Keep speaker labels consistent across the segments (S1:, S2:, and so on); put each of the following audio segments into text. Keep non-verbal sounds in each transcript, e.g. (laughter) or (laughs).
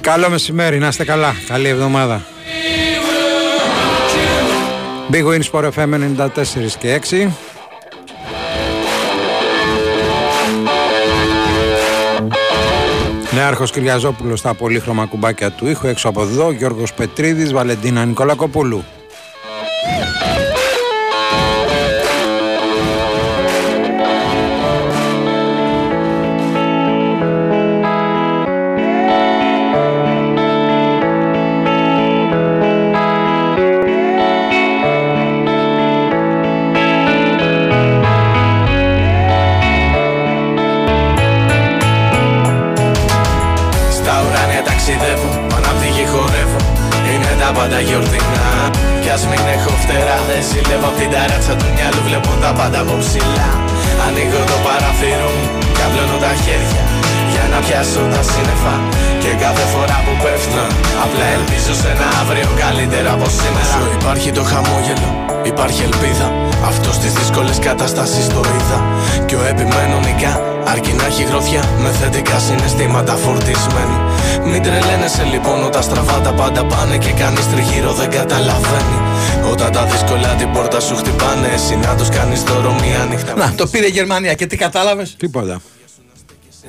S1: Καλό μεσημέρι, να είστε καλά. Καλή εβδομάδα, Μπιουίνι Σπορεφέ με 94 και 6. Νέαρχος Κυριαζόπουλος στα πολύχρωμα κουμπάκια του ήχου έξω από εδώ Γιώργος Πετρίδης, Βαλεντίνα Νικολακοπούλου
S2: τα πάντα γιορτινά. Κι ας μην έχω φτερά, δεν ζηλεύω απ' την ταράτσα του μυαλού Βλέπω τα πάντα από ψηλά. Ανοίγω το παραθύρο μου και απλώνω τα χέρια Για να πιάσω τα σύννεφα. Και κάθε φορά που πέφτω Απλά ελπίζω σε ένα αύριο καλύτερο από σήμερα. Όσο υπάρχει το χαμόγελο, υπάρχει ελπίδα. Αυτό στις δύσκολες καταστάσεις το είδα. Κι ο επιμένω νικά Αρκεί να έχει γροθιά με θετικά συναισθήματα φορτισμένη. Μην τρελαίνεσαι λοιπόν όταν στραβά τα πάντα πάνε και κανείς τριγύρω δεν καταλαβαίνει. Όταν τα δύσκολα την πόρτα σου χτυπάνε, εσύ να τους κάνεις δώρο μία νύχτα.
S3: Να, το πήρε η Γερμανία και τι κατάλαβες;
S1: Τίποτα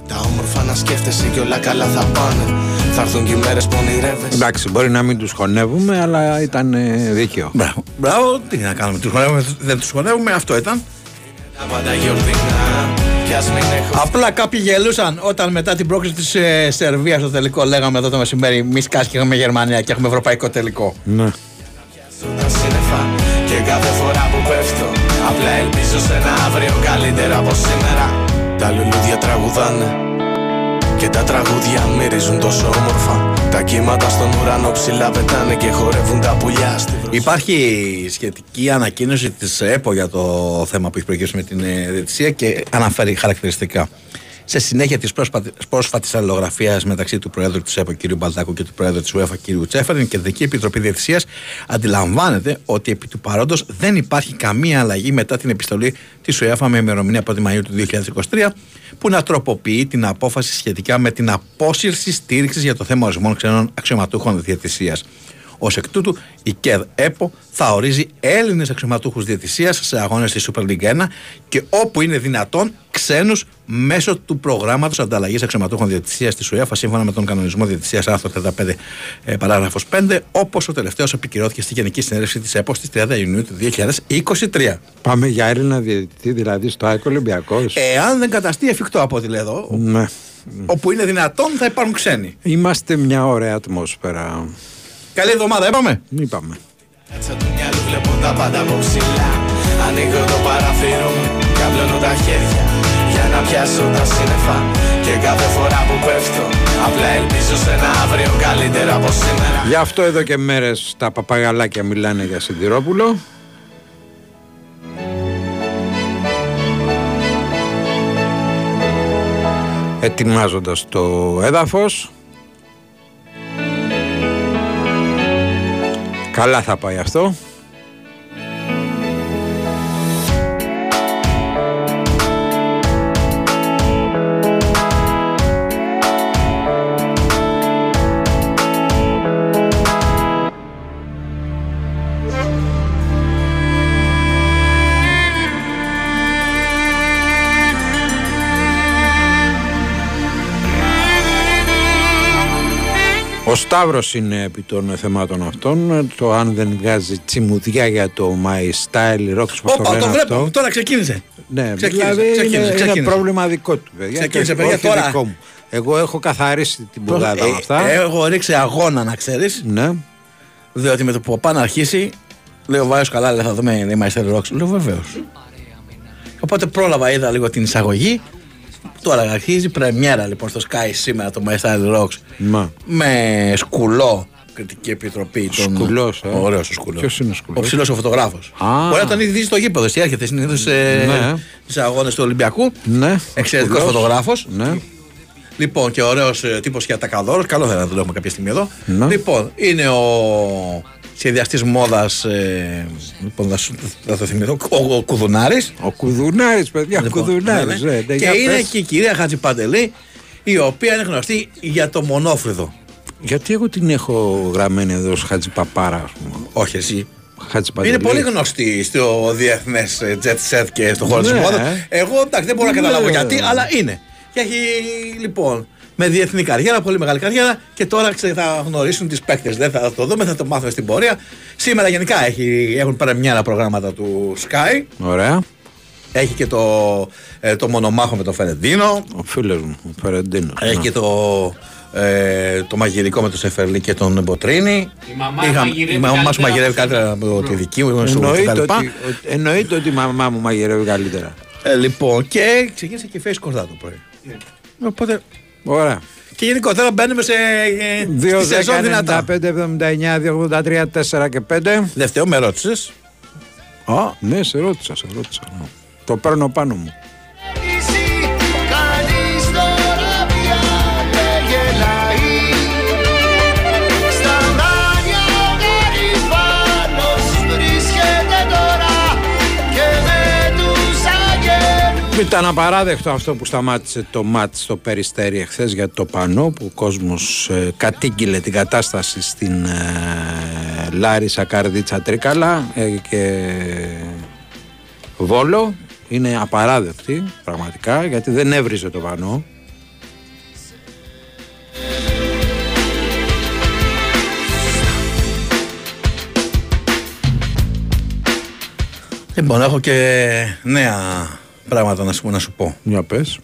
S2: Τα όμορφα να σκέφτεσαι και όλα καλά θα πάνε. Θα έρθουν και οι μέρες που ονειρεύεσαι.
S1: Εντάξει μπορεί να μην τους χωνεύουμε αλλά ήταν ε, δίκαιο
S3: Μπράβο, μπράβο, τι να κάνουμε. Τους χωνεύουμε, δεν τους χωνεύουμε, αυτό ήταν.
S2: Τα πάντα γιορτινά. Κι ας μην έχω.
S3: Απλά κάποιοι γελούσαν όταν μετά την πρόκληση της ε, Σερβίας στο τελικό λέγαμε εδώ το μεσημέρι μη σκάσει και έχουμε Γερμανία και έχουμε ευρωπαϊκό τελικό.
S1: Ναι.
S2: Πιάσω τα σύννεφα Και κάθε φορά που πέφτω Απλά ελπίζω σε ένα αύριο καλύτερο από σήμερα. Τα λουλούδια τραγουδάνε Και τα τραγούδια μυρίζουν τόσο όμορφα Τα κύματα στον ουρανό ψηλά πετάνε Και χορεύουν τα πουλιά στη βροχή
S3: Υπάρχει σχετική ανακοίνωση της ΕΠΟ για το θέμα που έχει προκύψει με την ε, διαιτησία και αναφέρει χαρακτηριστικά. Σε συνέχεια της πρόσφατης αλληλογραφίας μεταξύ του Προέδρου της ΕΠΟ κ. Μπαλτάκου και του Προέδρου της ΟΕΦΑ κ. Τσέφερν, η Κεντρική Επιτροπή Διαιτησίας αντιλαμβάνεται ότι επί του παρόντος δεν υπάρχει καμία αλλαγή μετά την επιστολή της ΟΕΦΑ με ημερομηνία 1η Μαου του 2023 που να τροποποιεί την απόφαση σχετικά με την απόσυρση στήριξης για το θέμα ορισμών ξένων αξιωματούχων διαιτησίας. Ω εκ τούτου, η ΚΕΔ ΕΠΟ θα ορίζει Έλληνες αξιωματούχους διαιτησίας σε αγώνες τη Super League 1 και όπου είναι δυνατόν ξένους μέσω του προγράμματος ανταλλαγής αξιωματούχων διαιτησίας της UEFA σύμφωνα με τον κανονισμό διαιτησίας άρθρο 35 ε, παράγραφος 5, όπως ο τελευταίος επικυρώθηκε στη Γενική Συνέλευση της ΕΠΟ στις 30 Ιουνίου του 2023.
S1: Πάμε για Έλληνα διαιτητή δηλαδή στο ΑΕΚ Ολυμπιακός
S3: Εάν δεν καταστεί εφικτό από ό,τι λέω εδώ,
S1: Ναι
S3: όπου είναι δυνατόν θα υπάρχουν ξένοι.
S1: Είμαστε μια ωραία ατμόσφαιρα
S3: Καλή εβδομάδα, είπαμε.
S1: Είπαμε
S2: Κάτσα του μυαλού βλέπω τα πάντα από ψηλά Ανοίγω το παραθύρο μου και απλώνω τα χέρια Για να πιάσω τα σύννεφα Και κάθε φορά που πέφτω Απλά ελπίζω σε ένα αύριο καλύτερο από σήμερα
S1: Γι' αυτό εδώ και μέρες τα παπαγαλάκια μιλάνε για Σιδηρόπουλο. Ετοιμάζοντας το έδαφος. Καλά θα πάει αυτό. Σταύρος είναι επί των θεμάτων αυτών. Το αν δεν βγάζει τσιμουδιά για το My Style Rocks, πώς το
S3: Όπα,
S1: λένε
S3: το βλέπω.
S1: αυτό.
S3: Τώρα ξεκίνησε.
S1: Ναι,
S3: Ξεκίνησε,
S1: δηλαδή
S3: ξεκίνησε,
S1: είναι,
S3: ξεκίνησε.
S1: είναι πρόβλημα δικό του, παιδιά.
S3: Ξεκίνησε,
S1: και
S3: παιδιά,
S1: όχι
S3: τώρα.
S1: δικό μου. Εγώ έχω καθαρίσει την πουγάδα με
S3: Ε,
S1: αυτά.
S3: Έχω ρίξει αγώνα να ξέρεις.
S1: ναι.
S3: Διότι με το που πάω να αρχίσει, λέει ο Βάιος καλά, λέει, θα δούμε η Master Rocks. Λέω βεβαίως. Οπότε πρόλαβα, είδα λίγο την εισαγωγή. Τώρα αρχίζει πρεμιέρα λοιπόν στο Sky σήμερα το My Style Rocks
S1: Μα.
S3: με σκουλό κριτική επιτροπή. Τον...
S1: Σκουλός, ε.
S3: Ωραίος ο σκουλός.
S1: Ποιος είναι ο Σκουλός;
S3: Ο ψηλός ο φωτογράφος.
S1: Α.
S3: Μπορεί να τον έχει δει στο γήπεδο. Εσύ έρχεται συνήθως σε...
S1: Ναι.
S3: στι αγώνες του Ολυμπιακού.
S1: Ναι.
S3: Εξαιρετικός
S1: Σκουλός.
S3: φωτογράφος.
S1: Ναι.
S3: Λοιπόν, και ωραίος τύπος για τα καδόρο. Καλό θα είναι να το έχουμε κάποια στιγμή εδώ.
S1: Ναι.
S3: Λοιπόν, είναι ο σχεδιαστής μόδας. Ε, λοιπόν, θα, σου- θα το θυμηθώ. Ο, ο Κουδουνάρης.
S1: Ο Κουδουνάρης, παιδιά, ο Κουδουνάρης.
S3: ναι, ναι.
S1: ναι, ναι,
S3: και
S1: για
S3: είναι
S1: πες.
S3: και η κυρία Χατζηπαντελή, η οποία είναι γνωστή για το μονόφρυδο.
S1: Γιατί εγώ την έχω γραμμένη εδώ ως Χατζη Παπάρα, ας πούμε.
S3: Όχι εσύ.
S1: Χατζη
S3: Είναι
S1: Παντελή.
S3: πολύ γνωστή στο διεθνές jet set και στον χώρο
S1: Ναι.
S3: τη μόδας. Εγώ εντάξει, δεν μπορώ να
S1: Ναι.
S3: καταλάβω γιατί, αλλά είναι. Και έχει λοιπόν με διεθνή καριέρα, πολύ μεγάλη καριέρα και τώρα ξέρει, θα γνωρίσουν τις παίκτες. Δεν θα το δούμε, θα το μάθουμε στην πορεία. Σήμερα γενικά έχει, έχουν παρεμιάρα προγράμματα του Sky.
S1: Ωραία.
S3: Έχει και το, ε, το μονομάχο με τον Φερεντίνο.
S1: Ο φίλος μου, ο Φερεντίνος.
S3: Έχει
S1: Ναι.
S3: και το, ε, το μαγειρικό με τον Σεφερλί και τον Μποτρίνη.
S4: Η μαμά
S3: Είχα-
S4: μαγειρεύει
S3: η μαμά σου
S4: καλύτερα
S3: μαγειρεύει
S4: από
S3: καλύτερα από τη δική μου. σου
S1: Εννοείται
S3: κτλ.
S1: ότι, ότι- εννοείται ότι η μαμά μου μαγειρεύει καλύτερα.
S3: Ε, λοιπόν, και ξεκίνησε και face κορδά το πρωί. Οπότε.
S1: Ωραία.
S3: Και γενικότερα μπαίνουμε σε. ε,
S1: 2,
S3: στη σεζόν
S1: 10,
S3: δυνατά.
S1: 95, 79, 283, 4 και 5.
S3: Δεύτερο, με ρώτησες;
S1: Α, ναι, σε ρώτησα, σε ρώτησα. ναι. Το παίρνω πάνω μου. Ήταν απαράδεκτο αυτό που σταμάτησε το μάτς στο Περιστέρι εχθές για το πανό που ο κόσμος ε, κατήγγειλε την κατάσταση στην ε, Λάρισα Καρδίτσα Τρίκαλα ε, και Βόλο. Είναι απαράδεκτη πραγματικά γιατί δεν έβριζε το πανό.
S3: Λοιπόν, έχω και νέα πράγματα να σου, να σου πω.
S1: για πες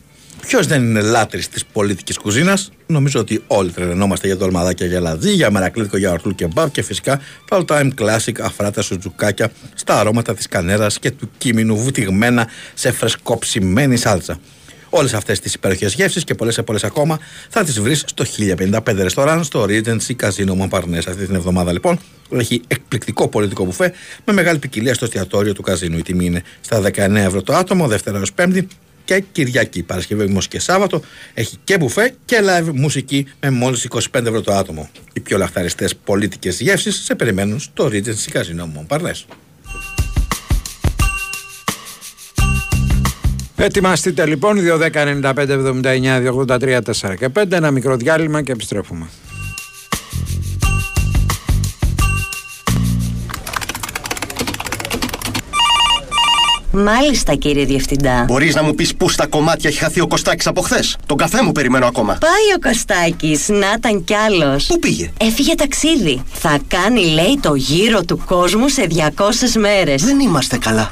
S3: Ποιος δεν είναι λάτρης της πολιτική κουζίνας, νομίζω ότι όλοι τρελαινόμαστε για τολμαδάκια για λαδί, για μερακλίδικο για ορτούλ και μπαμ και φυσικά το all time classic αφράτα σουτζουκάκια στα αρώματα της κανέρας και του κείμενου βουτυγμένα σε φρεσκοψημένη σάλτσα. Όλες αυτές τις υπέροχες γεύσεις και πολλές πολλές ακόμα θα τις βρεις στο 1055 ρεστοράν στο Regency Casino Montparnasse. Αυτή την εβδομάδα λοιπόν έχει εκπληκτικό πολιτικό μπουφέ με μεγάλη ποικιλία στο εστιατόριο του καζίνου. Η τιμή είναι στα 19 ευρώ το άτομο, Δευτέρα έως Πέμπτη και Κυριακή. Παρασκευή όμως και Σάββατο έχει και μπουφέ και live μουσική με μόλις 25 ευρώ το άτομο. Οι πιο λαχταριστές πολίτικε γεύσεις σε περιμένουν στο Regency Casino Montparnasse.
S1: Ετοιμαστείτε λοιπόν 2, 10, 95, 79, 283, 4 και 5 ένα μικρό διάλειμμα και επιστρέφουμε
S5: Μάλιστα, κύριε Διευθυντά.
S6: Μπορείς να μου πεις πού στα κομμάτια έχει χαθεί ο Κωστάκης από χθες; Τον καφέ μου περιμένω ακόμα.
S5: Πάει ο Κωστάκης, να ήταν κι άλλος.
S6: Πού πήγε;
S5: Έφυγε ταξίδι. Θα κάνει, λέει, το γύρο του κόσμου σε 200 μέρες.
S6: Δεν είμαστε καλά.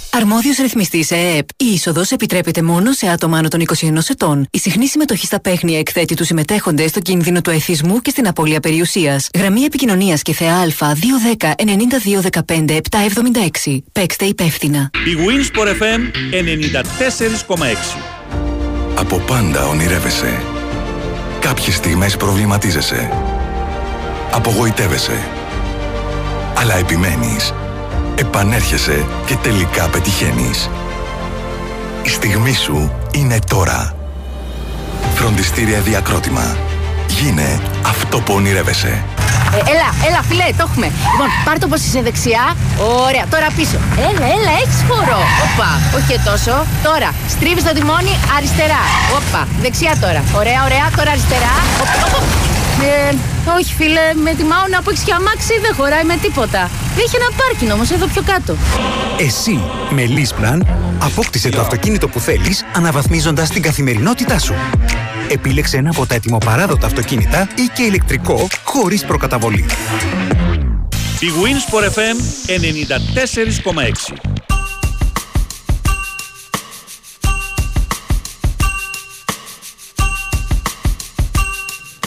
S7: Αρμόδιος ρυθμιστής ΕΕΠ. Η είσοδος επιτρέπεται μόνο σε άτομα άνω των 21 ετών. Η συχνή συμμετοχή στα παίχνια εκθέτει τους συμμετέχοντες στο κίνδυνο του εθισμού και στην απώλεια περιουσίας. Γραμμή επικοινωνίας και θεά Α 210 92 15 776. Παίξτε υπεύθυνα.
S8: Η Winsport FM 94,6
S9: Από πάντα ονειρεύεσαι. Κάποιες στιγμές προβληματίζεσαι. Απογοητεύεσαι. Αλλά επιμένεις. Επανέρχεσαι και τελικά πετυχαίνεις. Η στιγμή σου είναι τώρα. Φροντιστήρια Διακρότημα. Γίνε αυτό που ονειρεύεσαι.
S10: Ε, έλα, έλα, φιλέ, το έχουμε. Λοιπόν, πάρ το πως είσαι δεξιά, Ωραία, τώρα πίσω. Έλα, έλα, έχεις χώρο. Όπα, όχι και τόσο. Τώρα, στρίβεις το τιμόνι αριστερά. Όπα, δεξιά τώρα. Ωραία, ωραία, τώρα αριστερά. Οπ, οπ, οπ. Ε, όχι φίλε, με τιμάω να που έχεις και αμάξι δεν χωράει με τίποτα. Έχει ένα πάρκινγκ όμως εδώ πιο κάτω.
S11: Εσύ, με Leaseplan, απόκτησε το αυτοκίνητο που θέλεις αναβαθμίζοντας την καθημερινότητά σου. Επίλεξε ένα από τα ετοιμοπαράδοτα αυτοκίνητα ή και ηλεκτρικό χωρίς προκαταβολή.
S8: Η Winsport FM 94,6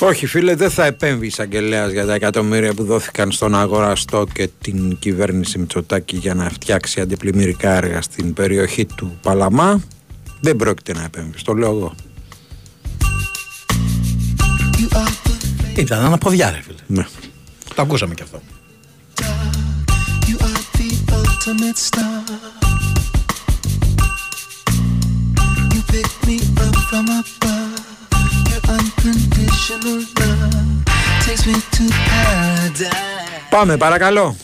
S1: Όχι φίλε, δεν θα επέμβει εισαγγελέας για τα εκατομμύρια που δόθηκαν στον αγοραστό και την κυβέρνηση Μητσοτάκη για να φτιάξει αντιπλημμυρικά έργα στην περιοχή του Παλαμά. Δεν πρόκειται να επέμβει, το λέω εγώ.
S3: Ήταν αναποδιά ρε φίλε.
S1: Ναι.
S3: Το ακούσαμε κι αυτό.
S12: You are the ultimate star. You pick me up from above.
S1: Πάμε, παρακαλώ.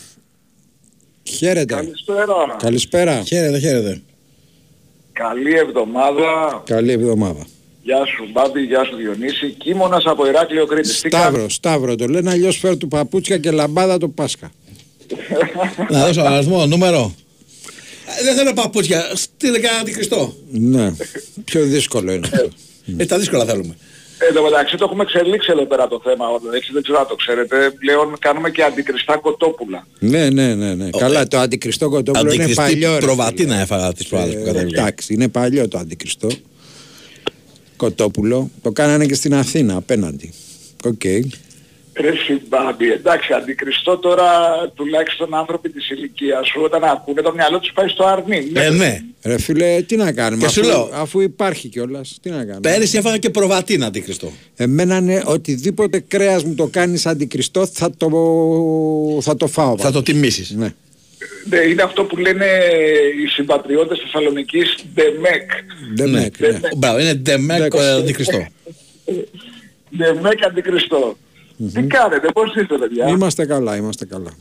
S1: Χαίρετε.
S13: Καλησπέρα.
S1: Καλησπέρα.
S3: Χαίρετε, χαίρετε.
S13: Καλή εβδομάδα.
S1: Καλή εβδομάδα.
S13: Γεια σου Μπάμπη, γεια σου Διονύση. Κίμωνας από Ηράκλειο Κρήτης. Τι
S1: Σταύρο, Σταύρο το λένε, αλλιώς φέρ του παπούτσια και λαμπάδα το Πάσχα. (laughs)
S3: Να δώσω αριθμό, νούμερο. Ε, Δεν θέλω παπούτσια. Στείλε κανένα αντικριστό.
S1: Ναι, πιο δύσκολο είναι αυτό.
S3: Ε, τα δύσκολα θέλουμε.
S13: Εν τω μεταξύ το έχουμε εξελίξει εδώ πέρα το θέμα. Έτσι δεν ξέρω αν το ξέρετε. Πλέον κάνουμε και αντικριστά κοτόπουλα.
S1: Ναι, ναι, ναι. ναι. Καλά, το αντικριστό κοτόπουλο είναι
S3: Αντικριστή
S1: παλιό. ρε
S3: προβατίνα
S1: φίλε.
S3: έφαγα τις προάλλες που
S1: Ε,
S3: κατέβηκα.
S1: Εντάξει, είναι παλιό το αντικριστό. Κοτόπουλο. Το κάνανε και στην Αθήνα απέναντι. Οκ.
S13: Ρε Μπάμπη, εντάξει, αντικριστό τώρα τουλάχιστον άνθρωποι της ηλικίας σου όταν ακούνε το μυαλό τους πάει στο αρνί.
S3: Ε, ναι.
S1: Ρε φίλε, τι να κάνουμε,
S3: Και σου
S1: αφού,
S3: λέω.
S1: αφού υπάρχει κιόλας. Τι να κάνουμε.
S3: Πέρυσι έφαγα και προβατίνα αντικριστό.
S1: Εμένα είναι οτιδήποτε κρέας μου το κάνεις αντικριστό θα το, θα το φάω.
S3: Θα το τιμήσεις.
S1: Ναι.
S13: Ναι, είναι αυτό που λένε οι συμπατριώτες Θεσσαλονικείς «Ντεμέκ».
S1: Δεν
S3: Ναι.
S1: με ναι.
S3: Μπράβο, είναι ντεμέκ
S1: Ναι.
S3: αντικριστό.
S13: «Ντεμέκ (laughs) αντικριστό». Τι κάνετε, πώς είστε παιδιά;
S1: Είμαστε καλά, είμαστε καλά.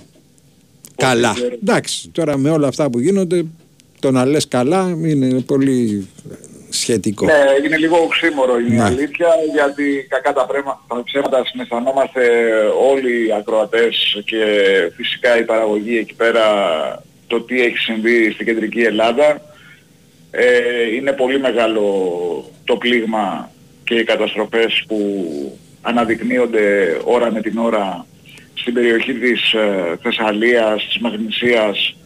S1: Καλά. Εντάξει, τώρα με όλα αυτά που γίνονται, το να λες καλά είναι πολύ σχετικό.
S13: Ναι, είναι λίγο οξύμορο είναι η
S1: Ναι.
S13: αλήθεια γιατί κακά τα, πρέμα, τα ψέματα συναισθανόμαστε όλοι οι ακροατές και φυσικά η παραγωγή εκεί πέρα το τι έχει συμβεί στην κεντρική Ελλάδα. Ε, είναι πολύ μεγάλο το πλήγμα και οι καταστροφές που αναδεικνύονται ώρα με την ώρα στην περιοχή της ε, Θεσσαλίας, της Μαγνησίας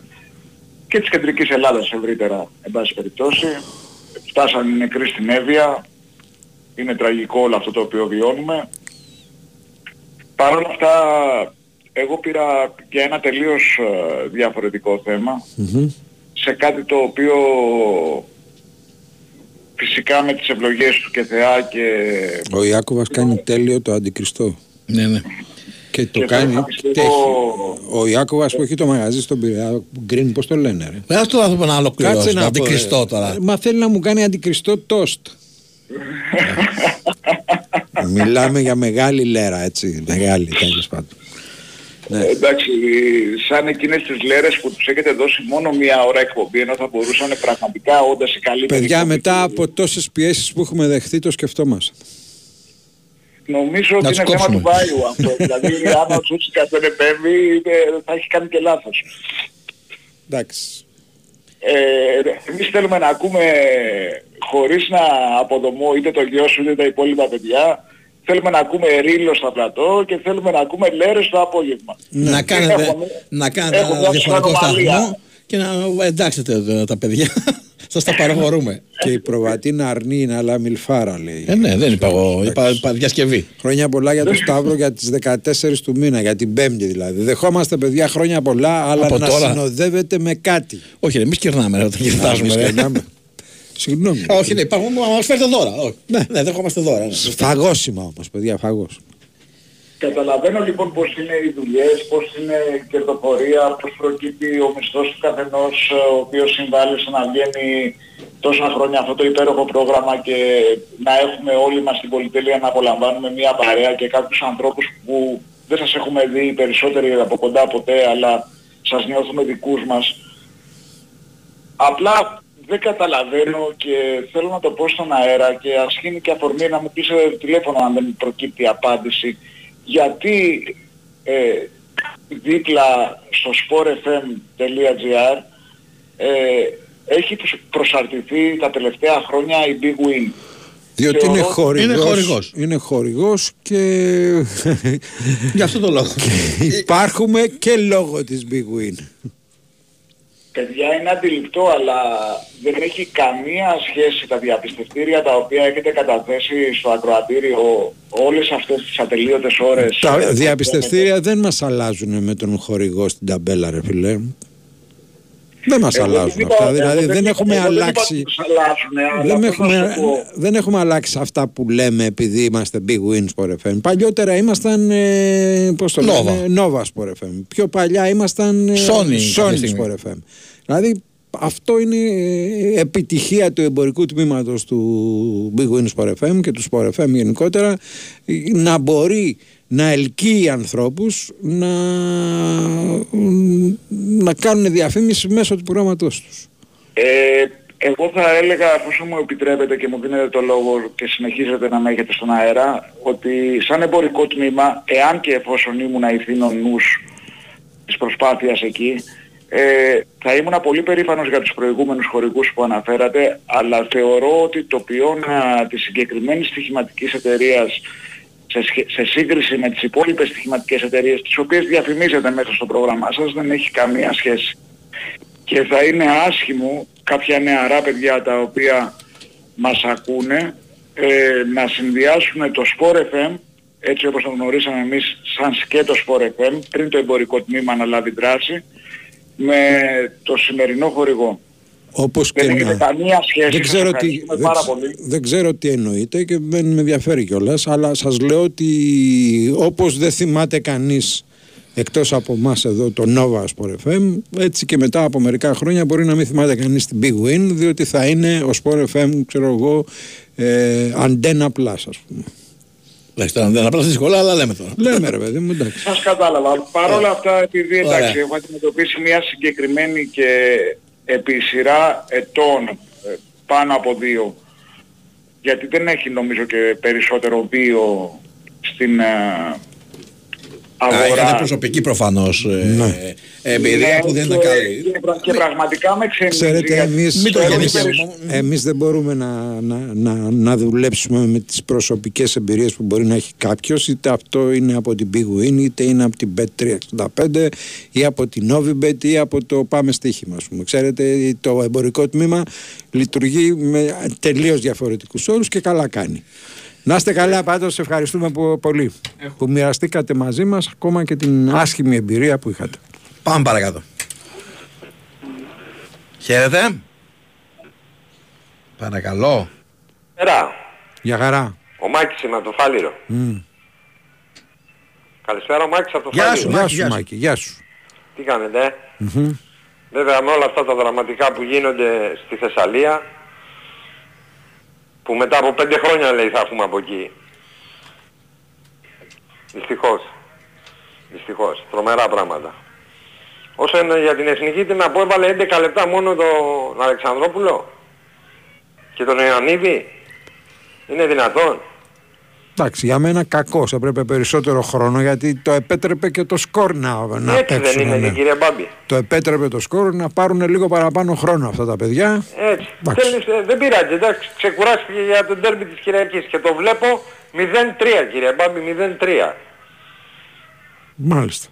S13: και της κεντρικής Ελλάδας ευρύτερα, εν πάση περιπτώσει. Φτάσαν οι νεκροί στην Εύβοια. Είναι τραγικό όλο αυτό το οποίο βιώνουμε. Παρ' όλα αυτά, εγώ πήρα για ένα τελείως ε, διαφορετικό θέμα. Σε κάτι το οποίο φυσικά με τις ευλογές του και Θεά και
S1: Ο Ιάκωβας κάνει τέλειο το αντικριστό.
S3: Ναι, ναι.
S1: Και το
S13: Και
S1: κάνει.
S13: θέλω να πιστεύω-
S1: τι έχει. Ο Ιάκωβας που έχει το μαγαζί στον Πειραιά, Green, πώς το λένε ρε;
S3: Δεν το άνθρωπο να ολοκληρώσει.
S1: Κάτσε
S3: το
S1: να πω,
S3: αντικριστό
S1: ρε.
S3: τώρα.
S1: Μα θέλει να μου κάνει αντικριστό τόστ. (laughs) Μιλάμε για μεγάλη λέρα, έτσι. Μεγάλη, τέλος πάντων. Ναι.
S13: Ε, εντάξει, σαν εκείνες τις λέρες που τους έχετε δώσει μόνο μία ώρα εκπομπή ενώ θα μπορούσαν πραγματικά όντας οι καλύτεροι
S1: Παιδιά,
S13: εκπομπή
S1: μετά
S13: του-
S1: από τόσες πιέσεις που έχουμε δεχθεί, το σκεφτόμαστε.
S13: Νομίζω
S1: Να
S13: ότι
S1: τους
S13: είναι θέμα
S1: κόψουμε.
S13: του Βάιου αυτό. δηλαδή άμα ο Τσούτσικας δεν επέμβει ε, θα έχει κάνει και λάθος.
S1: Εντάξει.
S13: Ε, εμείς θέλουμε να ακούμε χωρίς να αποδομώ είτε το γιο σου είτε τα υπόλοιπα παιδιά θέλουμε να ακούμε ρίλο στα πλατό και θέλουμε να ακούμε λέρες το απόγευμα.
S3: Να κάνετε,
S13: Έχουμε-
S3: να κάνετε
S13: έχουμε
S3: ένα
S13: μια
S3: διαφορετικό
S13: ανομαλία.
S3: σταθμό και να εντάξετε ε, τα παιδιά. (laughs) Σας τα παραχωρούμε.
S1: Και η προβατίνα αρνή είναι αλλά μιλφάρα, λέει.
S3: Ε, ναι, δεν είπα εγώ. Είπα, είπα διασκευή.
S1: Χρόνια πολλά για το Σταύρο για τις 14 του μήνα, για την Πέμπτη δηλαδή. Δεχόμαστε παιδιά χρόνια πολλά, αλλά
S3: Από
S1: να
S3: τώρα.
S1: συνοδεύεται με κάτι.
S3: Όχι, εμείς κερνάμε ρε, όταν
S1: Να,
S3: γιορτάζουμε.
S1: εμείς
S3: ρε.
S1: κερνάμε. Συγγνώμη.
S3: Όχι, ναι, υπάρχουν, μα μας φέρετε δώρα. Όχι. Ναι, ναι, δεχόμαστε δώρα. ναι.
S1: Φαγόσιμα όμως, παιδιά, φαγός.
S13: Καταλαβαίνω λοιπόν πώς είναι οι δουλειές, πώς είναι η κερδοφορία, πώς προκύπτει ο μισθός του καθενός ε, ο οποίος συμβάλλει στο να βγαίνει τόσα χρόνια αυτό το υπέροχο πρόγραμμα και να έχουμε όλοι μας την πολυτέλεια να απολαμβάνουμε μια παρέα και κάποιους ανθρώπους που δεν σας έχουμε δει περισσότεροι από κοντά ποτέ αλλά σας σας νιώθουμε δικούς μας. Απλά δεν καταλαβαίνω και θέλω να το πω στον αέρα και ας γίνει και αφορμή να μου πεις ε, τηλέφωνο αν δεν προκύπτει απάντηση. Γιατί ε, δίπλα στο sportfm.gr ε, έχει προσ- προσαρτηθεί τα τελευταία χρόνια η Big Win.
S1: Διότι
S13: Θεωρώ-
S1: είναι χορηγός,
S3: Είναι χορηγός.
S1: είναι χορηγός και
S3: Γι' αυτό το λόγο.
S1: υπάρχουμε και λόγω της Big Win.
S13: Παιδιά είναι αντιληπτό αλλά δεν έχει καμία σχέση τα διαπιστευτήρια τα οποία έχετε καταθέσει στο ακροατήριο όλες αυτές τις ατελείωτες ώρες.
S1: Τα
S13: Ε,
S1: διαπιστευτήρια δεν μας αλλάζουν με τον χορηγό στην ταμπέλα ρε φίλε. Δεν μας
S13: Εγώ
S1: αλλάζουν
S13: δεν είπα-
S1: αυτά.
S13: εγώ
S1: Δηλαδή δεν
S13: είπα-
S1: έχουμε
S13: εγώ είπα
S1: αλλάξει...
S13: ότι τους αλλάζουνε, αλλά
S1: Δεν
S13: πώς
S1: έχουμε,
S13: να σου πω.
S1: δεν έχουμε αλλάξει αυτά που λέμε επειδή είμαστε Big Win Sport FM. Παλιότερα ήμασταν, ε, πώς το
S3: Nova.
S1: λένε, Nova Sport FM. Πιο παλιά ήμασταν ε,
S3: Sony κάποια
S1: Sony
S3: στιγμή.
S1: Sport FM. Δηλαδή αυτό είναι ε, επιτυχία του εμπορικού τμήματος του Big Win Sport FM και του Sport FM γενικότερα ε, να μπορεί να ελκύει ανθρώπους να, να κάνουν διαφήμιση μέσω του προγράμματός τους.
S13: Ε, εγώ θα έλεγα, αφού μου επιτρέπετε και μου δίνετε το λόγο και συνεχίζετε να με έχετε στον αέρα, ότι σαν εμπορικό τμήμα, εάν και εφόσον ήμουν ηθήνων νους της προσπάθειας εκεί, ε, θα ήμουν πολύ περήφανος για τους προηγούμενους χορηγούς που αναφέρατε, αλλά θεωρώ ότι το ποιόνα της συγκεκριμένης στοιχηματικής εταιρείας σε, σχε- σε σύγκριση με τις υπόλοιπες στοιχηματικές εταιρείες, τις οποίες διαφημίζετε μέσα στο πρόγραμμά σας, δεν έχει καμία σχέση και θα είναι άσχημο κάποια νεαρά παιδιά τα οποία μας ακούνε ε, να συνδυάσουν το Sport FM έτσι όπως το γνωρίσαμε εμείς σαν σκέτο Sport FM πριν το εμπορικό τμήμα αναλάβει δράση με το σημερινό χορηγό.
S1: Όπως
S13: Δεν
S1: και
S13: έχετε
S1: να...
S13: καμία σχέση,
S1: Δεν
S13: σας
S1: ξέρω, τι,
S13: ευχαριστούμε
S1: δεν,
S13: πάρα
S1: ξ-
S13: πολύ.
S1: δεν ξέρω τι εννοείται και δεν με ενδιαφέρει κιόλας, αλλά σας λέω ότι όπως δεν θυμάται κανείς εκτός από εμάς εδώ το Nova Sport FM έτσι και μετά από μερικά χρόνια μπορεί να μην θυμάται κανείς την Big Win διότι θα είναι ο Sport FM ξέρω εγώ ε, Antenna Plus ας πούμε
S3: Εντάξει, τώρα δεν απλάς δύσκολα, αλλά λέμε τώρα.
S1: λέμε ρε παιδί μου εντάξει
S13: Σας κατάλαβα. Παρ' όλα αυτά, επειδή
S3: Ωραία.
S13: εντάξει, έχω αντιμετωπίσει μια συγκεκριμένη και επί σειρά ετών ε, πάνω από δύο, γιατί δεν έχει νομίζω και περισσότερο βίο στην ε,
S3: Α,
S13: αγορά.
S3: Είχατε προσωπική προφανώς ε, εμπειρία
S13: Ναι,
S3: που δεν ήταν
S13: και-
S3: καλή.
S13: Και, πρα- και πραγματικά με ξενίζει.
S1: Ξέρετε,
S13: γιατί
S1: εμείς,
S3: Μην το
S13: θεωρώ
S1: εμείς,
S3: γεννήσεις.
S13: περισσότερο-
S1: εμείς δεν μπορούμε να, να, να, να δουλέψουμε με τις προσωπικές εμπειρίες που μπορεί να έχει κάποιος είτε αυτό είναι από την Big Win είτε είναι από την Bet365 ή από την Novibet ή από το Πάμε Στοίχημα ας πούμε. Ξέρετε το εμπορικό τμήμα λειτουργεί με τελείως διαφορετικούς όρους και καλά κάνει. Να είστε καλά πάντως, ευχαριστούμε πο- πολύ που μοιραστήκατε μαζί μας ακόμα και την άσχημη εμπειρία που είχατε.
S3: Πάμε παρακάτω. Χαίρετε. Παρακαλώ.
S14: Καλησπέρα.
S1: Για χαρά.
S14: Ο Μάκης είμαι από το Φάληρο.
S1: Μμ.
S14: Καλησπέρα ο Μάκης από το
S3: Γεια
S14: Φάληρο.
S3: σου,
S1: Γεια
S3: Μάκη,
S1: σου
S3: γεια σου.
S1: Μάκη, γεια σου.
S14: Τι κάνετε. ε;
S1: Μμμ.
S14: Βέβαια με όλα αυτά τα δραματικά που γίνονται στη Θεσσαλία που μετά από πέντε χρόνια λέει θα έχουμε από εκεί. Δυστυχώς. Δυστυχώς. Τρομερά πράγματα. Όσο είναι για την εθνική την να πω έβαλε 11 λεπτά μόνο τον Αλεξανδρόπουλο και τον Ιωαννίδη. Είναι δυνατόν.
S1: Εντάξει, για μένα κακό. Έπρεπε περισσότερο χρόνο γιατί το επέτρεπε και το σκορ να, να
S14: Έτσι δεν
S1: παίξουν.
S14: είναι
S1: ναι.
S14: και κύριε Μπάμπη.
S1: Το επέτρεπε το σκορ να πάρουν λίγο παραπάνω χρόνο αυτά τα παιδιά.
S14: Έτσι.
S1: Εντάξει.
S14: Θέλεις, ε, δεν πειράζει, εντάξει, ξεκουράστηκε για τον τέρμι της Κυριακής και το βλέπω 0-3 κύριε Μπάμπη, 0-3.
S1: Μάλιστα.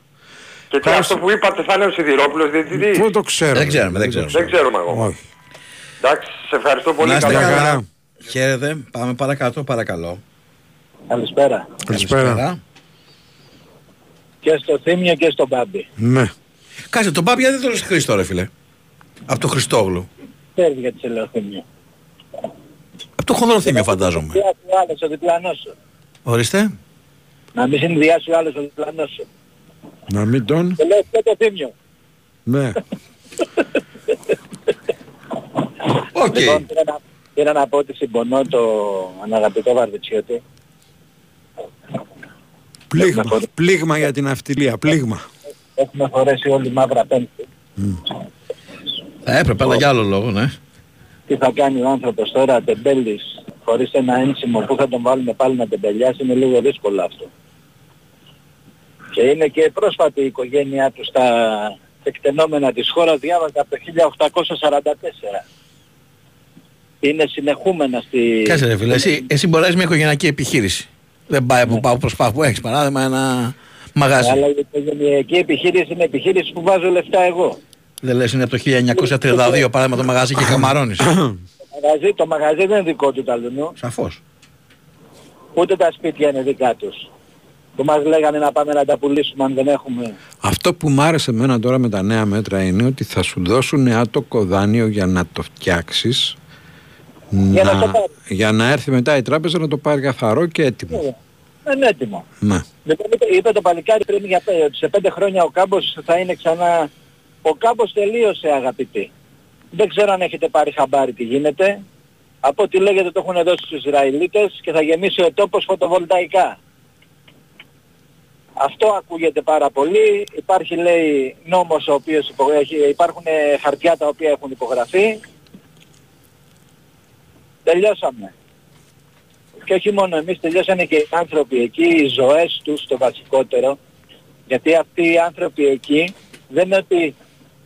S14: Και τι αυτό που είπατε θα είναι ο Σιδηρόπουλος διαιτητής.
S1: Πού το ξέρω.
S3: Δεν ξέρουμε, δεν ξέρουμε.
S14: Δεν ξέρουμε ακόμα.
S1: Όχι.
S14: Εντάξει, σε ευχαριστώ πολύ.
S3: Να είστε
S14: Καλά.
S3: καλά. Χαίρετε. Πάμε παρακάτω, παρακαλώ.
S15: Καλησπέρα.
S1: Καλησπέρα.
S15: Και στο Θήμιο και στο Μπάμπη.
S1: Ναι.
S3: Κάτσε, τον Πάπια δεν το λες Χρήστο ρε φίλε; Από το Χριστόγλου.
S15: Ξέρεις γιατί σε λέω Θήμιο.
S3: Από το χονδροθύμιο φαντάζομαι.
S15: Συνδυάσει ο άλλος ο διπλανός σου.
S3: Ορίστε.
S15: Να μην συνδυάσει ο άλλος ο διπλανός σου.
S1: Να μην τον.
S15: Και λέω και το Θήμιο.
S1: Ναι.
S3: Οκ.
S15: Λοιπόν, πήρα να, πήρα να πω ότι συμπονώ το αναγαπητό Βαρδιτσιώτη.
S1: Πλήγμα. Πλήγμα για την αυτιλία. Πλήγμα.
S15: Έχουμε φορέσει όλοι μαύρα πέντε.
S3: Θα έπρεπε, αλλά για άλλο λόγο, ναι.
S15: Τι θα κάνει ο άνθρωπος τώρα, τεμπέλης, χωρίς ένα ένσημο που θα τον βάλουμε πάλι να τεμπελιάσει, είναι λίγο δύσκολο αυτό. Και είναι και πρόσφατη η οικογένειά του στα εκτενόμενα της χώρας, διάβαζα από το 1844. Είναι συνεχούμενα στη...
S3: Κάτσε ρε φίλε, εσύ, εσύ μπορείς να έχεις μια οικογενειακή επιχείρηση. Δεν πάει από πάω προς πάω που έχεις παράδειγμα ένα μαγάζι.
S15: Αλλά η οικογενειακή επιχείρηση είναι επιχείρηση που βάζω λεφτά εγώ.
S3: Δεν λες είναι από το 1932 παράδειγμα το μαγάζι και καμαρώνεις.
S15: Το μαγαζί, το μαγαζί δεν είναι δικό του Ταλουνού.
S3: Σαφώς.
S15: Ούτε τα σπίτια είναι δικά τους. Που μας λέγανε να πάμε να τα πουλήσουμε αν δεν έχουμε.
S1: Αυτό που μ' άρεσε εμένα τώρα με τα νέα μέτρα είναι ότι θα σου δώσουν άτοκο δάνειο για να το φτιάξεις
S15: Για να το πάρει.
S1: για να έρθει μετά η τράπεζα να το πάρει καθαρό και έτοιμο.
S15: Δεν είναι έτοιμο.
S1: Ναι.
S15: Λοιπόν, είπε, είπε το παλικάρι πριν για πέ- ότι σε πέντε χρόνια ο κάμπος θα είναι ξανά... Ο κάμπος τελείωσε αγαπητοί. Δεν ξέρω αν έχετε πάρει χαμπάρι τι γίνεται. Από ό,τι λέγεται το έχουν δώσει στους Ισραηλίτες και θα γεμίσει ο τόπος φωτοβολταϊκά. Αυτό ακούγεται πάρα πολύ. Υπάρχει λέει νόμος ο οποίος υπο... έχει... υπάρχουν ε, χαρτιά τα οποία έχουν υπογραφεί. Τελειώσαμε. Και όχι μόνο εμείς, τελειώσανε και οι άνθρωποι εκεί, οι ζωές τους το βασικότερο. Γιατί αυτοί οι άνθρωποι εκεί δεν είναι ότι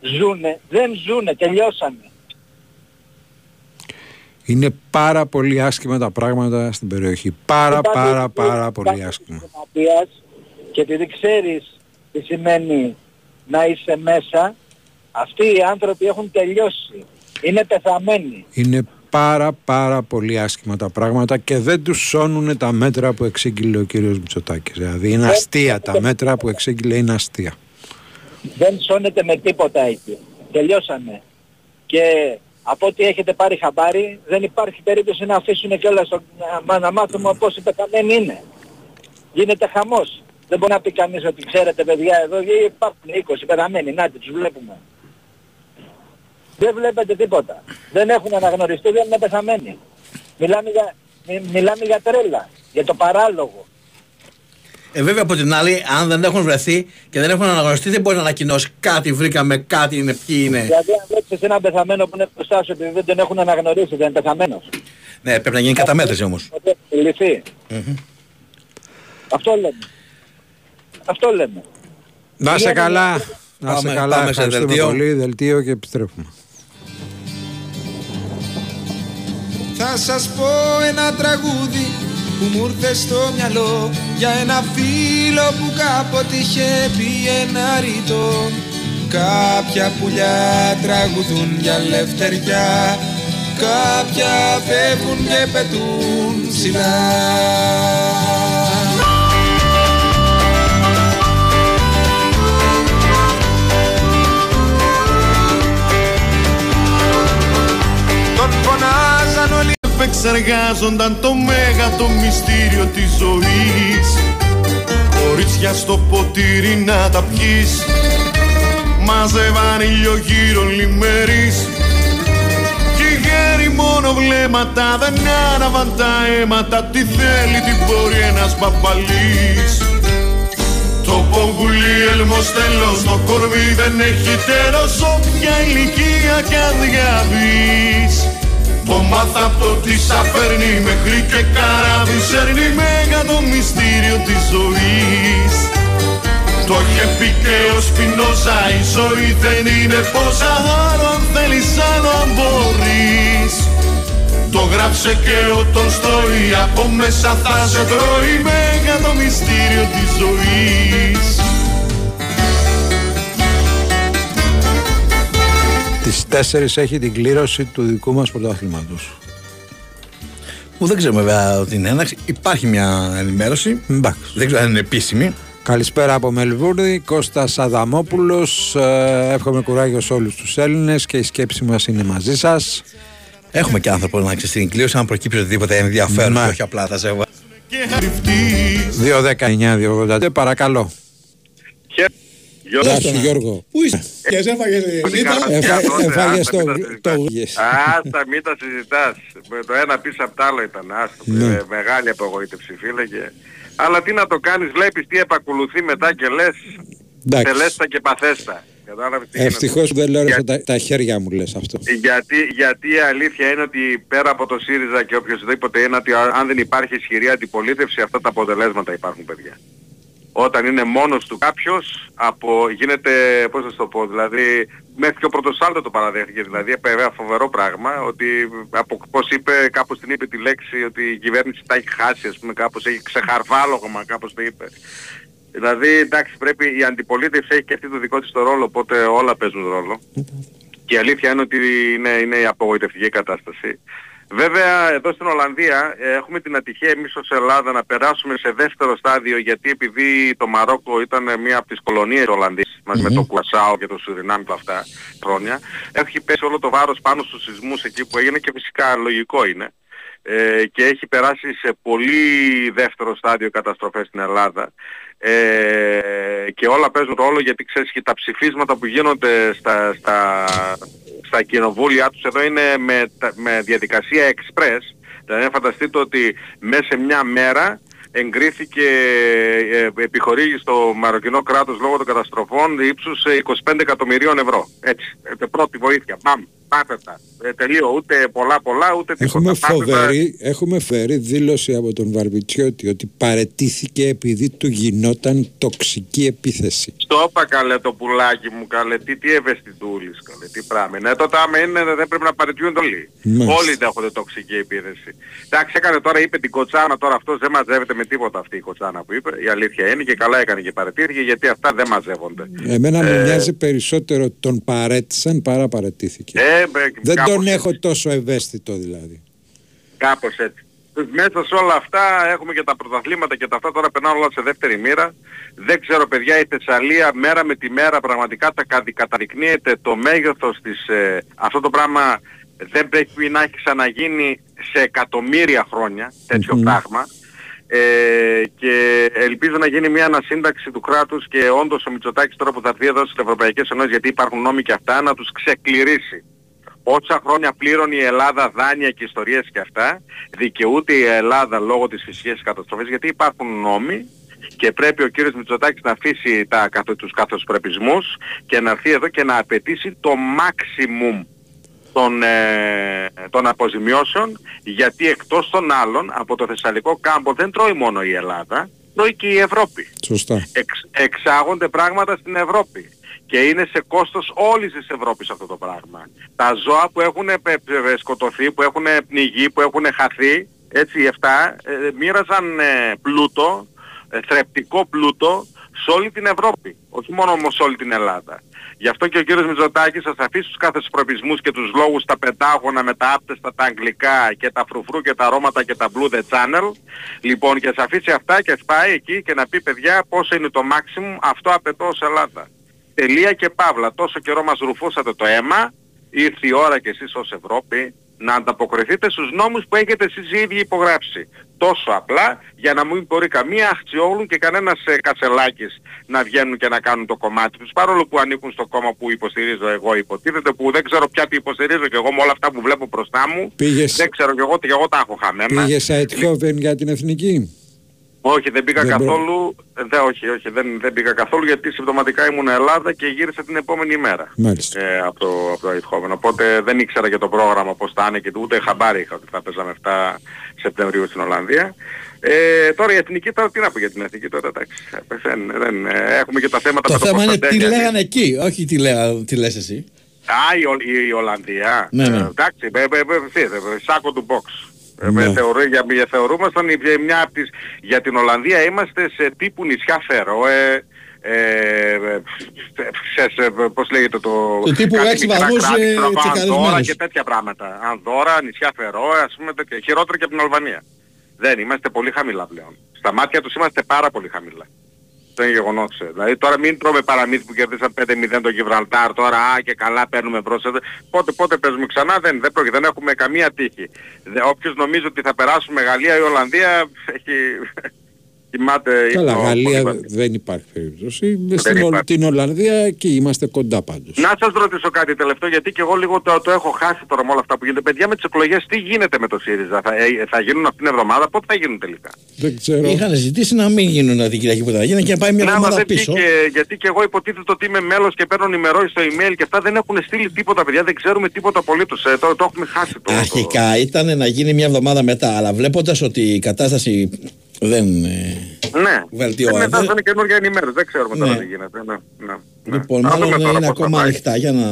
S15: ζουνε, δεν ζουνε, τελειώσανε.
S1: Είναι πάρα πολύ άσχημα τα πράγματα στην περιοχή. Πάρα
S15: Υπάρχει-
S1: πάρα πάρα πολύ
S15: υπάρχει
S1: άσχημα.
S15: Ματίας, και επειδή ξέρεις τι σημαίνει να είσαι μέσα, αυτοί οι άνθρωποι έχουν τελειώσει. Είναι πεθαμένοι.
S1: Είναι πάρα πάρα πολύ άσχημα τα πράγματα και δεν τους σώνουν τα μέτρα που εξήγηλε ο κύριος Μητσοτάκης. Δηλαδή είναι αστεία τα μέτρα που εξήγηλε είναι αστεία.
S15: Δεν σώνεται με τίποτα εκεί. Τελειώσανε. Και από ό,τι έχετε πάρει χαμπάρι, δεν υπάρχει περίπτωση να αφήσουν κιόλας το- να, να μάθουμε πώς οι πεθαμένοι είναι. Γίνεται χαμός. Δεν μπορεί να πει κανείς ότι ξέρετε παιδιά εδώ υπάρχουν 20 πεθαμένοι, να τους βλέπουμε. Δεν βλέπετε τίποτα. Δεν έχουν αναγνωριστεί, δεν είναι πεθαμένοι. Μιλάμε για, μι- μιλάμε για τρέλα, για το παράλογο.
S3: Ε, βέβαια από την άλλη, αν δεν έχουν βρεθεί και δεν έχουν αναγνωριστεί, δεν μπορεί να ανακοινώσει κάτι βρήκαμε, κάτι είναι, ποιοι είναι.
S15: Δηλαδή αν βλέπεις έναν πεθαμένο που είναι μπροστά σου επειδή δεν τον έχουν αναγνωρίσει, δεν είναι πεθαμένος.
S3: Ναι, πρέπει να γίνει καταμέτρηση όμως.
S15: Λυθεί. Αυτό λέμε. Αυτό λέμε.
S1: Να σε
S15: Βγαίνουν-
S1: καλά. Να σε
S3: Πάμε-
S1: καλά.
S3: πάμε σε
S1: Ευχαριστούμε
S3: δελτίο.
S1: πολύ. Δελτίο και επιστρέφουμε.
S16: Θα σας πω ένα τραγούδι που μου ήρθε στο μυαλό Για ένα φίλο που κάποτε είχε πει ένα ρητό. Κάποια πουλιά τραγουδούν για ελευθεριά Κάποια φεύγουν και πετούν ψηλά
S17: επεξεργάζονταν το μέγατο μυστήριο της ζωής. Κορίτσια στο ποτήρι να τα πιείς Μάζευαν ήλιο λιμερείς Κι οι γέροι μόνο βλέμματα δεν άναβαν τα αίματα. Τι θέλει τι μπορεί ένας παπαλής το πογκουλί έλμος τέλος, το κορμί δεν έχει τέλος. Όποια ηλικία κι αν διαβείς Το μάθα από το τι σα φέρνει μέχρι και καράβι σέρνει Μέγα το μυστήριο της ζωής. Το είχε πει και ο Σπινόζα η ζωή δεν είναι πόσα Άλλο αν θέλεις άλλο αν μπορείς. Το γράψε και ο Τολστόι Από μέσα θα σε τρώει Μέγα το μυστήριο της ζωής
S1: Τις 4 έχει την κλήρωση του δικού μας πρωταθλήματος.
S3: Που δεν ξέρουμε βέβαια ότι είναι έναρξη. Υπάρχει μια ενημέρωση.
S1: Εντάξει.
S3: Δεν ξέρω αν είναι επίσημη.
S1: Καλησπέρα από Μελβούρνη, Κώστας Αδαμόπουλος. Ε, εύχομαι κουράγιο σε όλους τους Έλληνες και η σκέψη μας είναι μαζί σας.
S3: Έχουμε και άνθρωπο να ξέρεις την κλήρωση, αν προκύψει οτιδήποτε ενδιαφέρον,
S1: Ναι.
S3: και όχι απλά θα σε έβα-
S1: 2-19-2-85, παρακαλώ. Γεια σου Γιώργο.
S18: Πού είσαι, και έφαγες
S1: Έφα- Έφαγες το το γούγες.
S14: Άστα, μην τα συζητάς. Με το ένα πίσω απ' το άλλο ήταν. Άστα.
S1: Ναι.
S14: Ε, μεγάλη απογοήτευση φίλε. Και... Αλλά τι να το κάνεις, βλέπεις τι επακολουθεί μετά και λες.
S1: Εντάξει.
S14: τελέστα και παθέστα. Κατάλαβες τι γίνεται.
S1: Ευτυχώς δεν λέω τα, τα χέρια μου λες αυτό.
S14: Γιατί, γιατί η αλήθεια είναι ότι πέρα από το ΣΥΡΙΖΑ και οποιοδήποτε είναι ότι αν δεν υπάρχει ισχυρή αντιπολίτευση αυτά τα αποτελέσματα υπάρχουν παιδιά. Όταν είναι μόνος του κάποιος από, γίνεται, πώς να σου το πω, δηλαδή μέχρι και ο Πρωτοσάλτο το παραδέχθηκε, δηλαδή ένα φοβερό πράγμα, ότι από, πώς είπε, κάπως την είπε τη λέξη ότι η κυβέρνηση τα έχει χάσει, ας πούμε, κάπως έχει ξεχαρβάλωγμα, κάπως το είπε. Δηλαδή, εντάξει, πρέπει η αντιπολίτευση έχει και αυτή το δικό της το ρόλο, οπότε όλα παίζουν ρόλο. Και η αλήθεια είναι ότι είναι, είναι η απογοητευτική κατάσταση. Βέβαια, εδώ στην Ολλανδία ε, έχουμε την ατυχία εμείς ως Ελλάδα να περάσουμε σε δεύτερο στάδιο γιατί επειδή το Μαρόκο ήταν μία από τις κολονίες της Ολλανδίας μας με το Κουασάο και το Σουρινάμ και αυτά χρόνια έχει πέσει όλο το βάρος πάνω στους σεισμούς εκεί που έγινε και φυσικά λογικό είναι ε, και έχει περάσει σε πολύ δεύτερο στάδιο καταστροφές στην Ελλάδα ε, και όλα παίζουν ρόλο γιατί ξέρεις και τα ψηφίσματα που γίνονται στα, στα, στα κοινοβούλια τους. Εδώ είναι με, τα- με διαδικασία express. Δηλαδή φανταστείτε ότι μέσα σε μια μέρα εγκρίθηκε ε, επιχορήγηση στο μαροκινό κράτος λόγω των καταστροφών ύψους ε, 25 εκατομμυρίων ευρώ. Έτσι. Ε, πρώτη βοήθεια. Μπαμ. Πάτε τα. Ε, τελείω. Ούτε πολλά πολλά ούτε τίποτα.
S1: Έχουμε
S14: Πάτε τα.
S1: φοβερή, έχουμε φέρει δήλωση από τον Βαρβιτσιώτη ότι παρετήθηκε επειδή του γινόταν τοξική επίθεση.
S14: Στο είπα καλέ το πουλάκι μου καλέ, τι, τι ευαισθητούλης καλέ, τι πράγμα. Ναι, τότε άμα είναι δεν πρέπει να παρετιούνται όλοι.
S1: Μάλιστα.
S14: Όλοι δέχονται τοξική επίθεση. Εντάξει έκανε τώρα, είπε την κοτσάνα τώρα αυτός δεν μαζεύεται με τίποτα αυτή η κοτσάνα που είπε. Η αλήθεια είναι και καλά έκανε και παρετήθηκε γιατί αυτά δεν μαζεύονται.
S1: Εμένα μου
S14: Ε,
S1: μοιάζει περισσότερο τον παρέτησαν παρά παρετήθηκε.
S14: Ε, μπε,
S1: Δεν
S14: κάπως
S1: τον
S14: έτσι.
S1: έχω τόσο ευαίσθητο δηλαδή.
S14: Κάπως έτσι. Μέσα σε όλα αυτά έχουμε και τα πρωταθλήματα και τα αυτά τώρα περνάνε όλα σε δεύτερη μοίρα. Δεν ξέρω παιδιά η Θεσσαλία μέρα με τη μέρα πραγματικά τα κατη- καταδεικνύεται το μέγεθος της... ε, αυτό το πράγμα δεν πρέπει να έχει ξαναγίνει σε εκατομμύρια χρόνια τέτοιο πράγμα. Ε, και ελπίζω να γίνει μια ανασύνταξη του κράτους και όντως ο Μητσοτάκης τώρα που θα έρθει εδώ στις Ευρωπαϊκές Ενώσεις γιατί υπάρχουν νόμοι και αυτά να τους ξεκληρίσει. Όσα χρόνια πλήρωνε η Ελλάδα δάνεια και ιστορίες και αυτά, δικαιούται η Ελλάδα λόγω της φυσικής καταστροφής γιατί υπάρχουν νόμοι και πρέπει ο κύριος Μητσοτάκης να αφήσει τα, καθ- τους καθοσπρεπισμούς και να έρθει εδώ και να απαιτήσει το maximum των, ε, των αποζημιώσεων γιατί εκτός των άλλων από το Θεσσαλικό κάμπο δεν τρώει μόνο η Ελλάδα, τρώει και η Ευρώπη
S1: Σωστά.
S14: εξ, εξάγονται πράγματα στην Ευρώπη. Και είναι σε κόστος όλης της Ευρώπης αυτό το πράγμα. Τα ζώα που έχουν πε- πε- σκοτωθεί, που έχουν πνιγεί, που έχουν χαθεί, έτσι οι 7, ε, μοίραζαν ε, πλούτο, ε, θρεπτικό πλούτο σε όλη την Ευρώπη. Όχι μόνο όμως σε όλη την Ελλάδα. Γι' αυτό και ο κύριος Μητσοτάκης θα αφήσει τους κάθε προπισμούς και τους λόγους τα πεντάγωνα με τα άπτεστα τα αγγλικά και τα φρουφρού και τα αρώματα και τα blue the channel. Λοιπόν και θα αφήσει αυτά και θα πάει εκεί και να πει παιδιά πόσο είναι το maximum αυτό απαιτώ ως Ελλάδα. Τελεία και παύλα. Τόσο καιρό μας ρουφούσατε το αίμα, ήρθε η ώρα και εσείς ως Ευρώπη να ανταποκριθείτε στους νόμους που έχετε εσείς οι ίδιοι υπογράψει. Τόσο απλά για να μην μπορεί καμία αχτσιόλου και κανένας ε, κατσελάκης να βγαίνουν και να κάνουν το κομμάτι τους παρόλο που ανήκουν στο κόμμα που υποστηρίζω εγώ υποτίθεται που δεν ξέρω πια τι υποστηρίζω και εγώ με όλα αυτά που βλέπω μπροστά μου
S1: Πήγες-
S14: δεν ξέρω και εγώ, και εγώ τα έχω χαμένα.
S1: Πήγες σε Αιτχόβεν για την εθνική;
S14: Όχι, δεν πήγα
S1: Δεν μπο-
S14: καθόλου. ε, Δεν, όχι, όχι, δεν, δεν πήγα καθόλου γιατί συμπτωματικά ήμουν Ελλάδα και γύρισα την επόμενη μέρα.
S1: Μάλιστα.
S14: Ε, από το, από το Eindhoven. Οπότε δεν ήξερα και το πρόγραμμα πώς θα είναι και ούτε χαμπάρι είχα ότι θα παίζαμε 7 Σεπτεμβρίου στην Ολλανδία. Ε, τώρα η εθνική, τώρα τι να πω για την εθνική τώρα, εντάξει. ε, Δεν, δεν, ε, έχουμε και τα θέματα
S3: Το
S14: με το
S3: θέμα είναι τι
S14: Κωνσταντέλια.
S3: λέγανε εκεί, όχι τι, λέγα, τι λες εσύ.
S14: Α, η, Ο- η, η Ολλανδία.
S3: Ναι, ναι.
S14: Ε, εντάξει, ε, ε, ε, ε, ε, σάκο του box. Ε,
S3: Ναι.
S14: με θεωρώ, για, για, θεωρούμασταν η- μια από τις... Για την Ολλανδία είμαστε σε τύπου νησιά Φερόε, ε, ε, σε, σε, πώς λέγεται το...
S3: Του τύπου
S14: κάτι
S3: έξι
S14: μικρά
S3: βαθμούς,
S14: κράτη,
S3: ε,
S14: στραβά,
S3: τσεκαρισμένους.
S14: Ανδώρα και τέτοια πράγματα. Ανδώρα, νησιά Φερόε, ας πούμε τέτοια. Χειρότερα και από την Αλβανία. Δεν, είμαστε πολύ χαμηλά πλέον. Στα μάτια τους είμαστε πάρα πολύ χαμηλά. Αυτό είναι γεγονός. ε. Δηλαδή τώρα μην τρώμε παραμύθι που κερδίσαν 5-0 το Γιβραλτάρ, τώρα α και καλά παίρνουμε μπρος. Ε, Πότε, πότε παίζουμε ξανά, δεν, δεν, πρόκειται, δεν έχουμε καμία τύχη. Δε, όποιος νομίζει ότι θα περάσουμε Γαλλία ή Ολλανδία έχει, κοιμάται
S1: Καλά,
S14: ύπνο
S1: Γαλλία
S14: πολύ
S1: δεν υπάρχει περίπτωση. Στην
S14: υπάρχει.
S1: Ολ- την Ολλανδία εκεί είμαστε κοντά πάντως.
S14: Να σας ρωτήσω κάτι τελευταίο, γιατί και εγώ λίγο το, το έχω χάσει τώρα με όλα αυτά που γίνονται. Παιδιά με τις εκλογές τι γίνεται με το ΣΥΡΙΖΑ, θα, ε, θα γίνουν αυτήν την εβδομάδα, πότε θα γίνουν τελικά;
S1: Δεν ξέρω.
S3: Είχαν ζητήσει να μην γίνουν την Κυριακή που θα γίνει και να πάει μια
S14: Ναι, άμα
S3: εβδομάδα
S14: δεν
S3: πίσω.
S14: βγήκε, γιατί και εγώ υποτίθεται ότι είμαι μέλος και παίρνω ενημερώσεις στο email και αυτά δεν έχουν στείλει τίποτα παιδιά, δεν ξέρουμε τίποτα απολύτως. Ε, το, το έχουμε χάσει το.
S3: Αρχικά ήταν να γίνει μια εβδομάδα μετά, αλλά βλέποντας ότι η κατάσταση δεν. ε,
S14: Ναι,
S3: Βελτιώνεται.
S14: Ε, μετά θα είναι καινούργια ενημέρωση, δεν ξέρουμε τώρα
S3: Ναι.
S14: τι γίνεται. Ναι, ναι.
S3: Λοιπόν,
S14: Να
S3: μάλλον
S14: δούμε τώρα
S3: είναι
S14: πώς θα
S3: ακόμα
S14: πάει.
S3: ανοιχτά για να.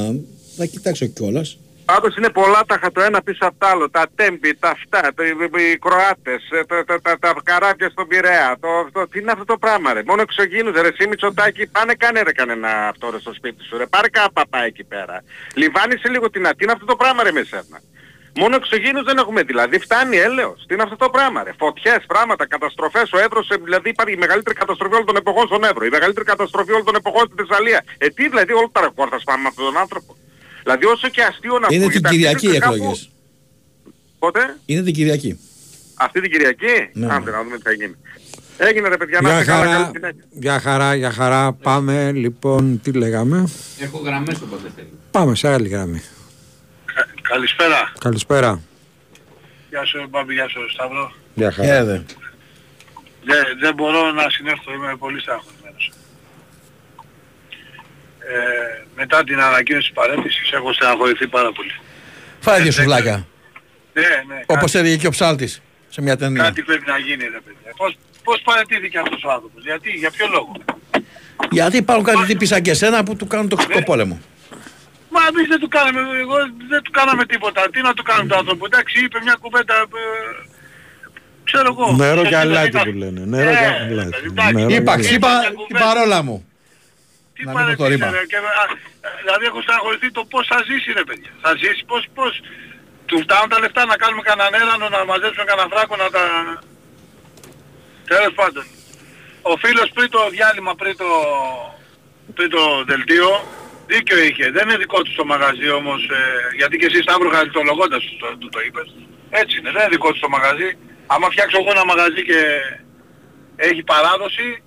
S3: Θα κοιτάξω κιόλας.
S14: Πάντως είναι πολλά τα το ένα πίσω απ' το άλλο. Τα τέμπη, τα αυτά, τα- οι, οι Κροάτες, ε, τα, τα, τα, τα καράβια στον Πειραιά. Το, το, τι είναι αυτό το πράγμα ρε; Μόνο εξωγήινους ρε. Εσύ Μητσοτάκη πάνε κάνε ρε κανένα αυτό ρε στο σπίτι σου ρε. Πάρε κάνα παπά εκεί πέρα. Λιβάνισε λίγο την ατή. Τι είναι αυτό το πράγμα ρε με σένα. Μόνο εξωγήινους δεν έχουμε δηλαδή. Φτάνει έλεος. Τι είναι αυτό το πράγμα ρε; Φωτιές, πράγματα, καταστροφές. Ο Εύρος ε, δηλαδή υπάρχει η μεγαλύτερη καταστροφή όλων των εποχών στον Εύρο. Η μεγαλύτερη καταστροφή όλων των εποχών στη Θεσσαλία. Ε τι δηλαδή όλο τα ρεκόρ θα σπάμε με αυτόν τον άνθρωπο. Δηλαδή όσο και αστείο να
S3: Είναι την
S14: ακούγεται,
S3: Κυριακή οι
S14: αρχίζεται κάπου-
S3: εκλογές.
S14: Πότε;
S3: Είναι την Κυριακή.
S14: Αυτή την Κυριακή;
S3: Ναι.
S14: Άντε να δούμε τι θα γίνει. Έγινε ρε παιδιά, να
S1: Για
S14: είστε καλά,
S1: χαρά,
S14: καλή συνέχεια.
S1: για χαρά, για χαρά. Πάμε λοιπόν, τι λέγαμε;
S19: Έχω γραμμές όποτε θέλει.
S1: Πάμε σε άλλη γραμμή.
S20: Καλησπέρα.
S1: Καλησπέρα.
S20: Γεια σου Μπάμπη, γεια σου Σταύρο.
S1: Για χαρά.
S20: Δεν, δεν μπορώ να συνέρθω, είμαι πολύ στεναχωρημένος. Ε, μετά την ανακοίνωση της παρέτησης έχω στεναχωρηθεί πάρα πολύ.
S3: Φάει δύο σουβλάκια.
S20: Ναι, ναι.
S3: Όπως έλεγε και ο ψάλτης σε μια ταινία.
S20: Κάτι πρέπει να γίνει ρε παιδιά. Πώς, πώς παρετήθηκε αυτός ο άνθρωπος, γιατί, για ποιο λόγο;
S3: Γιατί υπάρχουν κάτι τύποι σαν και εσένα που του κάνουν τοξικό πόλεμο.
S20: Μα εμείς δεν του κάναμε, εγώ δεν του κάναμε τίποτα. Τι να του κάνουμε το άνθρωπο. Εντάξει, είπε μια κουβέντα, ε, ξέρω εγώ.
S1: Νερό
S20: Σε
S1: και αλάτι
S20: κοινωνικά-
S1: που λένε. Νερό
S20: Ε,
S1: και αλάτι.
S20: εντάξει.
S1: Νερό και
S3: Είπα,
S1: αλάτι.
S3: είπα την παρόλα μου.
S20: Τι
S3: Να μην πω το
S20: παρετήσε,
S3: ρήμα.
S20: ρε, και, α, δηλαδή έχω στεναχωρηθεί το πώς θα ζήσει ρε παιδιά. Θα ζήσει πώς, πώς. Του φτάνουν τα λεφτά να κάνουμε κανέναν έρανο, να μαζέψουμε κανένα φράκο, να τα... Τέλος πάντων. Ο φίλος πριν το διάλειμμα, πριν το, πριν το δελτίο, δίκιο είχε. Δεν είναι δικό του το μαγαζί όμως, ε, γιατί και εσύ Σταύρο χαριτολογώντας τους το, του το είπες. Έτσι είναι, δεν είναι δικό του το μαγαζί. Άμα φτιάξω εγώ ένα μαγαζί και έχει παράδοση,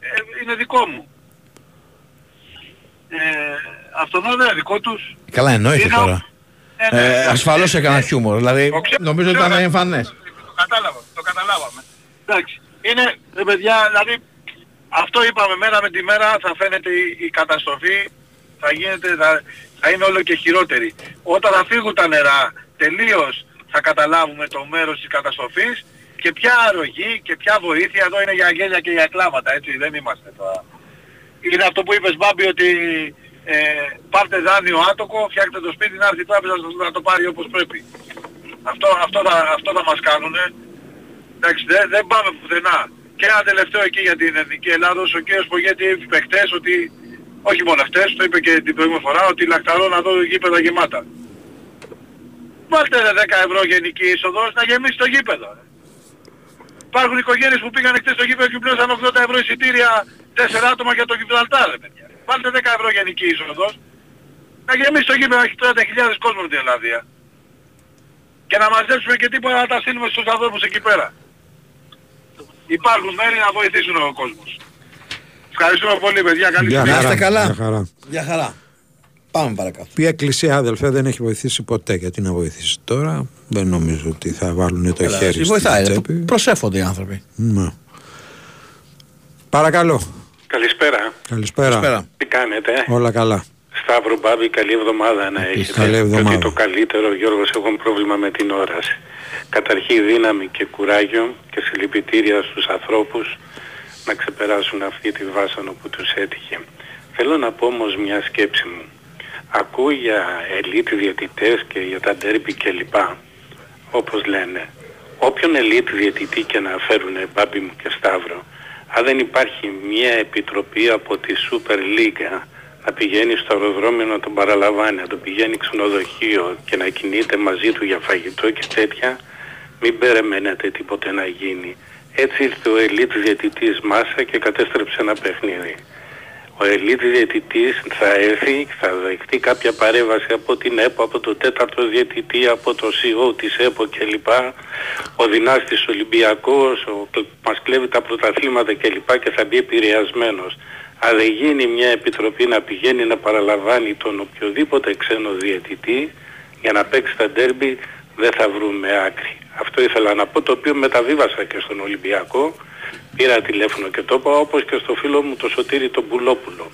S20: ε, είναι δικό μου. Ε, αυτό δεν είναι δικό τους.
S3: Καλά, εννοείται
S20: Είναι-
S3: τώρα.
S20: ναι, ναι.
S3: Ε, ασφαλώς έκανα χιούμορ. Δηλαδή, νομίζω ότι ήταν εμφανές.
S20: Το κατάλαβα, το καταλάβαμε. Εντάξει. Είναι, ρε παιδιά, δηλαδή, αυτό είπαμε μέρα με τη μέρα θα φαίνεται η, η καταστροφή, θα γίνεται, θα, θα είναι όλο και χειρότερη. Όταν θα φύγουν τα νερά, τελείως θα καταλάβουμε το μέρος της καταστροφής και ποια αρρωγή και ποια βοήθεια, εδώ είναι για γέλια και για κλάματα, έτσι, δεν είμαστε τώρα. Είναι αυτό που είπες Μπάμπη ότι ε, πάρτε δάνειο άτοκο, φτιάξτε το σπίτι να έρθει η τράπεζα να το- να το πάρει όπως πρέπει. Αυτό, αυτό, θα, αυτό θα μας κάνουνε. Εντάξει, δεν, δεν πάμε πουθενά. Και ένα τελευταίο εκεί για την Εθνική Ελλάδος, ο κύριος Πογέτη είπε χτες ότι, όχι μόνο χτες, το είπε και την προηγούμενη φορά, ότι λακταρώ να δω γήπεδα γεμάτα. Βάλτε ρε 10 ευρώ γενική είσοδος να γεμίσει το γήπεδο. ρε. Υπάρχουν οικογένειες που πήγαν χτες στο γήπεδο και πλήρωσαν 80 ευρώ εισιτήρια 4 άτομα για το Γιβραλτάρ, ρε παιδιά. Βάλτε 10 ευρώ γενική είσοδος να γεμίσει το γήπεδο, να έχει 30.000 κόσμος με την Ελλάδια. Και να μαζέψουμε και τίποτα να τα στείλουμε στους ανθρώπους εκεί πέρα. Υπάρχουν μέρη να βοηθήσουν ο κόσμος. Ευχαριστούμε πολύ παιδιά. Καλή
S1: Γεια
S20: συνέχεια.
S1: χαρά.
S3: καλά.
S1: Γεια χαρά.
S3: Για χαρά. Πάμε παρακάτω.
S1: Η Εκκλησία, αδελφέ, δεν έχει βοηθήσει ποτέ; Γιατί να βοηθήσει τώρα, δεν νομίζω ότι θα βάλουν το
S3: Καλά,
S1: χέρι
S3: τι
S1: στην
S3: βοηθάει. ρε.
S1: τσέπη.
S3: Προσέφονται οι άνθρωποι.
S1: Ναι. Παρακαλώ.
S21: Καλησπέρα.
S1: Καλησπέρα.
S21: Τι κάνετε;
S1: Όλα καλά.
S21: Σταύρο Μπάμπη, καλή εβδομάδα να έχετε.
S1: καλή εβδομάδα.
S21: Και ότι το καλύτερο, Γιώργος, έχω πρόβλημα με την όραση. Καταρχήν δύναμη και κουράγιο και συλληπιτήρια στους ανθρώπους να ξεπεράσουν αυτή τη βάσανο που τους έτυχε. Θέλω να πω όμως μια σκέψη μου. Ακούω για ελίτ διαιτητές και για τα ντέρμπι κλπ. Όπως λένε. Όποιον ελίτ διαιτητή και να φέρουν Μπάμπη μου και Σταύρο, αν δεν υπάρχει μια επιτροπή από τη Super League να πηγαίνει στο αεροδρόμιο να τον παραλαμβάνει, να τον πηγαίνει ξενοδοχείο και να κινείται μαζί του για φαγητό και τέτοια, μην περιμένετε τίποτε να γίνει. Έτσι ήρθε ο ελίτ διαιτητής Μάσα και κατέστρεψε ένα παιχνίδι. ο ελίτ διαιτητής θα έρθει, θα δεχτεί κάποια παρέμβαση από την ΕΠΟ, από το τέταρτο διαιτητή, από το CEO της ΕΠΟ κλπ. Ο δυνάστης Ολυμπιακός, ο, μας κλέβει τα πρωταθλήματα κλπ. και θα μπει επηρεασμένος. Αν δεν γίνει μια επιτροπή να πηγαίνει να παραλαμβάνει τον οποιοδήποτε ξένο διαιτητή για να παίξει τα ντέρμπι δεν θα βρούμε άκρη. Αυτό ήθελα να πω το οποίο μεταβίβασα και στον Ολυμπιακό. Πήρα τηλέφωνο και το είπα όπως και στο φίλο μου το Σωτήρη τον Πουλόπουλο.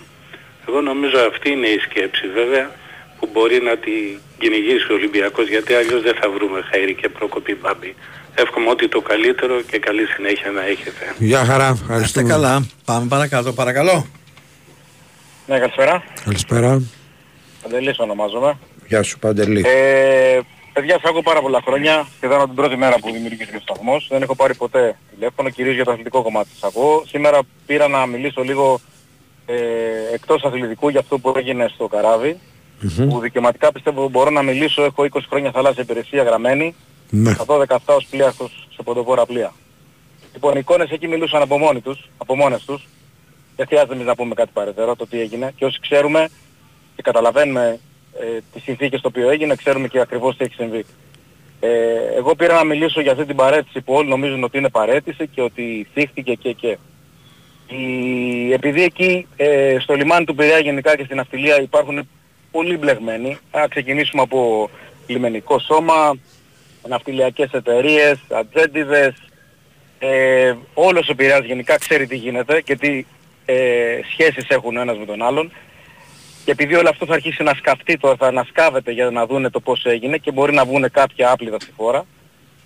S21: Εγώ νομίζω αυτή είναι η σκέψη βέβαια που μπορεί να την κυνηγήσει ο Ολυμπιακός γιατί αλλιώς δεν θα βρούμε Χαίρη και Πρόκοπη Μπάμπη. Εύχομαι ότι το καλύτερο και καλή συνέχεια να έχετε.
S1: Γεια χαρά,
S3: Είστε
S1: ευχαριστούμε.
S3: καλά. Πάμε παρακάτω, παρακαλώ.
S22: Ναι, καλησπέρα.
S1: Καλησπέρα.
S22: Παντελής ονομάζομαι.
S1: Γεια σου Παντελή.
S22: Ε, παιδιά, σε ακούω πάρα πολλά χρόνια. Σχεδόν την πρώτη μέρα που δημιουργήθηκε ο σταθμός. Δεν έχω πάρει ποτέ τηλέφωνο, κυρίως για το αθλητικό κομμάτι της ακούω. Σήμερα πήρα να μιλήσω λίγο ε, εκτός αθλητικού για αυτό που έγινε στο καραβι Που δικαιωματικά πιστεύω μπορώ να μιλήσω. Έχω 20 χρόνια θαλάσσια υπηρεσία γραμμένη.
S1: Ναι.
S22: Θα δω 17 ως πλοίαρχος σε ποντοπόρα πλοία. Λοιπόν, οι εικόνες εκεί μιλούσαν από μόνοι τους, από μόνες τους. Δεν χρειάζεται εμείς να πούμε κάτι παρετέρω το τι έγινε. Και όσοι ξέρουμε και καταλαβαίνουμε ε, τις συνθήκες το οποίο έγινε, ξέρουμε και ακριβώς τι έχει συμβεί. Ε, εγώ πήρα να μιλήσω για αυτή την παρέτηση που όλοι νομίζουν ότι είναι παρέτηση και ότι θύχτηκε και και. Η, επειδή εκεί ε, στο λιμάνι του Πειραιά γενικά και στην αυτιλία υπάρχουν πολύ μπλεγμένοι, θα ξεκινήσουμε από λιμενικό σώμα, ναυτιλιακές εταιρείες, ατζέντιδες, ε, όλος ο Πειραιάς γενικά ξέρει τι γίνεται και τι ε, σχέσεις έχουν ο ένας με τον άλλον. Και επειδή όλο αυτό θα αρχίσει να σκαφτεί τώρα, θα ανασκάβεται για να δούνε το πώς έγινε και μπορεί να βγουν κάποια άπλυτα στη φόρα.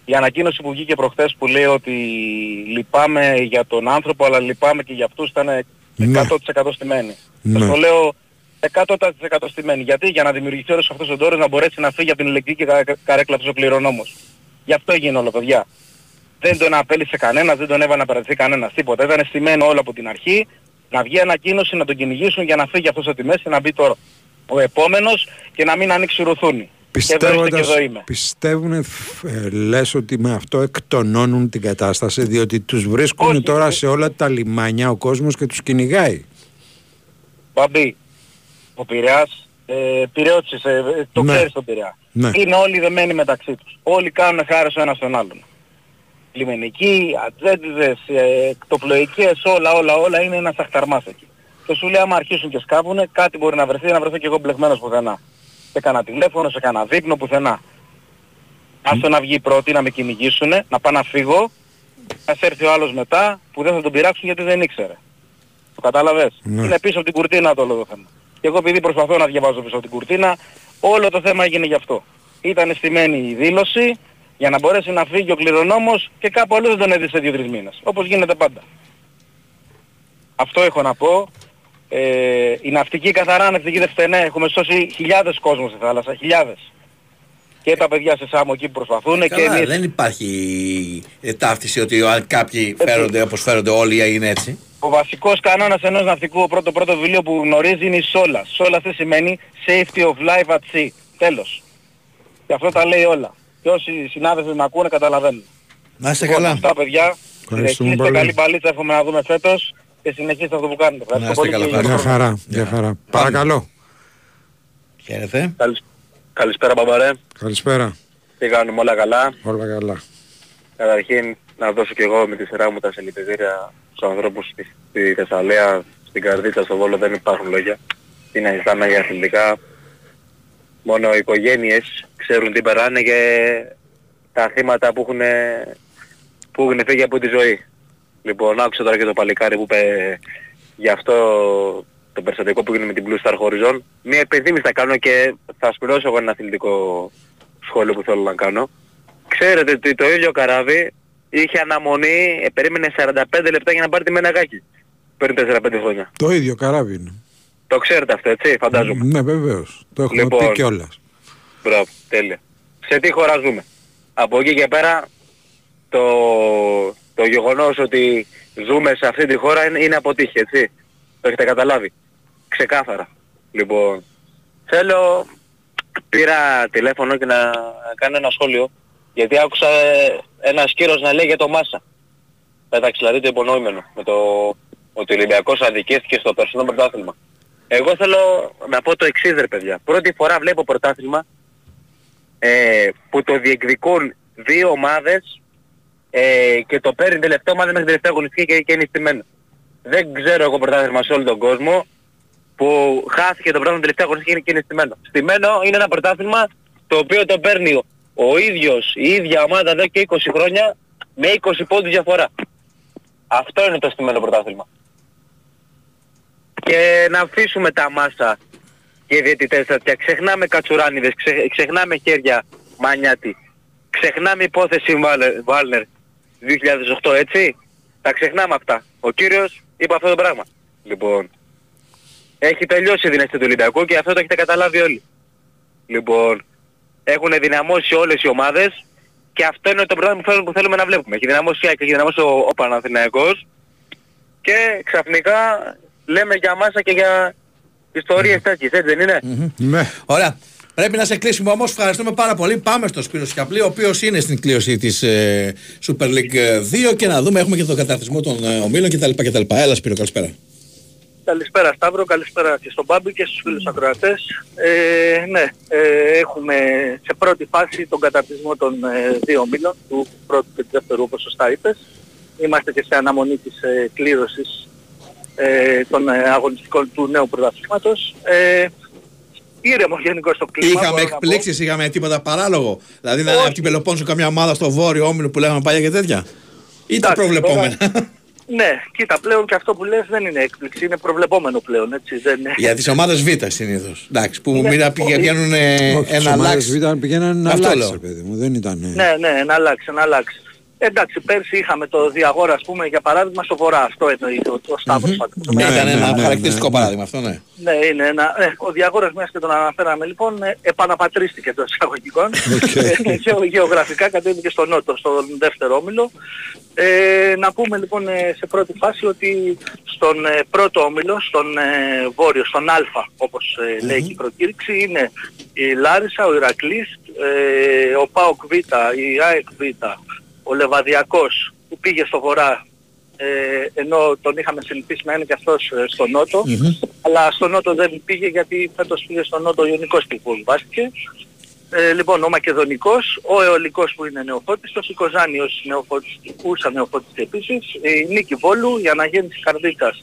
S22: Η ανακοίνωση που βγήκε προχθές που λέει ότι λυπάμαι για τον άνθρωπο αλλά λυπάμαι και για αυτούς ήταν 100% στημένοι.
S1: Ναι.
S22: Σας το λέω 100% στημένοι. Γιατί; Για να δημιουργηθεί όλος αυτός ο τόρος να μπορέσει να φύγει από την ηλεκτρική κα- καρέκλα του ο κληρονόμος. Γι' αυτό έγινε όλο παιδιά. Δεν τον απέλησε κανένας, δεν τον έβαλε να παρατηθεί κανένας, τίποτα. Ήταν στημένο όλο από την αρχή, να βγει ανακοίνωση, να τον κυνηγήσουν για να φύγει αυτός από τη μέση, να μπει τώρα ο επόμενος και να μην ανοίξει ρουθούνη. Και εδώ είστε και
S1: Πιστεύοντας,
S22: εδώ είμαι.
S1: πιστεύουν, ε, λες ότι με αυτό εκτονώνουν την κατάσταση διότι τους βρίσκουν τώρα σε όλα τα λιμάνια ο κόσμος και τους κυνηγάει.
S22: Μπαμπή, ο Πειραιάς, ε, Πειραιώτης, ε, ε, το
S1: Ναι.
S22: ξέρεις τον Πειραιά.
S1: Ναι.
S22: Είναι όλοι δεμένοι μεταξύ τους. Όλοι κάνουν χάρη ο ένας τον άλλον. Λιμενικοί, ατζέντιδες, ε, εκτοπλοϊκές, όλα, όλα, όλα είναι ένας αχταρμάς εκεί. Και σου λέει άμα αρχίσουν και σκάβουνε, κάτι μπορεί να βρεθεί, να βρεθώ και εγώ μπλεγμένος πουθενά. Σε κανένα τηλέφωνο, σε κανένα δείπνο, πουθενά. Άστο να βγει πρώτη, να με κυνηγήσουνε, να πάω να φύγω, να σε έρθει ο άλλος μετά, που δεν θα τον πειράξουν γιατί δεν ήξερε. Το κατάλαβες;
S1: Ναι.
S22: Είναι πίσω από την κουρτίνα το όλο το θέμα. Και εγώ επειδή προσπαθώ να διαβάζω πίσω από την κουρτίνα, όλο το θέμα έγινε γι' αυτό. Ήταν στημένη η δήλωση για να μπορέσει να φύγει ο κληρονόμος και κάπου αλλού δεν τον έδισε σε δύο-τρεις μήνες. Όπως γίνεται πάντα. Αυτό έχω να πω. Ε, η ναυτική καθαρά ναυτική δεν φταίνε. Έχουμε σώσει χιλιάδες κόσμος στη θάλασσα. Χιλιάδες. Και τα παιδιά σε Σάμο εκεί που προσπαθούν και
S3: Καλά,
S22: εμείς
S3: δεν υπάρχει ε, ταύτιση ότι αν κάποιοι φέρονται όπως φέρονται όλοι είναι έτσι.
S22: Ο βασικός κανόνας ενός ναυτικού, ο πρώτο πρώτο βιβλίο που γνωρίζει είναι η SOLA. SOLA τι σημαίνει; Safety of Life at Sea. Τέλος. Και αυτό τα λέει όλα. Και όσοι συνάδελφοι με ακούνε καταλαβαίνουν.
S3: Να είστε
S22: Λοιπόν,
S3: καλά.
S22: Αυτά παιδιά.
S1: Ευχαριστούμε
S22: Συνεχίστε
S1: πολύ.
S22: καλή μπαλίτσα εύχομαι να δούμε φέτος και συνεχίστε αυτό που κάνετε. Ευχαριστώ πολύ. και για
S1: Γεια
S22: το
S1: χαρά, γεια χαρά. Παρακαλώ.
S3: Χαίρετε.
S23: Καλησ- Καλησπέρα Παπαρέ.
S1: Καλησπέρα.
S23: Τι κάνουμε όλα καλά;
S1: Όλα καλά.
S23: Καταρχήν να δώσω και εγώ με τη σειρά μου τα συλληπιτήρια στους ανθρώπους στη, στη Θεσσαλία, στην Καρδίτσα, στο Βόλο δεν υπάρχουν λόγια. Είναι αισθάνομαι για αθλητικά. Μόνο οι οικογένειες ξέρουν τι περάνε και τα θύματα που έχουν, που έχουν φύγει από τη ζωή. Λοιπόν, άκουσα τώρα και το παλικάρι που είπε για αυτό το περιστατικό που έγινε με την Blue Star Horizon. Μία επιθύμηση θα κάνω και θα σπηρώσω εγώ ένα αθλητικό σχόλιο που θέλω να κάνω. Ξέρετε ότι το ίδιο καράβι είχε αναμονή, ε, περίμενε 45 λεπτά για να πάρει τη Μενεγάκη. Πριν 4-5 χρόνια.
S1: Το ίδιο καράβι είναι.
S23: Το ξέρετε αυτό έτσι, φαντάζομαι.
S1: Ναι, βεβαίως. Το έχουμε
S23: Λοιπόν.
S1: πει κιόλας.
S23: Μπράβο, τέλεια. Σε τι χώρα ζούμε; Από εκεί και πέρα το, το γεγονός ότι ζούμε σε αυτή τη χώρα είναι, είναι αποτύχει, έτσι. Το έχετε καταλάβει. Ξεκάθαρα. Λοιπόν, θέλω, πήρα τηλέφωνο και να κάνω ένα σχόλιο, γιατί άκουσα ε, ένας κύρος να λέει για το Μάσα. Εντάξει, δηλαδή το υπονοούμενο, με το ότι ο Ολυμπιακός αδικήθηκε στο περσινό πρωτάθλημα. Εγώ θέλω να πω το εξής ρε παιδιά. Πρώτη φορά βλέπω πρωτάθλημα ε, που το διεκδικούν δύο ομάδες ε, και το παίρνει τελευταία ομάδα μέχρι τελευταία αγωνιστική και, και είναι στημένο. Δεν ξέρω εγώ πρωτάθλημα σε όλο τον κόσμο που χάθηκε το πρωτάθλημα τελευταία αγωνιστική και είναι στημένο. Στημένο είναι ένα πρωτάθλημα το οποίο το παίρνει ο, ο ίδιος, η ίδια ομάδα εδώ και 20 χρόνια με 20 πόντους διαφορά. Αυτό είναι το στημένο πρωτάθλημα. Και να αφήσουμε τα μάσα και οι διαιτητές τέτοια. Ξεχνάμε κατσουράνιδες, ξε, ξεχνάμε χέρια μανιάτη. Ξεχνάμε υπόθεση Βάλε- Βάλνερ 2008 έτσι. Τα ξεχνάμε αυτά. Ο κύριος είπε αυτό το πράγμα. Λοιπόν, έχει τελειώσει η δυναστή του Ολυμπιακού και αυτό το έχετε καταλάβει όλοι. Λοιπόν, έχουν δυναμώσει όλες οι ομάδες και αυτό είναι το πράγμα που θέλουμε, που θέλουμε να βλέπουμε. Έχει δυναμώσει η ΑΕΚ, έχει δυναμώσει ο, ο Παναθηναϊκός και ξαφνικά λέμε για μάσα και για ιστορίες τέτοιες, έτσι δεν είναι;
S3: Ναι. Ωραία. Πρέπει να σε κλείσουμε όμως. Ευχαριστούμε πάρα πολύ. Πάμε στο Σπύρος Σκαπλή, ο οποίος είναι στην κλείωση της ε, Super League 2 και να δούμε. Έχουμε και τον καταρτισμό των ε, ομίλων κτλ. κτλ. Έλα Σπύρο, καλησπέρα.
S24: Καλησπέρα Σταύρο, καλησπέρα και στον Μπάμπη και στους φίλους ακροατές. Ε, ναι, ε, έχουμε σε πρώτη φάση τον καταρτισμό των ε, δύο μήλων, του πρώτου και του δεύτερου όπως σωστά είπες. Είμαστε και σε αναμονή της ε, κλήρωσης ε, των ε, αγωνιστικών του νέου πρωταθλήματος. Ε, ήρεμο γενικό στο κλίμα.
S3: Είχαμε
S24: μπορώ να πω.
S3: εκπλήξεις, είχαμε τίποτα παράλογο. Δηλαδή να είναι από την Πελοπόννησο καμιά ομάδα στο βόρειο όμιλο που λέγαμε πάγια και τέτοια. Ή τα
S24: Εντάξει,
S3: προβλεπόμενα.
S24: Ναι, κοίτα πλέον και αυτό που λες δεν είναι έκπληξη, είναι προβλεπόμενο πλέον, έτσι. Δεν είναι.
S3: Για τις ομάδες Β συνήθως. Εντάξει, που
S24: Ναι,
S3: μοίρα
S24: όχι.
S3: πηγαίνουν ε,
S1: Όχι, τις
S3: ένα
S1: ομάδες
S3: λάξ.
S1: Β πηγαίναν να
S3: Αυτό
S1: αλλάξει,
S3: λέω.
S1: ρε παιδί μου. Δεν ήταν... ε,
S24: Ναι, ναι, να αλλάξει, να αλλάξει. Εντάξει, πέρσι είχαμε το διαγόρα, ας πούμε, για παράδειγμα στο βορρά. Αυτό εννοεί το, το Σταύρος.
S3: Ναι, ήταν ένα
S1: ναι,
S3: χαρακτηριστικό
S1: ναι, ναι.
S3: παράδειγμα αυτό, ναι.
S24: Ναι, είναι ένα... Ε, ο διαγόρας μιας και τον αναφέραμε λοιπόν, ε, επαναπατρίστηκε το εισαγωγικών. Ε, γεω- γεωγραφικά κατέβηκε στο νότο, στον δεύτερο όμιλο. Ε, να πούμε λοιπόν ε, σε πρώτη φάση ότι στον ε, πρώτο όμιλο, στον ε, βόρειο, στον Α, όπως ε, λέει και η προκήρυξη, είναι η Λάρισα, ο Ηρακλής, ε, ο ΠΑΟΚ Β, η ΑΕΚ Β, ο Λεβαδιακός που πήγε στο βορρά ε, ενώ τον είχαμε συνηθίσει να είναι και αυτός ε, στο νότο αλλά στο νότο δεν πήγε γιατί φέτος πήγε στο νότο ο Ιωνικός που βάστηκε. Ε, λοιπόν, ο Μακεδονικός, ο Αιωλικός που είναι νεοφώτιστος, η Κοζάνιος νεοφώτιστη, ούσα νεοφώτιστη επίσης, η Νίκη Βόλου, η Αναγέννηση Καρδίκας,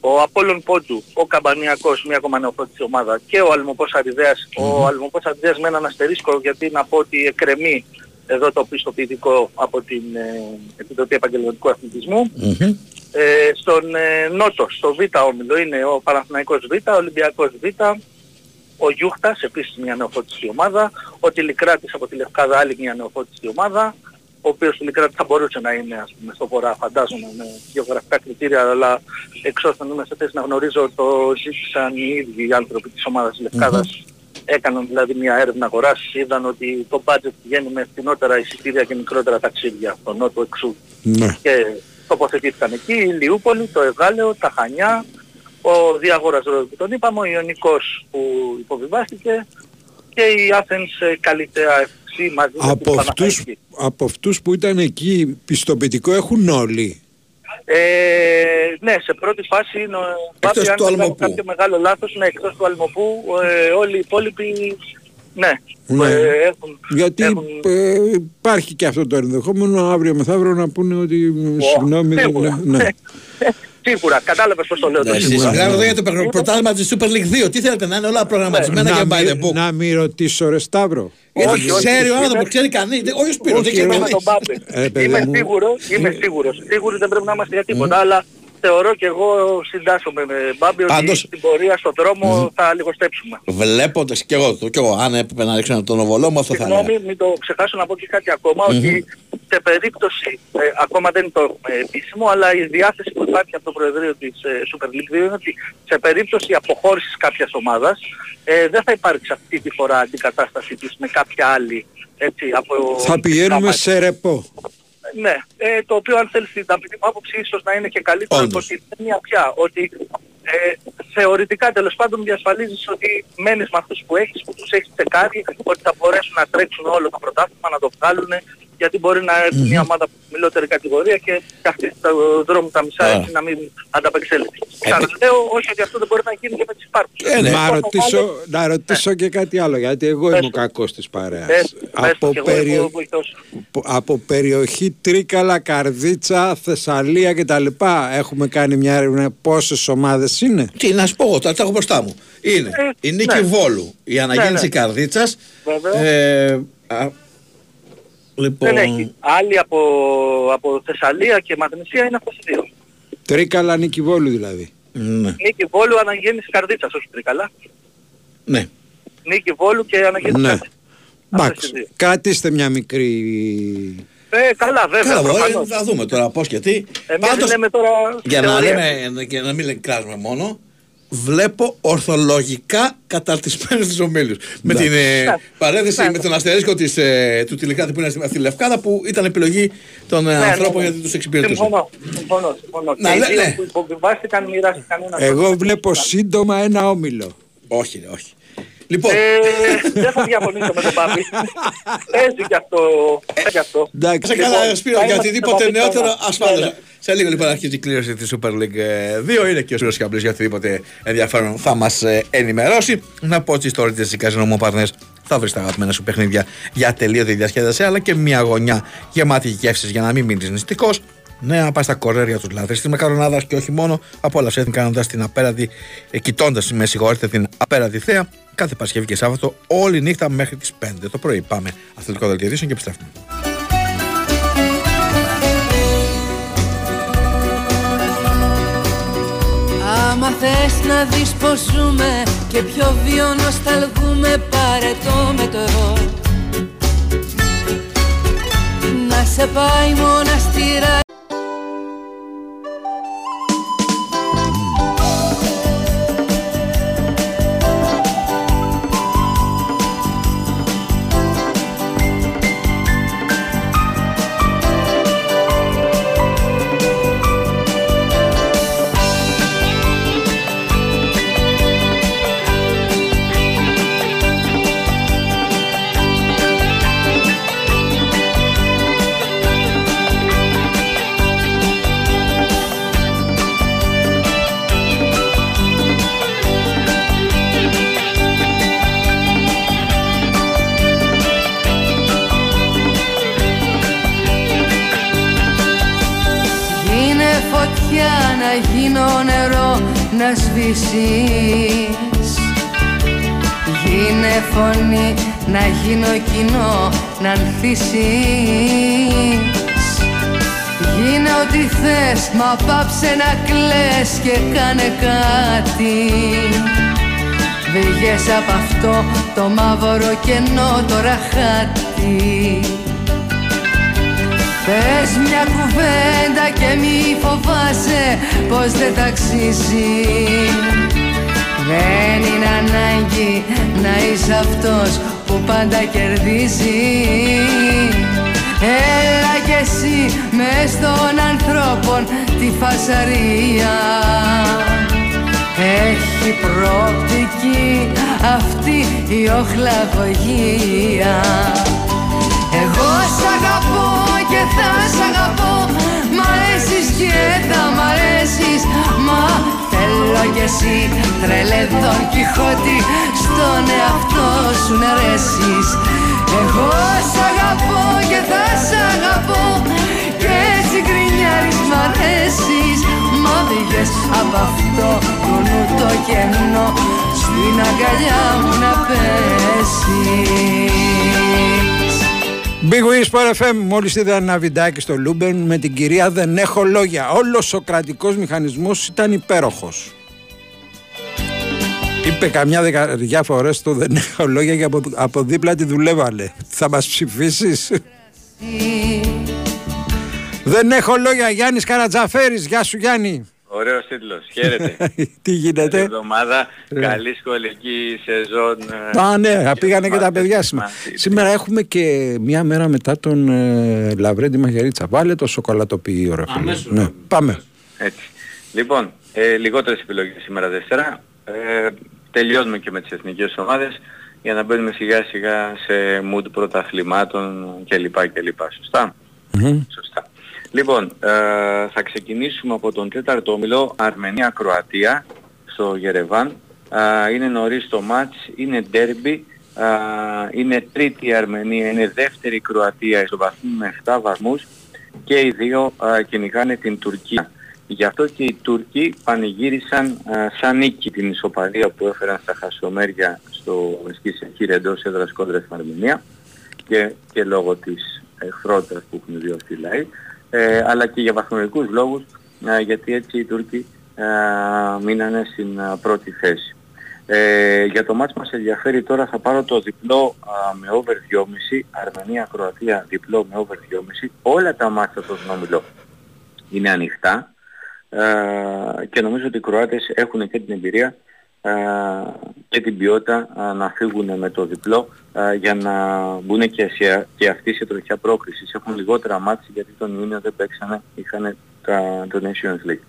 S24: ο Απόλλων Πόντου, ο Καμπανιακός, μια ακόμα νεοφώτιστη ομάδα και ο Αλμοπός Αριδέας. Ο Αλμοπός Αριδέας με έναν αστερίσκο γιατί να πω ότι εκκρεμεί εδώ το πιστοποιητικό από την ε, Επιτροπή Επαγγελματικού Αθλητισμού. Ε, στον ε, Νότο, στο Β όμιλο είναι ο Παναθηναϊκός Β, ο Ολυμπιακός Β, ο Γιούχτας, επίσης μια νεοφώτιστη ομάδα, ο Τηλικράτης από τη Λευκάδα, άλλη μια νεοφώτιστη ομάδα, ο οποίος Τηλικράτης θα μπορούσε να είναι ας πούμε στο βορρά, φαντάζομαι, με γεωγραφικά κριτήρια, αλλά εξ όσων είμαι σε θέση να γνωρίζω το ζήτησαν οι ίδιοι οι άνθρωποι της ομάδας Λευκάδας. Έκαναν δηλαδή μια έρευνα αγοράς, είδαν ότι το budget πηγαίνει με φθηνότερα εισιτήρια και μικρότερα ταξίδια στο νότο εξού
S1: Ναι.
S24: και τοποθετήθηκαν εκεί, η Λιούπολη, το Εγάλεο, τα Χανιά, ο Διαγόρας Ρόδου που τον είπαμε, ο Ιωνικός που υποβιβάστηκε και η Athens ε, Καλυτερά FC μαζί με
S1: Από
S24: την
S1: αυτούς,
S24: Παναθαϊκή.
S1: από αυτούς που ήταν εκεί πιστοποιητικό έχουν όλοι.
S24: Ε, ναι, σε πρώτη φάση είναι ο Μπάμπη, αν
S1: του
S24: δεν κάνω
S1: Αλμοπού.
S24: κάποιο μεγάλο λάθος, ναι, εκτός του Αλμοπού, ε, όλοι οι υπόλοιποι, ναι,
S1: Ναι.
S24: ε, έχουν,
S1: Γιατί ε, υπάρχει και αυτό το ενδεχόμενο αύριο μεθαύριο να πούνε ότι συγγνώμη δεν
S24: σίγουρα.
S1: ναι, ναι. (laughs)
S24: Σίγουρα, κατάλαβες πώς το λέω. το
S3: Ναι,
S24: σίγουρα.
S3: Μιλάμε εδώ για το προ- πρωτάθλημα της Super League 2. Τι θέλετε να είναι όλα προγραμματισμένα
S1: να,
S3: για by the
S1: μη,
S3: book.
S1: να μην ρωτήσω ρε Σταύρο.
S3: Γιατί
S24: Όχι, όχι,
S3: ξέρει ο
S24: είναι-
S3: άνθρωπος, ξέρει κανείς. Δεν- Όχι ο Σπύρος, δεν
S1: Όχι,
S3: ξέρει
S1: ρε.
S24: με
S3: κανείς.
S24: τον Μπάμπη.
S1: Ε, παιδί
S24: είμαι
S1: μου.
S24: σίγουρος, είμαι σίγουρος. Σίγουροι δεν πρέπει να είμαστε για τίποτα, αλλά θεωρώ και εγώ συντάσσομαι με Μπάμπη
S3: Πάντως-
S24: ότι στην πορεία στον δρόμο θα λιγοστέψουμε.
S3: Βλέποντας και εγώ, το- και εγώ, αν έπρεπε να ρίξω τον οβολό μου, αυτό θα έλεγα.
S24: Συγγνώμη, μην το ξεχάσω να πω και κάτι ακόμα, ότι σε περίπτωση, ε, ακόμα δεν είναι το έχουμε επίσημο, αλλά η διάθεση που υπάρχει από το Προεδρείο της ε, Super League 2 είναι ότι σε περίπτωση αποχώρησης κάποιας ομάδας ε, δεν θα υπάρξει αυτή τη φορά αντικατάσταση της με κάποια άλλη έτσι, από
S1: Θα πηγαίνουμε σε ρεπό.
S24: ναι, ε, το οποίο αν θέλεις την ταπεινή μου άποψη ίσως να είναι και καλύτερο από
S3: Όντως.
S24: την μία πια. Ότι ε, θεωρητικά τέλος πάντων διασφαλίζεις ότι μένεις με αυτούς που έχεις, που τους έχεις τσεκάρει, ότι θα μπορέσουν να τρέξουν όλο το πρωτάθλημα, να το βγάλουν, γιατί μπορεί να έρθει μια ομάδα από μιλότερη κατηγορία και αυτή το δρόμο τα μισά
S1: Α.
S24: έτσι να μην ανταπεξέλθει.
S1: Ε,
S24: Ξαναλέω, όχι ότι αυτό δεν μπορεί να γίνει και με τις υπάρχουσες.
S1: Ε, να,
S24: Όσο
S1: ρωτήσω,
S24: μάλλον-
S1: να ρωτήσω και κάτι άλλο, γιατί εγώ είμαι ο κακός της παρέας.
S24: Πες, πες
S1: από,
S24: το κι εγώ,
S1: περιο-
S24: εγώ βοηθός.
S1: από περιοχή Τρίκαλα, Καρδίτσα, Θεσσαλία κτλ. Έχουμε κάνει μια έρευνα πόσες ομάδες είναι;
S3: Τι να σου πω, εγώ, τα τα έχω μπροστά μου. Είναι η Νίκη
S24: ναι.
S3: Βόλου, η αναγέννηση
S24: Ναι, ναι.
S3: Καρδίτσας.
S24: Βέβαια.
S3: Ε, α, λοιπόν,
S24: Δεν έχει. Άλλοι από, από Θεσσαλία και Μαγνησία είναι αυτές οι δύο.
S1: Τρίκαλα, Νικηβόλου δηλαδή.
S3: Ναι.
S24: Νίκη Βόλου, αναγέννηση Καρδίτσας, όχι Τρίκαλα.
S3: ναι.
S24: Νίκη Βόλου και αναγέννηση
S1: Ναι.
S24: Καρδίτσας.
S1: Εντάξει, κρατήστε μια μικρή...
S24: Ε, καλά βέβαια.
S3: Καλά, μπορεί,
S24: προφανώς.
S3: θα δούμε τώρα πώς και τι.
S24: Εμείς
S3: Πάντως,
S24: λέμε τώρα
S3: για να,
S24: θεωρία.
S3: λέμε, και να μην λέμε κράζουμε μόνο, βλέπω ορθολογικά καταρτισμένους τους ομίλους. Με την ε,
S24: Ναι.
S3: παρένθεση,
S24: Ναι.
S3: με τον αστερίσκο της, ε, του Τηλικράτη που είναι στη- στη Λευκάδα που ήταν επιλογή των ε,
S24: Ναι,
S3: ανθρώπων
S24: ναι, ναι.
S3: γιατί τους εξυπηρετούσαν.
S24: Συμφωνώ, συμφωνώ, συμφωνώ.
S3: Να
S24: και
S3: λέ-
S24: οι δύο
S3: ναι.
S24: που υποβιβάστηκαν μοιράστηκαν ένα
S1: Εγώ βλέπω σύντομα ένα όμιλο.
S3: Όχι, ρε, όχι. Λοιπόν,
S24: Ε, δεν θα διαφωνήσω με τον Πάπη. (laughs) Παίζει κι αυτό. Παίζει κι αυτό.
S1: Εντάξει.
S3: σε καλά,
S24: Λοιπόν,
S3: Σπύρο,
S24: θα
S3: για
S24: είμαστε
S3: οτιδήποτε
S24: στο
S3: νεότερο,
S24: Πάπη
S3: ασφάλως.
S24: Ναι, ναι.
S3: Σε λίγο λοιπόν αρχίζει η κλήρωση της Super League ε, 2. Είναι και ο Σπύρος Καμπλής για οτιδήποτε ενδιαφέρον θα μας ε, ενημερώσει. Να πω ότι στο Ρίτες Καζινό μου Παρνές θα βρει τα αγαπημένα σου παιχνίδια για τελείωτη διασκέδαση αλλά και μια γωνιά γεμάτη γεύσεις για να μην μείνεις νηστικός. Ναι, να πάει στα κορέρ για τους λάθρε τη μακαρονάδα και όχι μόνο. Απόλαυσε την κάνοντας την απέραντη, ε, κοιτώντας, με συγχωρείτε, την απέραντη θέα κάθε Παρασκευή και Σάββατο, όλη νύχτα μέχρι τις 5 το πρωί. Πάμε αθλητικό δελτίο ειδήσεων και επιστρέφουμε.
S12: Άμα θες να δεις πως ζούμε και πιο βίο νοσταλγούμε πάρε το μετρό Να σε πάει μοναστήρα να σβήσεις Γίνε φωνή να γίνω κοινό να ανθίσεις. Γίνε ό,τι θες μα πάψε να κλαις και κάνε κάτι. Βγες απ' αυτό το μαύρο κενό τώρα χάτι Πες μια κουβέντα και μη φοβάσαι πως δεν ταξίζει. Δεν είναι ανάγκη να είσαι αυτός που πάντα κερδίζει. Έλα κι εσύ μες των ανθρώπων τη φασαρία. Έχει προοπτική αυτή η οχλαγωγία. Εγώ σ' αγαπώ. και θα σ' αγαπώ. Μ' αρέσεις και θα μ' αρέσεις. Μα θέλω κι εσύ τρελεδόν Κιχώτη Στον εαυτό σου να αρέσεις Εγώ σ' αγαπώ και θα σ' αγαπώ. Και έτσι γκρινιάρης μ' αρέσεις. Μα βγες απ' αυτό του νου το κενό. Στην αγκαλιά μου να πέσεις
S1: bwin ΣΠΟΡ FM, μόλις είδα ένα βιντεάκι στο Luben με την κυρία Δεν έχω λόγια. Όλος ο κρατικός μηχανισμός ήταν υπέροχος. Είπε καμιά δεκαριά φορές το Δεν έχω λόγια και από, από δίπλα τη δουλεύανε. Θα μας ψηφίσεις; Δεν έχω λόγια. Γιάννης Καρατζαφέρης. Γεια σου Γιάννη.
S25: Ωραίος τίτλος. Χαίρετε. (laughs)
S1: Τι γίνεται;
S25: Καλή εβδομάδα.
S1: Ναι.
S25: Καλή σχολική σεζόν. ε,
S1: Α, ναι, πήγανε και τα
S25: μάθητες,
S1: παιδιά σήμερα.
S25: μαθητές.
S1: Σήμερα έχουμε και μία μέρα μετά τον ε, Λαβρέντη Μαγερίτσα. Βάλε το σοκολατοποιείο, ρε φίλε.
S25: Αμέσως.
S1: Ναι, πάμε.
S25: Έτσι. Λοιπόν, ε, λιγότερες επιλογές σήμερα Δευτέρα. Ε, τελειώνουμε και με τις εθνικές ομάδες για να μπαίνουμε σιγά σιγά σε mood πρωταθλημάτων κλπ. κλπ. Σωστά; Σωστά. Λοιπόν, ε, θα ξεκινήσουμε από τον τέταρτο όμιλο Αρμενία-Κροατία στο Γερεβάν. Ε, είναι νωρίς το μάτς, είναι ντέρμπι, ε, είναι τρίτη η Αρμενία, είναι δεύτερη η Κροατία, ισοβαθμούν με 7 βαθμούς και οι δύο ε, κυνηγάνε την Τουρκία. Γι' αυτό και οι Τούρκοι πανηγύρισαν ε, σαν νίκη την ισοπαλία που έφεραν στα χασομέρια στο Σκισεκύρ εντός έδρας κόντρα στην Αρμενία και, και λόγω της εχθρότητας που έχουν δύο αυτοί οι λαοί, ε, αλλά και για βαθμολογικούς λόγους, ε, γιατί έτσι οι Τούρκοι ε, μείνανε στην ε, πρώτη θέση. Ε, για το μάτς μας ενδιαφέρει τώρα θα πάρω το διπλό α, με over 2,5, Αρμενία-Κροατία διπλό με over 2,5. Όλα τα μάτια στο όμιλο είναι ανοιχτά ε, και νομίζω ότι οι Κροάτες έχουν και την εμπειρία ε, και την ποιότητα ε, να φύγουν με το διπλό ε, για να μπουν και, σε, και αυτοί σε τροχιά πρόκρισης. Έχουν λιγότερα μάτια γιατί τον Ιούνιο δεν παίξανε, είχαν τα, το Nations League.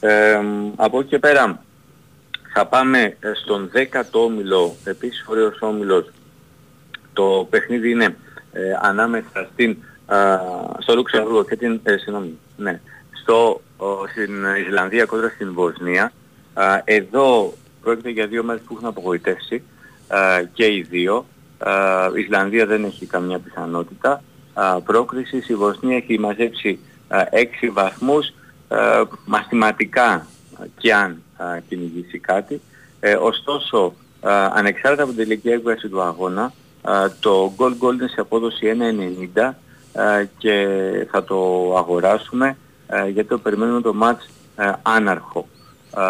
S25: Ε, από εκεί και πέρα θα πάμε ε, στον 10ο όμιλο, επίσης ωραίος όμιλος. Το παιχνίδι είναι ε, ανάμεσα στην, α, στο Λουξεμβούργο και την, ε, συγγνώμη, ναι, στο, ο, στην Ισλανδία κόντρα στην Βοσνία. Α, εδώ πρόκειται για δύο μέρες που έχουν απογοητεύσει α, και οι δύο. Α, η Ισλανδία δεν έχει καμιά πιθανότητα α, πρόκρισης. Η Βοσνία έχει μαζέψει α, 6 βαθμούς α, μαθηματικά και αν α, κυνηγήσει κάτι. Ε, ωστόσο, α, ανεξάρτητα από την τελική έκβαση του αγώνα, α, το goal goal είναι σε απόδοση 1.90 α, και θα το αγοράσουμε α, γιατί το περιμένουμε το match α, άναρχο. Α,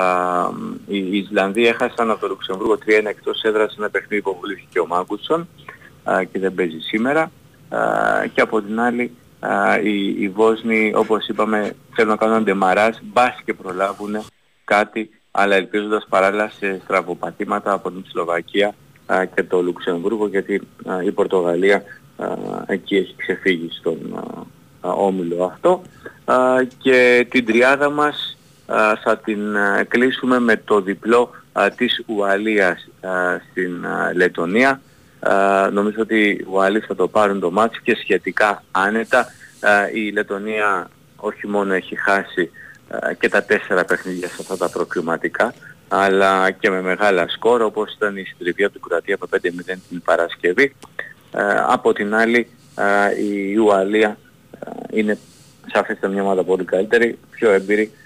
S25: οι Ισλανδοί έχασαν από το Λουξεμβούργο 3-1 εκτός έδρας ένα παιχνίδι που βουλήθηκε ο Μάγκουτσον και δεν παίζει σήμερα. Α, και από την άλλη α, οι, οι Βόσνοι όπως είπαμε θέλουν να κάνουν αντεμαράζ μπας και προλάβουν κάτι αλλά ελπίζοντας παράλληλα σε στραβοπατήματα από την Σλοβακία α, και το Λουξεμβούργο γιατί α, η Πορτογαλία α, εκεί έχει ξεφύγει στον α, όμιλο αυτό. Α, και την τριάδα μας α, θα την α, κλείσουμε με το διπλό α, της Ουαλίας α, στην α, Λετωνία. Α, νομίζω ότι οι Ουαλοί θα το πάρουν το μάτι και σχετικά άνετα. Α, η Λετωνία όχι μόνο έχει χάσει α, και τα τέσσερα παιχνίδια σε αυτά τα προκληματικά, αλλά και με μεγάλα σκόρ όπως ήταν η συντριβή από την Κροατία από 5-0 την Παρασκευή. Α, από την άλλη α, η Ουαλία α, είναι σαφέστα μια ομάδα πολύ καλύτερη, πιο έμπειρη ε,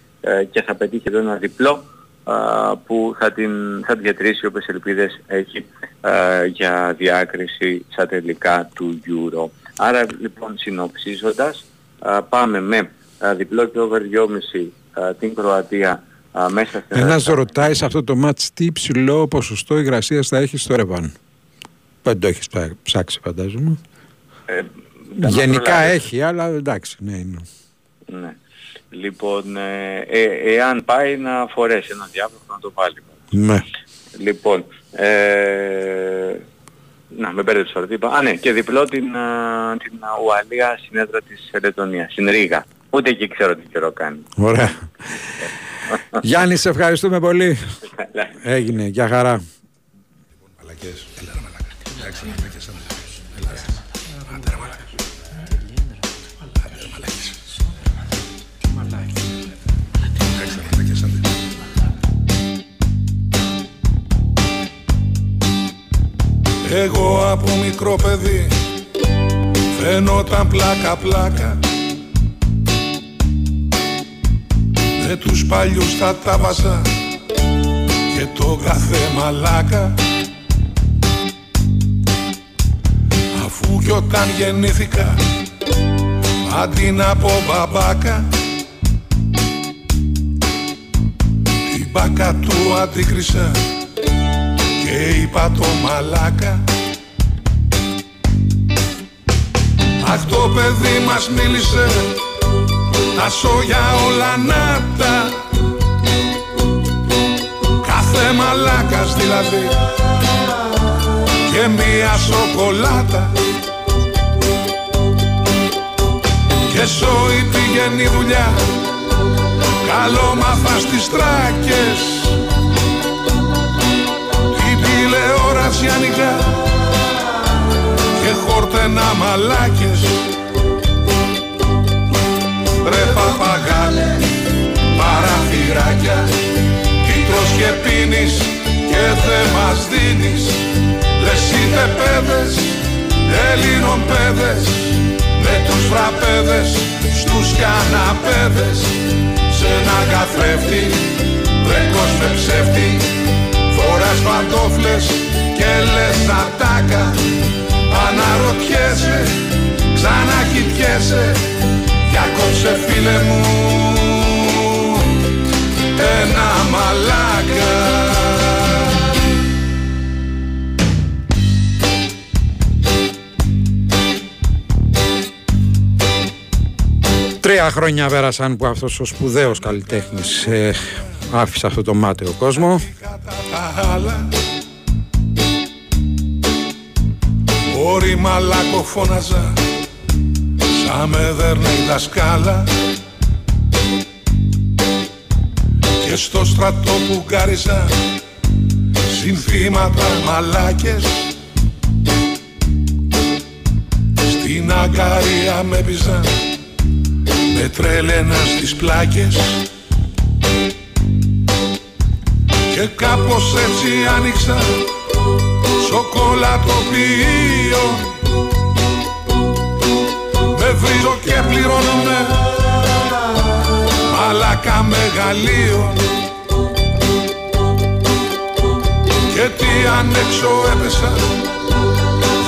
S25: και θα πετύχει εδώ ένα διπλό α, που θα την, θα την διατηρήσει όποιες ελπίδες έχει α, για διάκριση στα τελικά του Euro. Άρα λοιπόν συνοψίζοντας α, πάμε με α, διπλό και over 2,5 α, την Κροατία α, μέσα στην
S1: Ένας ρωτάει σε αυτό το μάτς τι υψηλό ποσοστό υγρασίας θα έχει στο Ρεβάν. Δεν το έχεις ψά- ψάξει φαντάζομαι.
S25: Ε,
S1: Γενικά
S25: προλάβεις.
S1: έχεις, αλλά εντάξει, ναι, είναι.
S25: Ναι. Λοιπόν, ε, ε, εάν πάει να φορέσει ένα διάβολο να το βάλει.
S1: Ναι.
S25: Λοιπόν, ε, να με μπέρδεψα τώρα τι είπα. Α, ναι, και διπλό την, α, την α, Ουαλία συνέδρα της Λετωνίας, στην Ρήγα. Ούτε εκεί ξέρω τι καιρό κάνει.
S1: Ωραία. (laughs) Γιάννη, σε ευχαριστούμε πολύ.
S25: Καλά.
S1: Έγινε, για χαρά.
S3: Μαλακές. Έλα ρε μαλάκα. Εντάξει, μαλακές,
S26: Εγώ από μικρό παιδί φαίνονταν πλάκα πλάκα. Με τους παλιούς θα τα βάζα και το κάθε μαλάκα. Αφού κι όταν γεννήθηκα αντί να πω μπαμπάκα την μπάκα του αντίκρισα και είπα το μαλάκα. Αχ το παιδί μας μίλησε. Τα σόγια όλα να τα. Κάθε μαλάκας δηλαδή. Και μία σοκολάτα. Και σόι πηγαίνει δουλειά. Καλό μάθα στις τράκες την τηλεόραση ανοιγά μαλάκες. Ρε παπαγάλε παραθυράκια Τι τρως και πίνεις και δεν μας δίνεις. Λες είτε παιδες, Έλληνων παιδες Με τους φραπέδες στους καναπέδες Σε ένα καθρέφτη βρέκος με ψεύτη Φοράς παντόφλες και λες ατάκα Αναρωτιέσαι, ξανακοιτιέσαι Για κόψε φίλε μου ένα μαλάκα
S1: Τρία χρόνια πέρασαν που αυτός ο σπουδαίος καλλιτέχνης ε, άφησε αυτό το μάταιο κόσμο.
S26: Όρη μαλάκο φώναζα Σαν με δέρνε η δασκάλα. Και στο στρατό που γκάριζα Συνθήματα μαλάκες. Στην αγκαρία με πίζαν Με τρέλαινα στις πλάκες. Και κάπως έτσι άνοιξα σοκολατοποιείο Με βρίζω και πληρώνομαι μαλάκα μεγαλείο. Και τι αν έξω έπεσα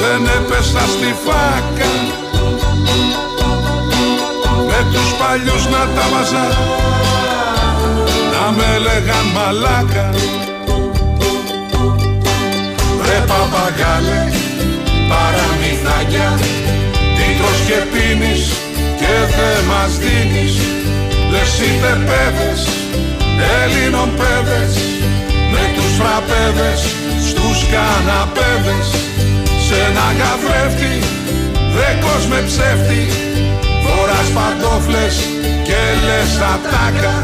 S26: δεν έπεσα στη φάκα. Με τους παλιούς να τα βάζα να με λέγαν μαλάκα Ρε παπαγάλε παραμυθάκια Τι τρως και πίνεις και δεν μας δίνεις. Λες είτε παιδες, Έλληνων παιδες Με τους φραπέδες, στους καναπέδες. Σε ένα καθρέφτη, δέκος με ψεύτη Φοράς παντόφλες και λες ατάκα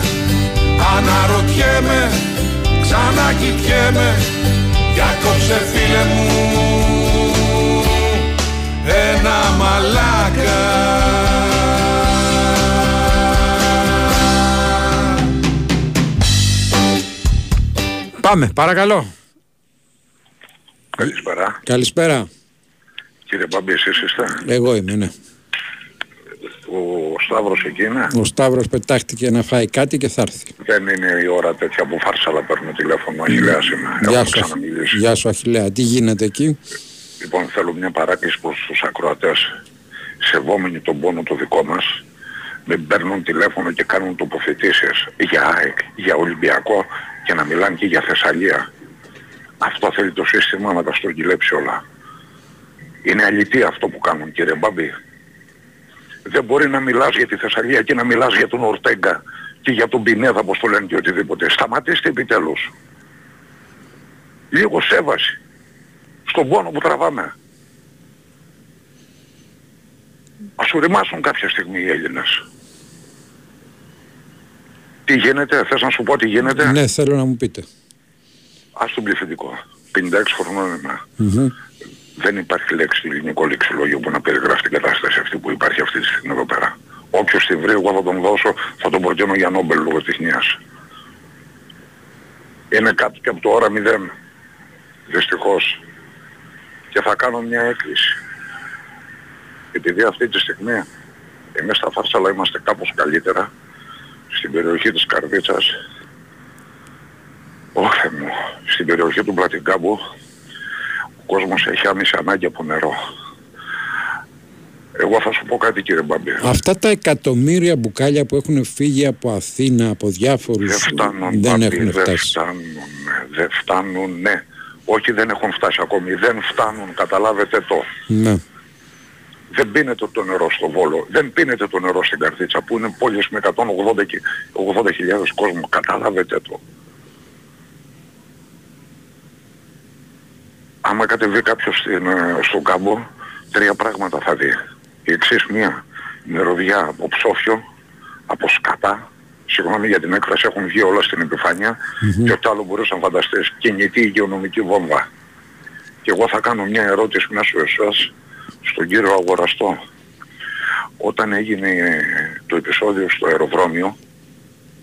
S26: Αναρωτιέμαι, ξανακοιτιέμαι Για κόψε φίλε μου ένα μαλάκα
S1: Πάμε, παρακαλώ.
S27: Καλησπέρα.
S1: Καλησπέρα.
S27: Κύριε Μπάμπη, εσείς είστε;
S1: Εγώ είμαι, ναι.
S27: Ο Σταύρος εκεί είναι.
S1: Ο Σταύρος πετάχτηκε να φάει κάτι και θα έρθει.
S27: Δεν είναι η ώρα τέτοια που φάρσαλα παίρνω τηλέφωνο. Αχιλέας είμαι.
S1: Γεια
S27: Έχουμε
S1: σου,
S27: ξαναμιλήσει.
S1: Γεια σου Αχιλέα. Τι γίνεται εκεί;
S27: Λοιπόν, θέλω μια παράκληση προς τους ακροατές. Σεβόμενοι τον πόνο το δικό μας, μην παίρνουν τηλέφωνο και κάνουν τοποθετήσεις για ΑΕΚ, για Ολυμπιακό και να μιλάνε και για Θεσσαλία. Αυτό θέλει το σύστημα να τα στρογγυλέψει όλα. Είναι αλήθεια αυτό που κάνουν κύριε Μπάμπη. Δεν μπορεί να μιλάς για τη Θεσσαλία και να μιλάς για τον Ορτέγκα και για τον Πινέδα όπως το λένε και οτιδήποτε. Σταματήστε επιτέλους. Λίγο σέβαση στον πόνο που τραβάμε. Ας οριμάσουν κάποια στιγμή οι Έλληνες. Τι γίνεται, θες να σου πω τι γίνεται;
S1: Ναι, θέλω να μου πείτε.
S27: Ας τον πληθυντικό. 56 χρονών είμαι.
S1: Μμμ.
S27: Δεν υπάρχει λέξη στο ελληνικό λεξιλόγιο που να περιγράφει την κατάσταση αυτή που υπάρχει αυτή τη στιγμή εδώ πέρα. Όποιος τη βρει εγώ θα τον δώσω, θα τον προτείνω για Νόμπελ λόγω τεχνίας. Είναι κάτι και από το ώρα μηδέν. Δυστυχώς. Και θα κάνω μια έκκληση. Επειδή αυτή τη στιγμή εμείς στα Φάρσαλα είμαστε κάπως καλύτερα, στην περιοχή της Καρδίτσας, όχι μου, στην περιοχή του Πλατιγκάμπου, ο κόσμος έχει άμεση ανάγκη από νερό. Εγώ θα σου πω κάτι κύριε Μπαμπή.
S1: Αυτά τα εκατομμύρια μπουκάλια που έχουν φύγει από Αθήνα, από διάφορους,
S27: Δεν φτάνουν,
S1: δεν
S27: Μπαμπή,
S1: έχουν
S27: δεν
S1: φτάσει.
S27: φτάνουν, δεν φτάνουν, ναι. Όχι δεν έχουν φτάσει ακόμη, δεν φτάνουν, καταλάβετε το.
S1: Ναι.
S27: Δεν πίνεται το νερό στο Βόλο, δεν πίνεται το νερό στην Καρδίτσα που είναι πόλεις με 180 και 80.000 κόσμο, καταλάβετε το. Άμα κατεβεί κάποιος στην, ε, στον κάμπο, τρία πράγματα θα δει. Η εξής μία, μυρωδιά από ψόφιο, από σκατά, συγγνώμη για την έκφραση έχουν βγει όλα στην επιφάνεια
S28: Μμμ.
S27: και ό,τι άλλο μπορείς να φανταστείς, κινητή υγειονομική βόμβα. Και εγώ θα κάνω μια ερώτηση μέσω εσάς, στον κύριο Αγοραστό όταν έγινε το επεισόδιο στο αεροδρόμιο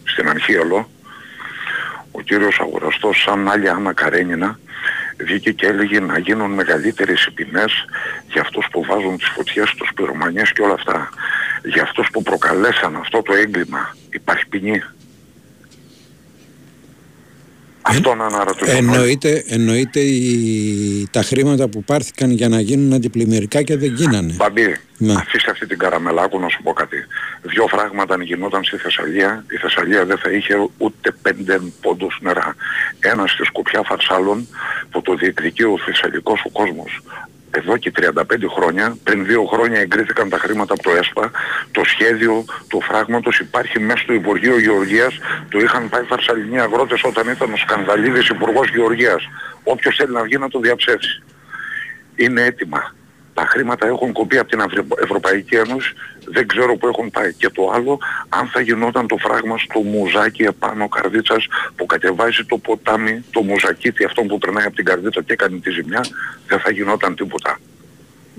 S27: στην Αρχίαλο ο κύριος Αγοραστός σαν άλλη Άννα Καρένινα βγήκε και έλεγε να γίνουν μεγαλύτερες οι ποινές για αυτούς που βάζουν τις φωτιές στους πυρομανιές και όλα αυτά. Για αυτούς που προκαλέσαν αυτό το έγκλημα υπάρχει ποινή. Αυτό να αναρωτηθούμε.
S1: Εννοείται, εννοείται οι, τα χρήματα που πάρθηκαν για να γίνουν αντιπλημμυρικά και δεν γίνανε.
S27: Μπαμπή,
S1: Ναι.
S27: αφήστε αυτή την καραμελάκου να σου πω κάτι. Δυο φράγματα αν γινόταν στη Θεσσαλία, η Θεσσαλία δεν θα είχε ούτε πέντε πόντους νερά. Ένας στη σκοπιά Φαρσάλων που το διεκδικεί ο θεσσαλικός ο κόσμος. Εδώ και 35 χρόνια, πριν δύο χρόνια εγκρίθηκαν τα χρήματα από το ΕΣΠΑ, το σχέδιο τους φράγματος υπάρχει μέσα στο Υπουργείο Γεωργίας, το είχαν πάει φαρσαλινοί αγρότες όταν ήταν ο Σκανδαλίδης Υπουργός Γεωργίας. Όποιος θέλει να βγει να το διαψεύσει είναι έτοιμα. Τα χρήματα έχουν κοπεί από την Ευρω- Ευρωπαϊκή Ένωση, δεν ξέρω που έχουν πάει. Και το άλλο, αν θα γινόταν το φράγμα στο μουζάκι επάνω καρδίτσας που κατεβάζει το ποτάμι, το μουζακίτι αυτό που περνάει από την καρδίτσα και έκανε τη ζημιά, δεν θα γινόταν τίποτα.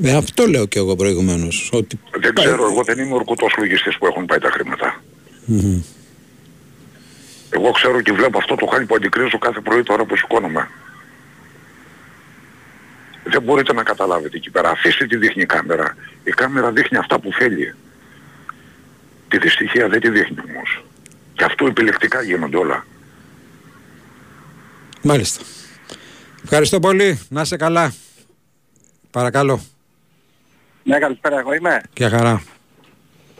S1: Ε, αυτό λέω και εγώ προηγουμένως. Ότι...
S27: Δεν ξέρω, εγώ δεν είμαι ορκωτός λογιστής που έχουν πάει τα χρήματα.
S1: Μμμ.
S27: Εγώ ξέρω και βλέπω αυτό το χάλι που αντικρίζω κάθε πρωί τώρα που σηκώνομαι. Δεν μπορείτε να καταλάβετε εκεί πέρα. Αφήστε τη δείχνει η κάμερα. Η κάμερα δείχνει αυτά που θέλει. Τη δυστυχία δεν τη δείχνει όμως. Και αυτό επιλεκτικά γίνονται όλα.
S1: Μάλιστα. Ευχαριστώ πολύ. Να είσαι καλά. Παρακαλώ.
S29: Ναι, καλησπέρα, εγώ είμαι.
S1: Και χαρά.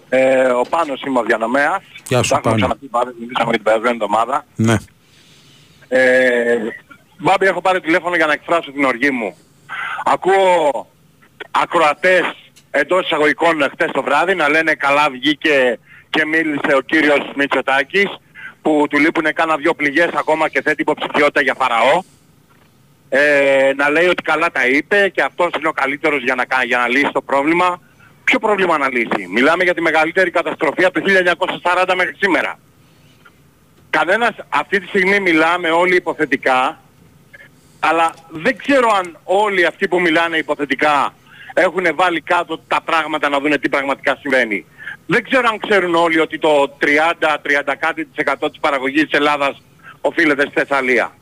S29: Ε, ο Πάνος είμαι ο Διανομέας.
S1: Γεια σου,
S29: Τα έχουμε
S1: Πάνο.
S29: ξαναπεί πάλι, μιλήσαμε για την περασμένη εβδομάδα.
S1: Ναι.
S29: Ε, Μπάμπη, έχω πάρει τηλέφωνο για να εκφράσω την οργή μου. Ακούω ακροατές εντός εισαγωγικών χτες το βράδυ να λένε καλά βγήκε και μίλησε ο κύριος Μητσοτάκης που του λείπουν κάνα δυο πληγές ακόμα και θέτει υποψηφιότητα για φαραώ. Ε, να λέει ότι καλά τα είπε και αυτός είναι ο καλύτερος για να, κα- για να λύσει το πρόβλημα. Ποιο πρόβλημα να λύσει; Μιλάμε για τη μεγαλύτερη καταστροφή από το 1940 μέχρι σήμερα. Κανένας αυτή τη στιγμή μιλάμε όλοι υποθετικά, αλλά δεν ξέρω αν όλοι αυτοί που μιλάνε υποθετικά έχουν βάλει κάτω τα πράγματα να δουν τι πραγματικά συμβαίνει. Δεν ξέρω αν ξέρουν όλοι ότι το 30-30 κάτι της εκατό της παραγωγής της Ελλάδας οφείλεται στη Θεσσαλία.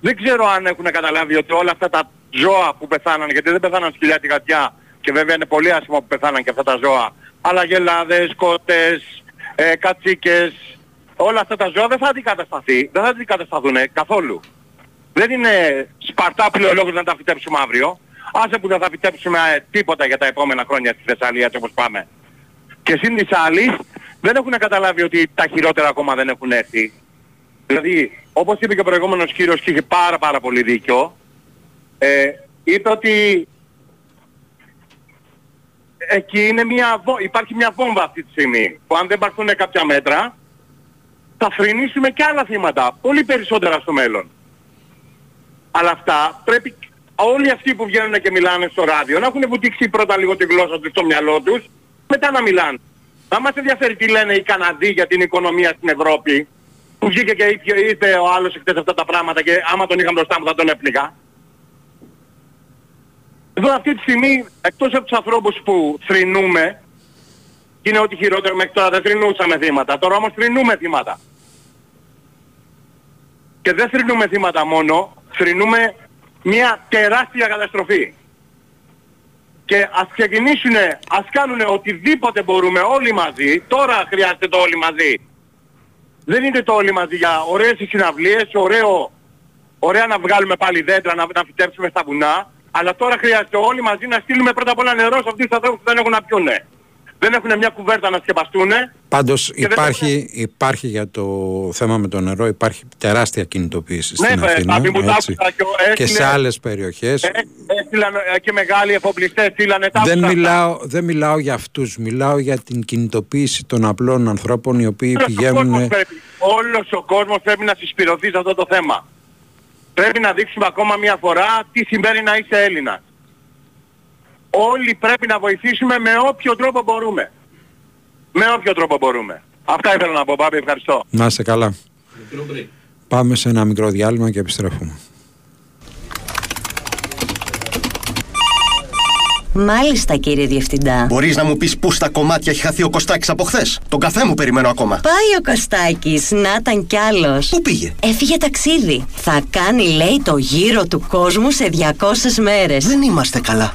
S29: Δεν ξέρω αν έχουν καταλάβει ότι όλα αυτά τα ζώα που πεθάναν, γιατί δεν πεθάναν σκυλιά τη γατιά και βέβαια είναι πολύ άσχημα που πεθάναν και αυτά τα ζώα, αλλά γελάδες, κότες, ε, κατσίκες, όλα αυτά τα ζώα δεν θα αντικατασταθεί, δεν θα αντικατασταθούν καθόλου. Δεν είναι σπαρτά πλειολόγους να τα φυτέψουμε αύριο. Άσε που δεν θα φυτέψουμε ε, τίποτα για τα επόμενα χρόνια στη Θεσσαλία έτσι όπως πάμε. Και σύν της άλλης δεν έχουν καταλάβει ότι τα χειρότερα ακόμα δεν έχουν έρθει. Δηλαδή, όπως είπε και ο προηγούμενος κύριος και είχε πάρα πάρα πολύ δίκιο, ε, είπε ότι εκεί είναι μια, βο- υπάρχει μια βόμβα αυτή τη στιγμή που αν δεν πάρθουν κάποια μέτρα θα θρηνήσουμε και άλλα θύματα, πολύ περισσότερα στο μέλλον. Αλλά αυτά πρέπει όλοι αυτοί που βγαίνουν και μιλάνε στο ράδιο να έχουν βουτήξει πρώτα λίγο τη γλώσσα τους στο μυαλό τους, μετά να μιλάνε. Να μας ενδιαφέρει τι λένε οι Καναδοί για την οικονομία στην Ευρώπη, που βγήκε και είπε, είπε ο άλλος χτες αυτά τα πράγματα και άμα τον είχα μπροστά μου θα τον έπνιγα. Εδώ αυτή τη στιγμή, εκτός από τους ανθρώπους που θρηνούμε, και είναι ό,τι χειρότερο μέχρι τώρα δεν θρηνούσαμε θύματα, τώρα όμως θρηνούμε θύματα. Και δεν θρηνούμε θύματα μόνο, θρηνούμε μια τεράστια καταστροφή. Και ας ξεκινήσουνε, ας κάνουνε οτιδήποτε μπορούμε όλοι μαζί, τώρα χρειάζεται το όλοι μαζί. Δεν είναι το όλοι μαζί για ωραίες συναυλίες, ωραίο, ωραία να βγάλουμε πάλι δέντρα, να, να φυτέψουμε στα βουνά, αλλά τώρα χρειάζεται όλοι μαζί να στείλουμε πρώτα απ' όλα νερό σε αυτούς τους ανθρώπους που δεν έχουν να πιούνε. Δεν έχουν μια κουβέρτα να σκεπαστούνε.
S1: Πάντως
S29: δεν
S1: υπάρχει, υπάρχει για το θέμα με το νερό υπάρχει τεράστια κινητοποίηση
S29: Ναι,
S1: στην
S29: βέβαια,
S1: Αθήνα
S29: Πάπη μου, τα
S1: έτσι.
S29: άκουσα και ο-
S1: και
S29: έστειλε-
S1: σε άλλες περιοχές.
S29: Ε, έστειλαν ε, και μεγάλοι εφοπλιστές, στείλανε τα
S1: δεν,
S29: άκουσα αυτά.
S1: μιλάω, δεν μιλάω για αυτούς, μιλάω για την κινητοποίηση των απλών ανθρώπων οι οποίοι
S29: Όλος ο
S1: πηγαίνουν...
S29: κόσμος πρέπει- Όλος ο κόσμος πρέπει να συσπηρωθεί σε αυτό το θέμα. Πρέπει να δείξουμε ακόμα μια φορά τι σημαίνει να είσαι Έλληνας. Όλοι πρέπει να βοηθήσουμε με όποιο τρόπο μπορούμε. Με όποιο τρόπο μπορούμε. Αυτά ήθελα να πω, Μπάμπη, ευχαριστώ.
S1: Να είστε καλά. Πάμε σε ένα μικρό διάλειμμα και επιστρέφουμε.
S5: Μάλιστα, κύριε Διευθυντά.
S6: Μπορείς να μου πεις πού στα κομμάτια έχει χαθεί ο Κωστάκης από χθες; Τον καφέ μου περιμένω ακόμα.
S5: Πάει ο Κωστάκης, να ήταν κι άλλος.
S6: Πού πήγε;
S5: Έφυγε ταξίδι. Θα κάνει, λέει, το γύρο του κόσμου σε 200 μέρες.
S6: Δεν είμαστε καλά.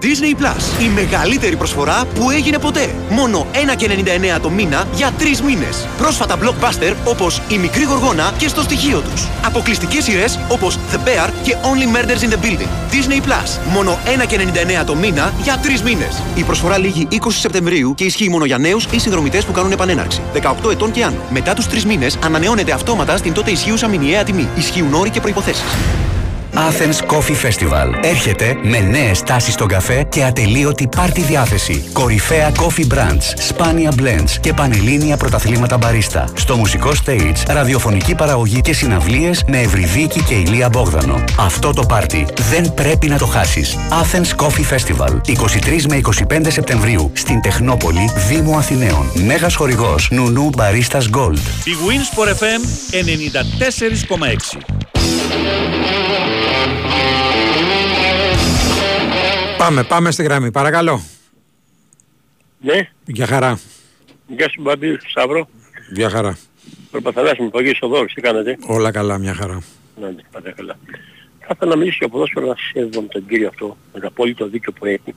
S11: Disney Plus. Η μεγαλύτερη προσφορά που έγινε ποτέ. Μόνο 1,99 το μήνα για 3 μήνες. Πρόσφατα blockbuster όπως Η Μικρή Γοργόνα και στο στοιχείο τους. Αποκλειστικές σειρές όπως The Bear και Only Murders in the Building. Disney Plus. Μόνο 1,99 το μήνα για 3 μήνες. Η προσφορά λήγει 20 Σεπτεμβρίου και ισχύει μόνο για νέους ή συνδρομητές που κάνουν επανέναρξη. 18 ετών και άνω. Μετά τους 3 μήνες ανανεώνεται αυτόματα στην τότε ισχύουσα μηνιαία τιμή. Ισχύουν όροι και προποθέσει.
S30: Athens Coffee Festival. Έρχεται με νέες τάσεις στον καφέ και ατελείωτη πάρτι διάθεση. Κορυφαία coffee brands, σπάνια blends και πανελλήνια πρωταθλήματα μπαρίστα. Στο μουσικό stage, ραδιοφωνική παραγωγή και συναυλίες με Ευρυδίκη και Ηλία Μπόγδανο. Αυτό το πάρτι δεν πρέπει να το χάσεις. Athens Coffee Festival. 23 με 25 Σεπτεμβρίου στην Τεχνόπολη, Δήμο Αθηναίων. Μέγας χορηγός Νουνού Μπαρίστας Gold.
S8: Η Winsport FM 94,6.
S1: Πάμε, πάμε στη γραμμή. Παρακαλώ.
S31: Ναι,
S1: Για χαρά.
S31: γεια σου Μπαμπή, Σταύρο.
S1: Για χαρά.
S31: Προπαθαλάς μου, παγίς ο τι κάνετε.
S1: Όλα καλά, μια χαρά.
S31: Ναι, ναι, πάντα καλά. Θα ήθελα να μιλήσω για ποδόσφαιρο να σχέδιο με τον κύριο αυτό, με το απόλυτο δίκιο που έχει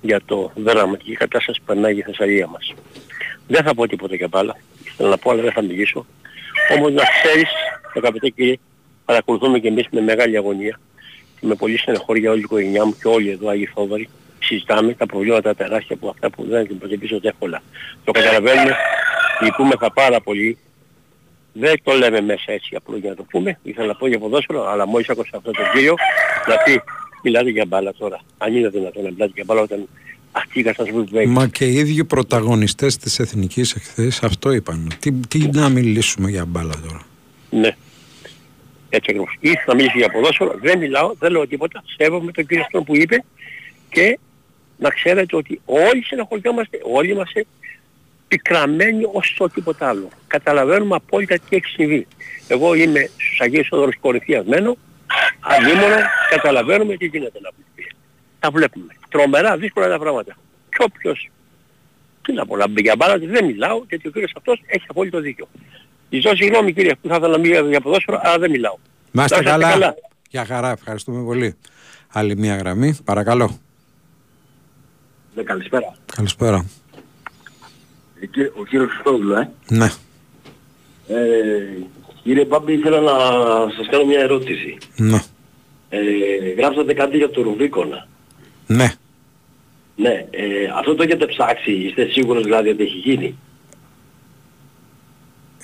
S31: για το δραματική κατάσταση που περνάει η Θεσσαλία μας. Δεν θα πω τίποτα για μπάλα, θέλω να πω αλλά δεν θα μιλήσω. Όμως να ξέρεις, αγαπητέ κύριε, παρακολουθούμε και εμείς με μεγάλη αγωνία και με πολύ στεναχώρια όλη η οικογένειά μου και όλοι εδώ Άγιοι Φόβαροι συζητάμε τα προβλήματα τεράστια που αυτά που δεν αντιμετωπίζονται εύκολα. Το καταλαβαίνουμε, λυπούμεθα πάρα πολύ. Δεν το λέμε μέσα έτσι απλό για να το πούμε. Ήθελα να πω για ποδόσφαιρο, αλλά μόλις άκουσα αυτό το κύριο να πει μιλάτε για μπάλα τώρα. Αν είναι δυνατόν να μιλάτε για μπάλα όταν αυτή η κατάσταση που έχει.
S1: Μα και οι ίδιοι πρωταγωνιστές της Εθνικής εχθές αυτό είπαν. Τι, τι να μιλήσουμε για μπάλα τώρα.
S31: Ναι. Έτσι ακριβώς. Ή να μιλήσει για ποδόσφαιρο, δεν μιλάω, δεν λέω τίποτα, σέβομαι τον κύριο αυτόν που είπε και να ξέρετε ότι όλοι συναχωριόμαστε, όλοι είμαστε πικραμένοι ως το τίποτα άλλο. Καταλαβαίνουμε απόλυτα τι έχει συμβεί. Εγώ είμαι στους Αγίους Όδωρους κορυφίας μένω, ανήμωνα, καταλαβαίνουμε τι γίνεται να πούμε. Τα βλέπουμε. Τρομερά δύσκολα τα πράγματα. Και όποιος, τι να πω, να μπει για μπάλα, δεν μιλάω γιατί ο κύριος αυτός έχει απόλυτο δίκιο. Ζητώ συγγνώμη κύριε που θα ήθελα να μιλήσω για ποδόσφαιρο, αλλά δεν μιλάω.
S1: Να είστε
S31: Να είστε
S1: καλά. Για χαρά, ευχαριστούμε πολύ. Άλλη μια γραμμή, παρακαλώ.
S32: Ναι, καλησπέρα.
S1: Καλησπέρα.
S32: Ε, κύριε- Ο κύριος Χριστόδουλο, ε.
S1: Ναι.
S32: ε. Κύριε Πάμπη, ήθελα να σας κάνω μια ερώτηση.
S1: Ναι.
S32: Ε, γράψατε κάτι για το Ρουβίκονα.
S1: Ναι.
S32: Ναι, ε, αυτό το έχετε ψάξει, είστε σίγουρος δηλαδή ότι έχει γίνει;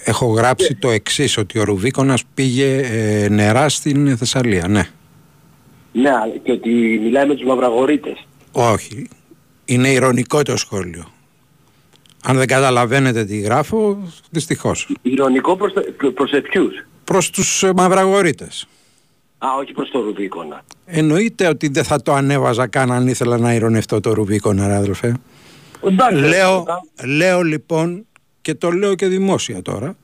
S1: Έχω γράψει το εξής ότι ο Ρουβίκονας πήγε ε, νερά στην Θεσσαλία. Ναι.
S32: Ναι, αλλά και ότι μιλάει με τους μαυραγορείτες.
S1: Όχι. Είναι ηρωνικό το σχόλιο. Αν δεν καταλαβαίνετε τι γράφω, δυστυχώς.
S32: Ηρωνικό προς, τα- προς ποιους;
S1: Προς τους ε, μαυραγορείτες.
S32: Α, όχι προς το Ρουβίκονα.
S1: Εννοείται ότι δεν θα το ανέβαζα καν αν ήθελα να ηρωνευτώ το Ρουβίκονα, ρε αδελφέ.
S32: Εντάξει,
S1: Λέω, λέω λοιπόν και το λέω και δημόσια τώρα,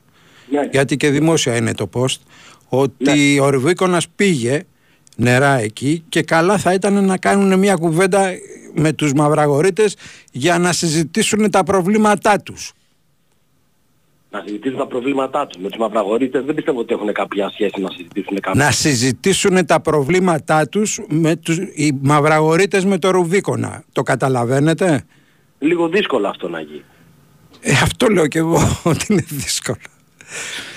S32: Ναι.
S1: γιατί και δημόσια είναι το post, ότι ο Ρουβίκονας πήγε νερά εκεί και καλά θα ήταν να κάνουν μια κουβέντα με τους μαυραγορείτες για να συζητήσουν τα προβλήματά τους.
S32: Να συζητήσουν τα προβλήματά τους. Με τους μαυραγορείτες δεν πιστεύω ότι έχουν κάποια σχέση να συζητήσουν κάποια.
S1: Να συζητήσουν τα προβλήματά τους με τους, οι μαυραγορείτες με το Ρουβίκονα. Το καταλαβαίνετε;
S32: Λίγο δύσκολο αυτό να γίνει.
S1: Ε, αυτό λέω και εγώ (laughs) ότι είναι δύσκολο.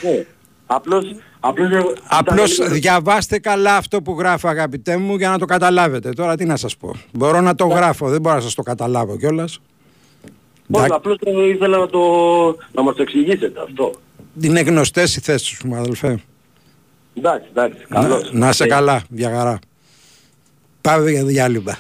S32: Ναι. Απλώς, απλώς,
S1: Απλώς
S32: ήταν λίγο-
S1: διαβάστε καλά αυτό που γράφω αγαπητέ μου για να το καταλάβετε. Τώρα τι να σας πω. Μπορώ να το γράφω, δεν μπορώ να σας το καταλάβω κιόλας.
S32: Όχι, απλώς το ήθελα να, το, να μας το εξηγήσετε αυτό.
S1: Είναι γνωστές οι θέσεις σου, αδελφέ.
S32: Εντάξει, εντάξει,
S1: Να,
S32: καλώς.
S1: να είσαι
S32: Ε,
S1: καλά, για χαρά. Πάμε για διάλειμμα.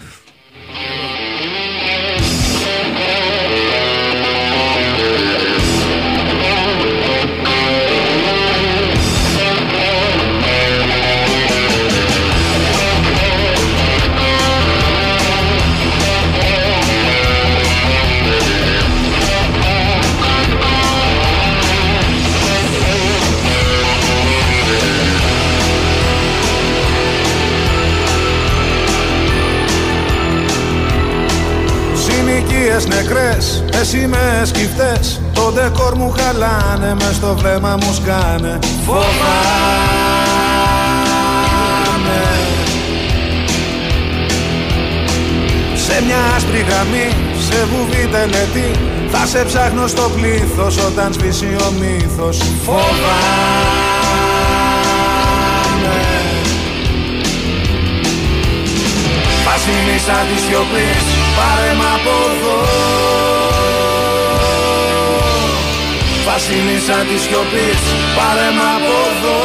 S33: Συνοικίες νεκρές, με σημαίες σκυφτές. Το ντεκόρ μου χαλάνε, μες στο βλέμμα μου σκάνε. Φοβάμαι. Σε μια άσπρη γραμμή, σε βουβή τελετή Θα σε ψάχνω στο πλήθος όταν σβήσει ο μύθος. Φοβάμαι. Βασίλισσα της σιωπής, πάρε μ' από εδώ. Βασίλισσα της σιωπής, πάρε μ' από εδώ.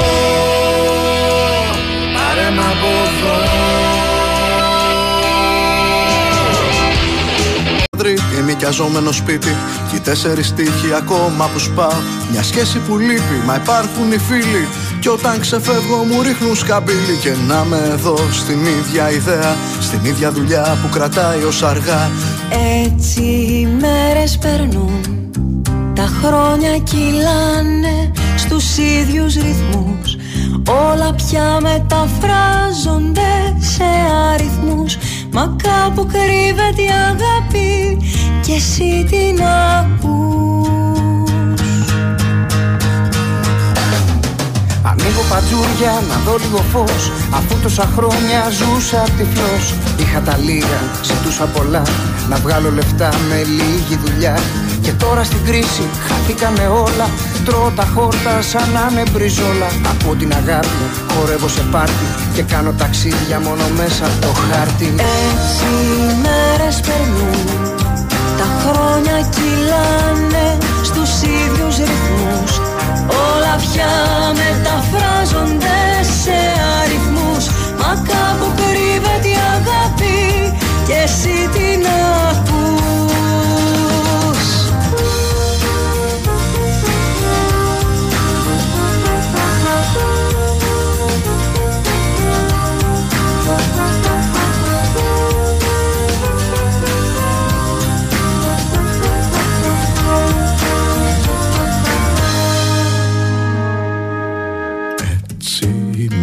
S33: Πάρε μ' από εδώ.
S34: Η νοικιαζόμενο σπίτι και οι τέσσερις τείχοι ακόμα που σπάω. Μια σχέση που λείπει, μα υπάρχουν οι φίλοι Κι όταν ξεφεύγω μου ρίχνουν σκαμπίλι Και να με εδώ στην ίδια ιδέα Στην ίδια δουλειά που κρατάει ως αργά.
S35: Έτσι οι μέρες περνούν Τα χρόνια κυλάνε στους ίδιους ρυθμούς. Όλα πια μεταφράζονται σε αριθμούς. Μα κάπου κρύβεται η αγάπη και εσύ την ακούς
S36: Ανοίγω πατζούρια να δω λίγο φως. Αφού τόσα χρόνια ζούσα τυφλός Είχα τα λίγα, ζητούσα πολλά. Να βγάλω λεφτά με λίγη δουλειά. Και τώρα στην κρίση χαθήκανε όλα. Τρώω τα χόρτα σαν να είναι μπριζόλα. Από την αγάπη μου χορεύω σε πάρτι. Και κάνω ταξίδια μόνο μέσα από το χάρτη.
S35: Έτσι οι μέρες περνούν. Τα χρόνια κυλάνε στους ίδιους ρυθμούς Όλα πια μεταφράζονται σε αριθμούς. Μα κάπου κρύβεται η αγάπη και εσύ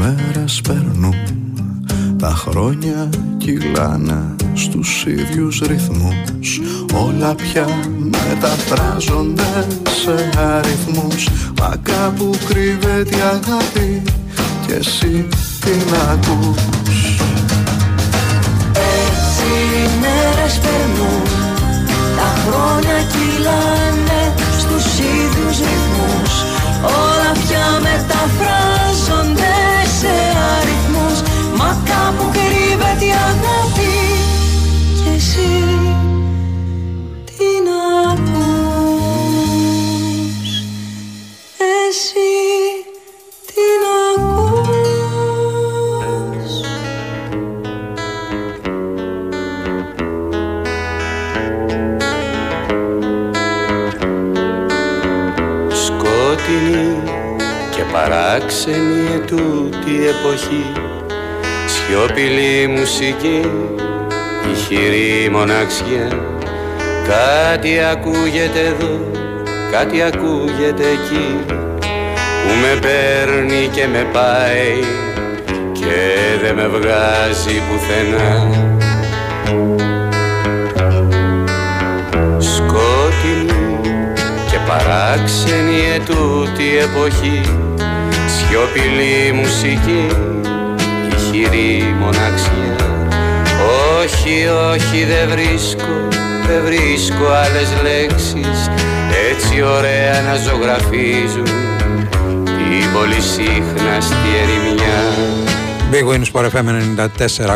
S34: μέρες περνούν Τα χρόνια κυλάνε στους ίδιους ρυθμούς. Όλα πια μεταφράζονται σε αριθμούς. Μα κάπου κρύβεται η αγάπη και εσύ την ακούς.
S35: Έτσι οι μέρες περνούν Τα χρόνια κυλάνε στους ίδιους ρυθμούς. Όλα πια μεταφράζονται σε αριθμούς. Μα κάπου κρύβεται η αγάπη. Και εσύ
S29: παράξενη ετούτη εποχή. Σιωπηλή μουσική, ηχηρή μοναξιά. Κάτι ακούγεται εδώ, κάτι ακούγεται εκεί Που με παίρνει και με πάει και δεν με βγάζει πουθενά. Σκότεινη και παράξενη ετούτη εποχή Σιωπηλή μουσική, ηχηρή μοναξιά. Όχι, όχι δεν βρίσκω, δεν βρίσκω άλλες λέξεις. Έτσι ωραία να ζωγραφίζουν την πολυσύχναστη ερημιά.
S1: Big Win Sport FM 94,6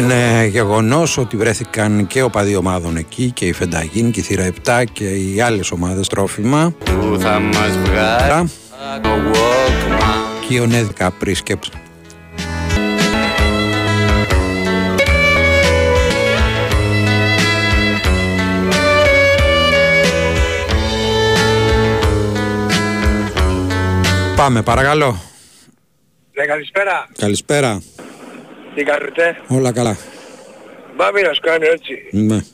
S1: Είναι γεγονός ότι βρέθηκαν και οπαδοί ομάδων εκεί και η Φενταγίν και η Θύρα 7 και οι άλλες ομάδες τρόφιμα.
S29: Που θα μας βγάλει το Walkman;
S1: Και η Ονέδικα πρίσκεψη. Πάμε παρακαλώ.
S37: Ναι, καλησπέρα.
S1: Καλησπέρα.
S37: Τι κάνετε;
S1: Όλα καλά.
S37: Μάμη να σου κάνω έτσι.
S1: Ναι.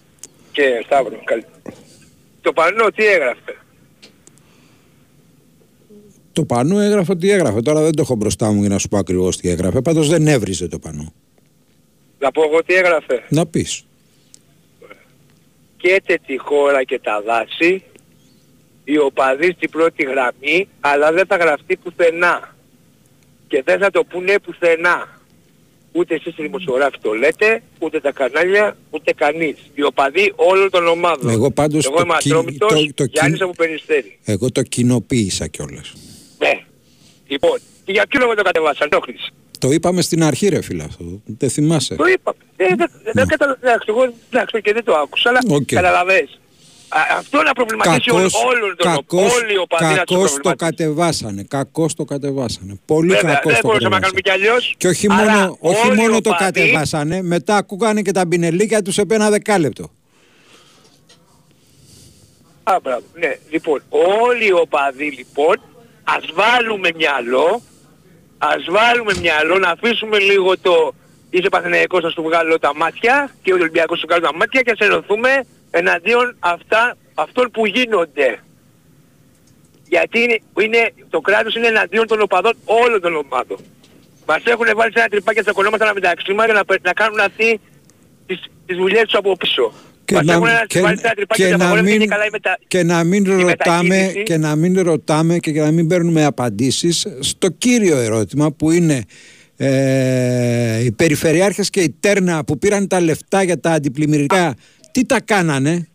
S37: Και Σταύρο. Καλ... Το πανό τι έγραφε;
S1: Το πανό έγραφε ότι έγραφε. Τώρα δεν το έχω μπροστά μου για να σου πω ακριβώς τι έγραφε. Πάντως δεν έβριζε το πανό.
S37: Να πω εγώ τι έγραφε;
S1: Να πεις.
S37: Καίτε τη χώρα και τα δάση. Οι οπαδοί στην πρώτη γραμμή, αλλά δεν θα γραφτεί πουθενά. Και δεν θα το πούνε πουθενά. Ούτε εσείς οι δημοσιογράφοι το λέτε, ούτε τα κανάλια, ούτε κανείς. Οι οπαδοί όλων των ομάδων.
S1: Εγώ πάντως
S37: Εγώ
S1: το
S37: είμαι
S1: κι-
S37: Ατρόμητος,
S1: το- το
S37: Γιάννης
S1: κι-
S37: από Περιστέρη.
S1: Εγώ το κοινοποίησα κιόλας.
S37: Ναι. Λοιπόν, και για ποιο λόγο το κατεβάσαν, το έχεις;
S1: Το είπαμε στην αρχή ρε φίλε αυτό. Δεν θυμάσαι.
S37: Το είπα. Ε, δεν δεν καταλαβαίνω. Εντάξει, εγώ εντάξει, και δεν το άκουσα, αλλά
S1: Οκ.
S37: καταλαβες. Α, αυτό να προβληματίσει όλο,
S1: Κακώς,
S37: όλον τον
S1: κακώς,
S37: όλοι οι οπαδοί να τους
S1: κακώς το
S37: προβληματίσει.
S1: κατεβάσανε. Κακώς το κατεβάσανε. Πολύ
S37: Βέβαια,
S1: κακώς
S37: δεν
S1: το
S37: μπορούσαμε να
S1: κατεβάσανε.
S37: κάνουμε κι αλλιώς.
S1: Και όχι
S37: αλλά
S1: μόνο, όχι
S37: όλοι οι
S1: μόνο το
S37: οπαδοί-
S1: κατεβάσανε, μετά ακούγανε και τα μπινελίκια τους επί ένα δεκάλεπτο.
S37: Α, μπράβο. Ναι, λοιπόν, όλοι οι οπαδοί λοιπόν, ας βάλουμε μυαλό, ας βάλουμε μυαλό, να αφήσουμε λίγο το είσαι Παθηναϊκός να σου βγάλω τα μάτια και ο Ολυμπιακός να σου βγάλω τα μάτια και ας ενωθούμε εναντίον αυτά, αυτών που γίνονται. Γιατί είναι, είναι, το κράτος είναι εναντίον των οπαδών όλων των ομάδων. Μας έχουν βάλει σε ένα τρυπάκι και τσακωνόμασταν μεταξύ μας για να, πε- να κάνουν αυτοί τις, τις δουλειές τους από πίσω.
S1: Και
S37: Μας
S1: να,
S37: έχουν
S1: και,
S37: βάλει σε ένα τρυπάκι
S1: και
S37: και
S1: να
S37: απαγορεύεται
S1: μην,
S37: και καλά η μετα...
S1: και να μην ρωτάμε
S37: μετακίνηση.
S1: και να μην ρωτάμε και να μην παίρνουμε απαντήσεις στο κύριο ερώτημα που είναι ε, οι περιφερειάρχες και η Τέρνα που πήραν τα λεφτά για τα αντιπλημμυρικά τι τα κάνανε;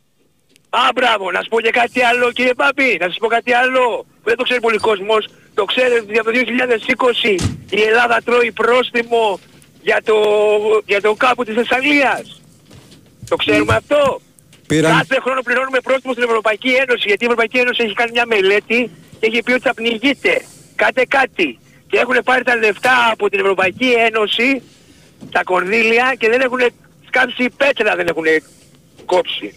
S37: Α, μπράβο, να σου πω και κάτι άλλο κύριε Παπή, να σας πω κάτι άλλο. που Δεν το ξέρει πολύ κόσμος. Το ξέρετε ότι από το 2020 η Ελλάδα τρώει πρόστιμο για το, για το κάπου της Θεσσαλίας. Το ξέρουμε αυτό.
S1: Πήραν-
S37: Κάθε χρόνο πληρώνουμε πρόστιμο στην Ευρωπαϊκή Ένωση γιατί η Ευρωπαϊκή Ένωση έχει κάνει μια μελέτη και έχει πει ότι θα πνιγείτε. Κάτε κάτι. Και έχουν πάρει τα λεφτά από την Ευρωπαϊκή Ένωση, τα κορδίλια και δεν έχουν σκάψει πέτρα δεν έχουν κόψει.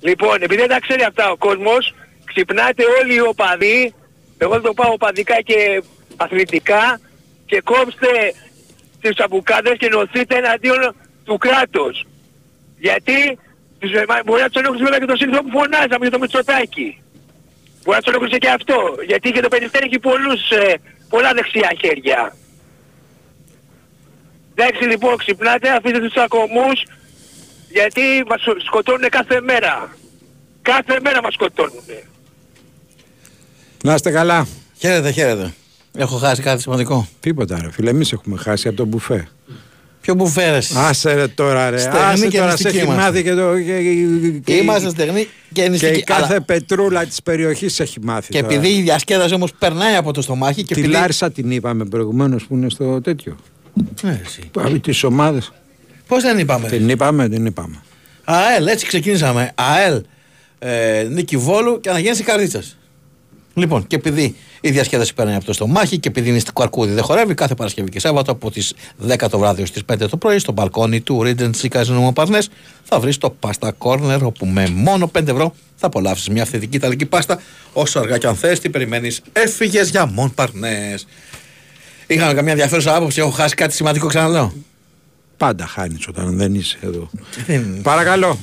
S37: Λοιπόν, επειδή δεν τα ξέρει αυτά ο κόσμος, ξυπνάτε όλοι οι οπαδοί, εγώ θα το πάω οπαδικά και αθλητικά, και κόψτε τις αμπουκάδες και νοθείτε εναντίον του κράτους. Γιατί τους, ε, μα- μπορεί να τους ενόχλησε βέβαια και το σύνθημα που φωνάζαμε για το Μητσοτάκη. Μπορεί να τους ενόχλησε και αυτό. Γιατί και το Περιστέρι έχει πολλούς, ε, πολλά δεξιά χέρια. Εντάξει λοιπόν ξυπνάτε, αφήστε τους ακομούς γιατί μας σκοτώνουν κάθε μέρα. Κάθε μέρα μας σκοτώνουν.
S1: να είστε καλά
S3: Χαίρετε, χαίρετε. Έχω χάσει κάτι σημαντικό.
S1: τίποτα ρε φίλε εμείς έχουμε χάσει από το μπουφέ
S3: Ποιο μπουφέρες.
S1: άσε ρε τώρα ρε
S3: Στεγνή
S1: άσε
S3: και
S1: τώρα σε
S3: νηστική
S1: έχει
S3: είμαστε.
S1: μάθει και το και, και-
S3: Είμαστε στεγνοί και
S1: και
S3: νηστικοί.
S1: η κάθε
S3: Αλλά-
S1: πετρούλα της περιοχής έχει μάθει
S3: Και
S1: τώρα.
S3: επειδή η διασκέδαση όμως περνάει από το στομάχι και
S1: Τη
S3: επειδή...
S1: Λάρισα την είπαμε προηγουμένως που είναι στο τέτοιο.
S3: Ναι, εσύ.
S1: Από τις ομάδες.
S3: Πώς δεν είπαμε;
S1: Την είπαμε, την είπαμε.
S3: ΑΕΛ, έτσι ξεκίνησαμε. ΑΕΛ, ε, Νίκη Βόλου και αναγέννηση Καρδίτσας. Λοιπόν, και επειδή η διασκέδαση παίρνει από το στομάχι και επειδή είναι στο αρκούδι δεν χορεύει, κάθε Παρασκευή και Σάββατο από τις 10 το βράδυ ως τις 5 το πρωί στο μπαλκόνι του Regency Casino Parnes θα βρεις το Pasta Corner όπου με μόνο 5 ευρώ θα απολαύσεις μια αυθεντική ιταλική πάστα. Όσο αργά και αν θες, τι περιμένεις, έφυγες για Μον Παρνές. Είχαμε καμιά ενδιαφέρουσα άποψη, έχω χάσει κάτι σημαντικό, ξαναλέω.
S1: Πάντα χάνεις όταν δεν είσαι εδώ.
S3: Δεν-
S1: Παρακαλώ.